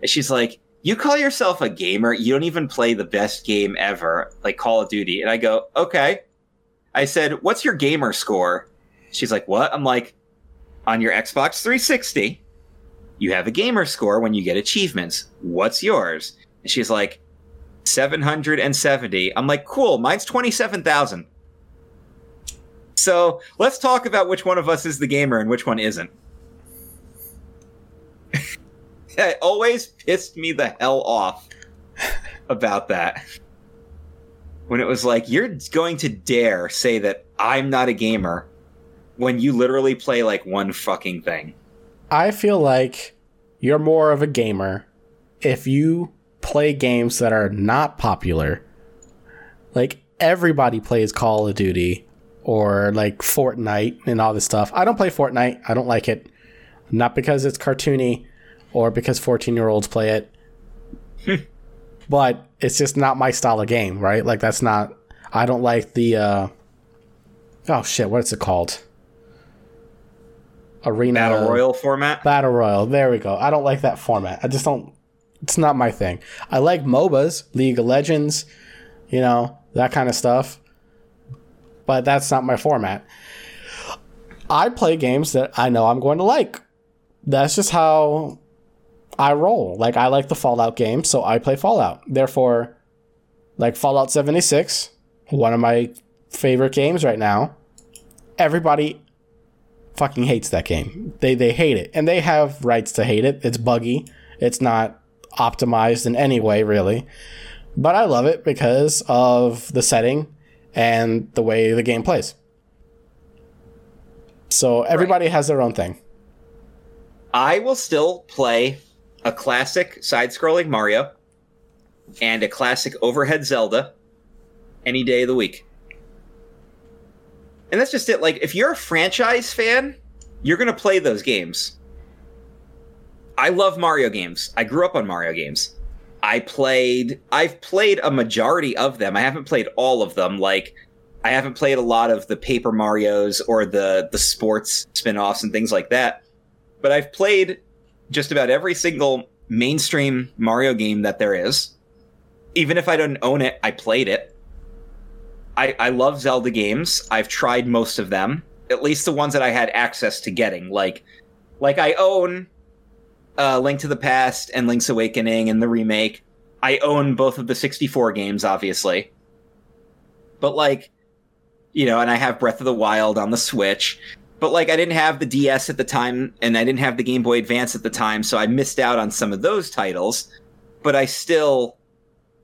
And she's like, "You call yourself a gamer? You don't even play the best game ever, like Call of Duty." And I go, "Okay." I said, "What's your gamer score?" She's like, what? I'm like, on your Xbox 360, you have a gamer score when you get achievements. What's yours? And she's like, 770. I'm like, cool. Mine's 27,000. So let's talk about which one of us is the gamer and which one isn't. it always pissed me the hell off about that. When it was like, you're going to dare say that I'm not a gamer when you literally play like one fucking thing. I feel like you're more of a gamer if you play games that are not popular. Like everybody plays Call of Duty or like Fortnite and all this stuff. I don't play Fortnite. I don't like it. Not because it's cartoony or because 14 year olds play it. but it's just not my style of game, right? Like that's not I don't like the uh oh shit, what's it called? Arena Battle Royale format. Battle Royale. There we go. I don't like that format. I just don't it's not my thing. I like MOBAs, League of Legends, you know, that kind of stuff. But that's not my format. I play games that I know I'm going to like. That's just how I roll. Like I like the Fallout game, so I play Fallout. Therefore, like Fallout 76, one of my favorite games right now. Everybody fucking hates that game. They they hate it. And they have rights to hate it. It's buggy. It's not optimized in any way really. But I love it because of the setting and the way the game plays. So everybody right. has their own thing. I will still play a classic side scrolling Mario and a classic overhead Zelda any day of the week. And that's just it. Like, if you're a franchise fan, you're going to play those games. I love Mario games. I grew up on Mario games. I played, I've played a majority of them. I haven't played all of them. Like, I haven't played a lot of the Paper Marios or the, the sports spin offs and things like that. But I've played just about every single mainstream Mario game that there is. Even if I don't own it, I played it. I, I love Zelda games. I've tried most of them, at least the ones that I had access to getting. Like, like I own uh, Link to the Past and Link's Awakening and the remake. I own both of the 64 games, obviously. But like, you know, and I have Breath of the Wild on the Switch. But like I didn't have the DS at the time and I didn't have the Game Boy Advance at the time, so I missed out on some of those titles, but I still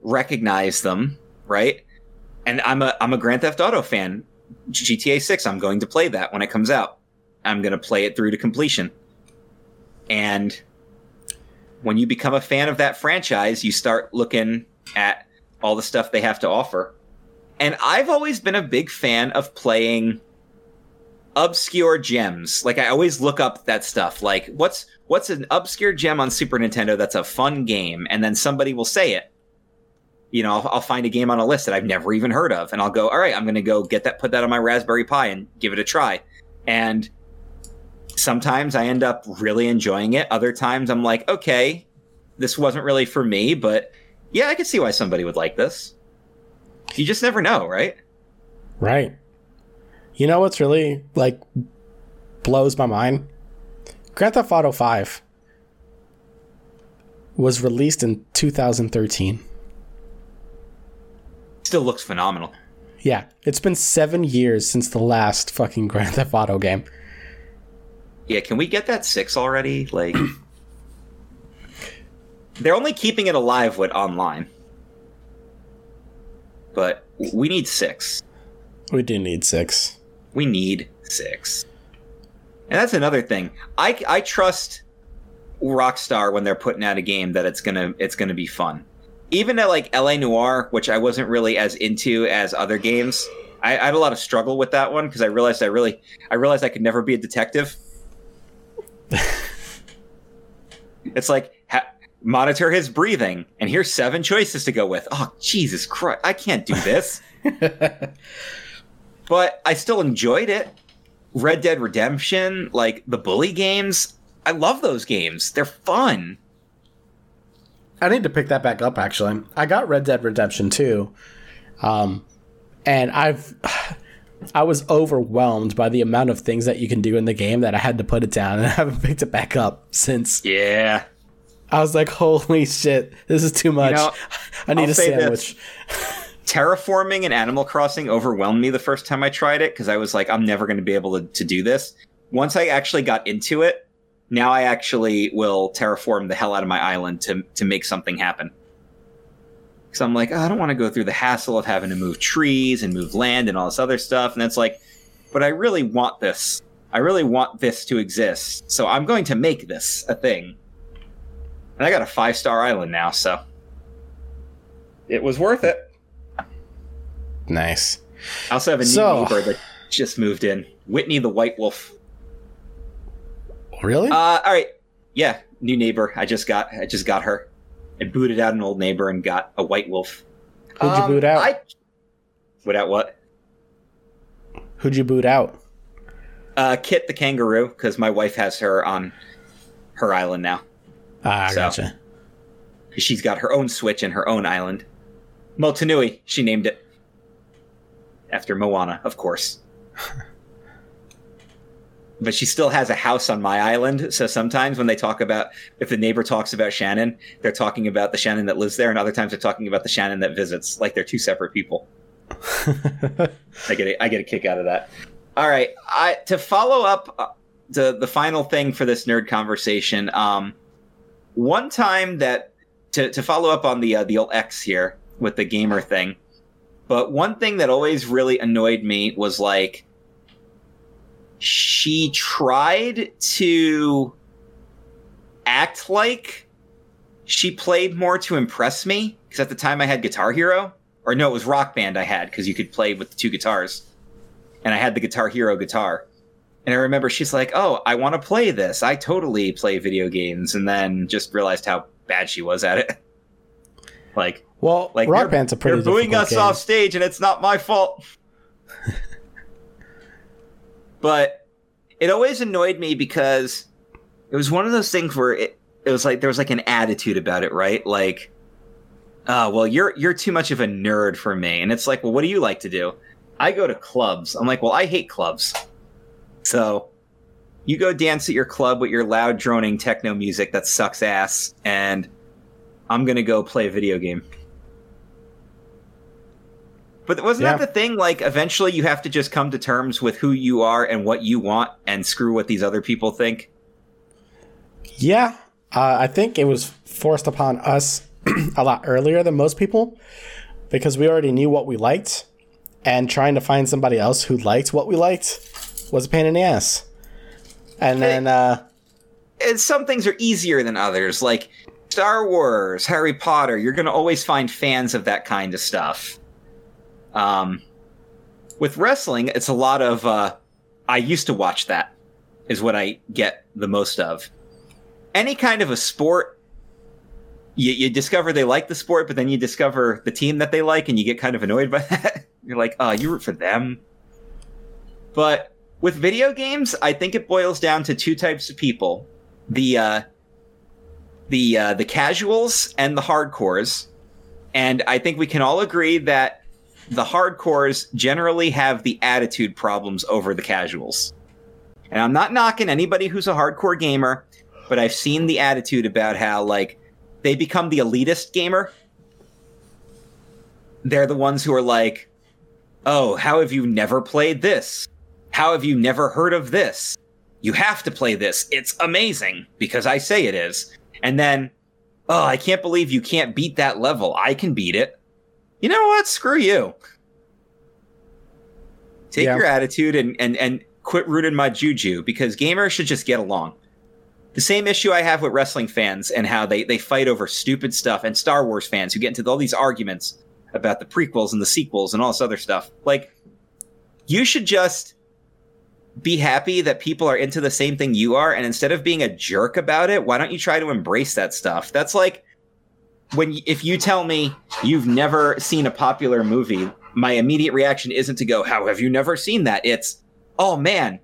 recognize them, right? And I'm a I'm a Grand Theft Auto fan. GTA 6, I'm going to play that when it comes out. I'm going to play it through to completion. And when you become a fan of that franchise, you start looking at all the stuff they have to offer. And I've always been a big fan of playing obscure gems. Like I always look up that stuff. Like what's what's an obscure gem on Super Nintendo that's a fun game, and then somebody will say it. You know, I'll, I'll find a game on a list that I've never even heard of, and I'll go, all right, I'm going to go get that, put that on my Raspberry Pi, and give it a try. And sometimes I end up really enjoying it. Other times I'm like, okay, this wasn't really for me, but yeah, I could see why somebody would like this. You just never know, right? Right. You know what's really like blows my mind? Grand Theft Auto 5 was released in 2013. Still looks phenomenal. Yeah, it's been 7 years since the last fucking Grand Theft Auto game. Yeah, can we get that 6 already? Like They're only keeping it alive with online. But we need 6. We do need 6 we need six. And that's another thing. I, I trust Rockstar when they're putting out a game that it's gonna it's gonna be fun. Even at like LA Noire, which I wasn't really as into as other games, I, I had a lot of struggle with that one because I realized I really I realized I could never be a detective. it's like ha- monitor his breathing, and here's seven choices to go with. Oh Jesus Christ! I can't do this. but I still enjoyed it. Red Dead Redemption, like the bully games, I love those games. They're fun. I need to pick that back up actually. I got Red Dead Redemption 2. Um and I've I was overwhelmed by the amount of things that you can do in the game that I had to put it down and I haven't picked it back up since. Yeah. I was like, holy shit, this is too much. know, I need I'll a sandwich. Terraforming and Animal Crossing overwhelmed me the first time I tried it because I was like, I'm never going to be able to, to do this. Once I actually got into it, now I actually will terraform the hell out of my island to to make something happen. Because I'm like, oh, I don't want to go through the hassle of having to move trees and move land and all this other stuff. And it's like, but I really want this. I really want this to exist. So I'm going to make this a thing. And I got a five star island now, so it was worth it. Nice. I also have a new So- neighbor that just moved in. Whitney the White Wolf. Really? Uh, all right, yeah, new neighbor. I just got. I just got her. I booted out an old neighbor and got a White Wolf. Who'd you Um, boot out? I boot out what? Who'd you boot out? Uh, Kit the kangaroo because my wife has her on her island now. Ah, I So- gotcha. She's got her own Switch and her own island. Motunui, she named it after Moana, of course. but she still has a house on my island. So sometimes when they talk about, if the neighbor talks about Shannon, they're talking about the Shannon that lives there, and other times they're talking about the Shannon that visits. Like they're two separate people. I get a, I get a kick out of that. All right, I to follow up uh, the the final thing for this nerd conversation. Um, one time that to to follow up on the uh, the old X here with the gamer thing, but one thing that always really annoyed me was like she tried to act like she played more to impress me because at the time I had Guitar Hero or no, it was Rock Band I had because you could play with the two guitars, and I had the Guitar Hero guitar. And I remember she's like, "Oh, I want to play this. I totally play video games," and then just realized how bad she was at it. like, well, like Rock Band's a pretty you're booing us game. off stage, and it's not my fault. but it always annoyed me because it was one of those things where it, it was like there was like an attitude about it, right? Like, oh well, you're you're too much of a nerd for me, and it's like, well, what do you like to do? I go to clubs. I'm like, well, I hate clubs, so you go dance at your club with your loud droning techno music that sucks ass, and I'm gonna go play a video game. But wasn't Yeah. that the thing? Like, eventually, you have to just come to terms with who you are and what you want, and screw what these other people think. Yeah, uh, I think it was forced upon us a lot earlier than most people because we already knew what we liked, and trying to find somebody else who liked what we liked was a pain in the ass. And then, uh, And some things are easier than others, like Star Wars, Harry Potter. You're gonna always find fans of that kind of stuff. Um, with wrestling, it's a lot of uh, I used to watch that is what I get the most of. Any kind of a sport, you, you discover they like the sport, but then you discover the team that they like, and you get kind of annoyed by that. You're like, oh, you root for them. But with video games, I think it boils down to two types of people: the uh, the uh, the casuals and the hardcores. And I think we can all agree that the hardcores generally have the attitude problems over the casuals. And I'm not knocking anybody who's a hardcore gamer, but I've seen the attitude about how like they become the elitist gamer. They're the ones who are like, "Oh, how have you never played this? How have you never heard of this? You have to play this. It's amazing because I say it is." And then, "Oh, I can't believe you can't beat that level. I can beat it." You know what? Screw you. Take Yeah. your attitude and, and, and quit rooting my juju because gamers should just get along. The same issue I have with wrestling fans and how they, they fight over stupid stuff and Star Wars fans who get into all these arguments about the prequels and the sequels and all this other stuff. Like, you should just be happy that people are into the same thing you are. And instead of being a jerk about it, why don't you try to embrace that stuff? That's like when if you tell me you've never seen a popular movie, my immediate reaction isn't to go, "How have you never seen that?" It's, "Oh man,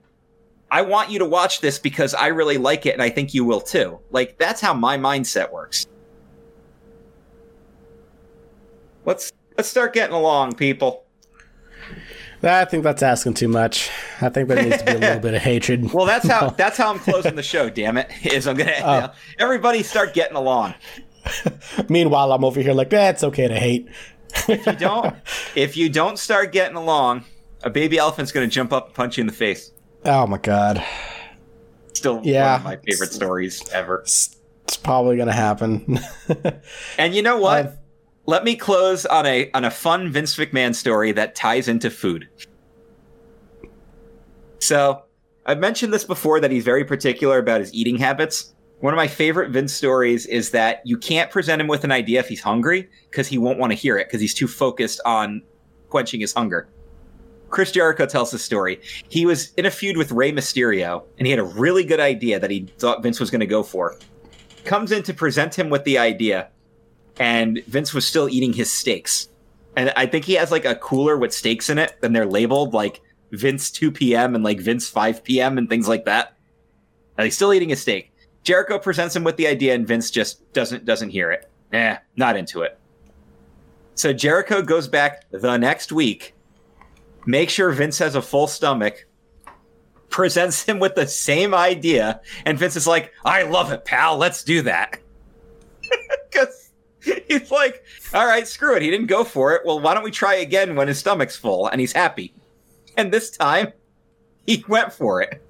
I want you to watch this because I really like it and I think you will too." Like that's how my mindset works. Let's let's start getting along, people. I think that's asking too much. I think there needs to be a little bit of hatred. Well, that's how that's how I'm closing the show. Damn it! Is I'm gonna Oh. you know, everybody start getting along. Meanwhile, I'm over here like, eh, it's okay to hate. If you don't, if you don't start getting along, a baby elephant's gonna jump up and punch you in the face. Oh my god, Still Yeah. one of my favorite stories ever. it's, it's probably gonna happen. And you know what? Um, Let me close on a on a fun Vince McMahon story that ties into food. So, I've mentioned this before that he's very particular about his eating habits. One of my favorite Vince stories is that you can't present him with an idea if he's hungry because he won't want to hear it because he's too focused on quenching his hunger. Chris Jericho tells the story. He was in a feud with Rey Mysterio and he had a really good idea that he thought Vince was going to go for. Comes in to present him with the idea and Vince was still eating his steaks. And I think he has like a cooler with steaks in it, and they're labeled like Vince 2 p.m. and like Vince 5 p.m. and things like that. And he's still eating his steak. Jericho presents him with the idea, and Vince just doesn't doesn't hear it. Eh, not into it. So Jericho goes back the next week, makes sure Vince has a full stomach, presents him with the same idea, and Vince is like, "I love it, pal. Let's do that." Because he's like, all right, screw it. He didn't go for it. Well, why don't we try again when his stomach's full and he's happy? And this time, he went for it.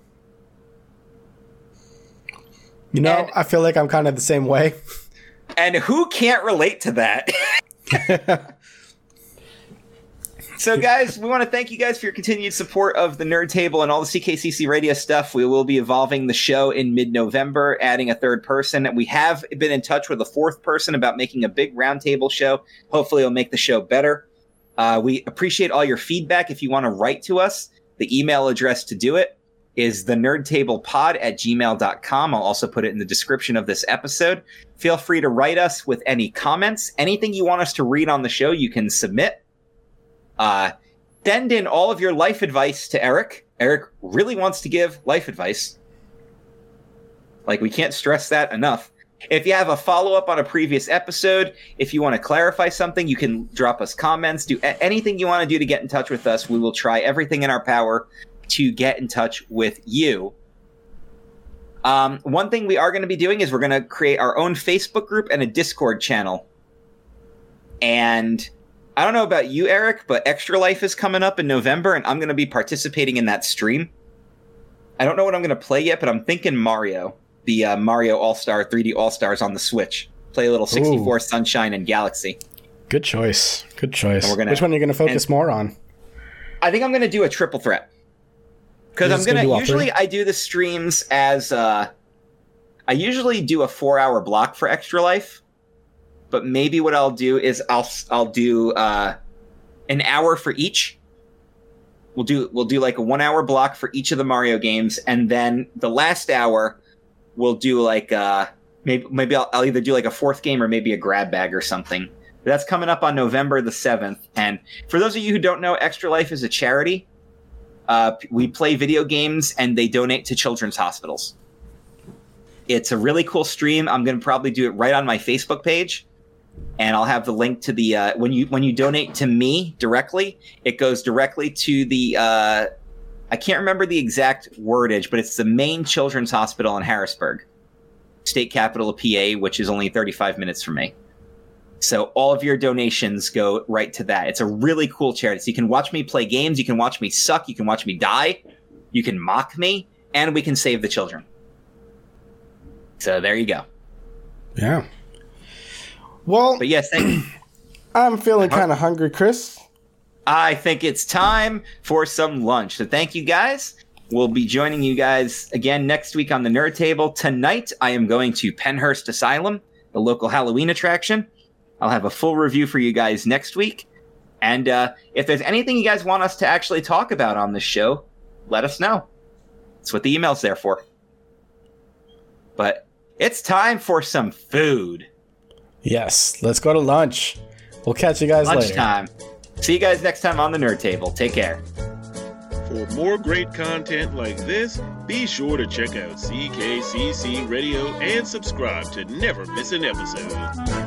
You know, And- I feel like I'm kind of the same way. And who can't relate to that? so, guys, we want to thank you guys for your continued support of the Nerd Table and all the CKCC radio stuff. We will be evolving the show in mid November, adding a third person. We have been in touch with a fourth person about making a big roundtable show. Hopefully, it'll make the show better. Uh, we appreciate all your feedback. If you want to write to us, the email address to do it is the nerdtablepod at gmail.com. I'll also put it in the description of this episode. Feel free to write us with any comments. Anything you want us to read on the show, you can submit. Uh, send in all of your life advice to Eric. Eric really wants to give life advice. Like, we can't stress that enough. If you have a follow up on a previous episode, if you want to clarify something, you can drop us comments. Do anything you want to do to get in touch with us. We will try everything in our power to get in touch with you. Um, one thing we are going to be doing is we're going to create our own Facebook group and a Discord channel. And I don't know about you, Eric, but Extra Life is coming up in November, and I'm going to be participating in that stream. I don't know what I'm going to play yet, but I'm thinking Mario, the uh, Mario All Star 3D All Stars on the Switch. Play a little 64 Sunshine and Galaxy. Good choice. Good choice. Gonna- Which one are you going to focus more on? I think I'm going to do a triple threat. Because I'm gonna gonna usually? I do the streams as uh I usually do a 4-hour block for Extra Life. But maybe what I'll do is I'll I'll do uh an hour for each. We'll do we'll do like a 1-hour block for each of the Mario games and then the last hour we'll do like uh maybe maybe I'll, I'll either do like a fourth game or maybe a grab bag or something. That's coming up on November the 7th and for those of you who don't know Extra Life is a charity. Uh, we play video games and they donate to children's hospitals. It's a really cool stream. I'm going to probably do it right on my Facebook page, and I'll have the link to the uh, when you when you donate to me directly, it goes directly to the. Uh, I can't remember the exact wordage, but it's the main children's hospital in Harrisburg, state capital of PA, which is only 35 minutes from me. So all of your donations go right to that. It's a really cool charity. So you can watch me play games, you can watch me suck, you can watch me die, you can mock me, and we can save the children. So there you go. Yeah. Well, But yes, thank I'm feeling uh-huh. kind of hungry, Chris. I think it's time for some lunch. So thank you guys. We'll be joining you guys again next week on the Nerd Table. Tonight, I am going to Pennhurst Asylum, the local Halloween attraction. I'll have a full review for you guys next week. And uh, if there's anything you guys want us to actually talk about on this show, let us know. That's what the email's there for. But it's time for some food. Yes. Let's go to lunch. We'll catch you guys later. Lunchtime. See you guys next time on the Nerd Table. Take care. For more great content like this, be sure to check out CKCC Radio and subscribe to never miss an episode.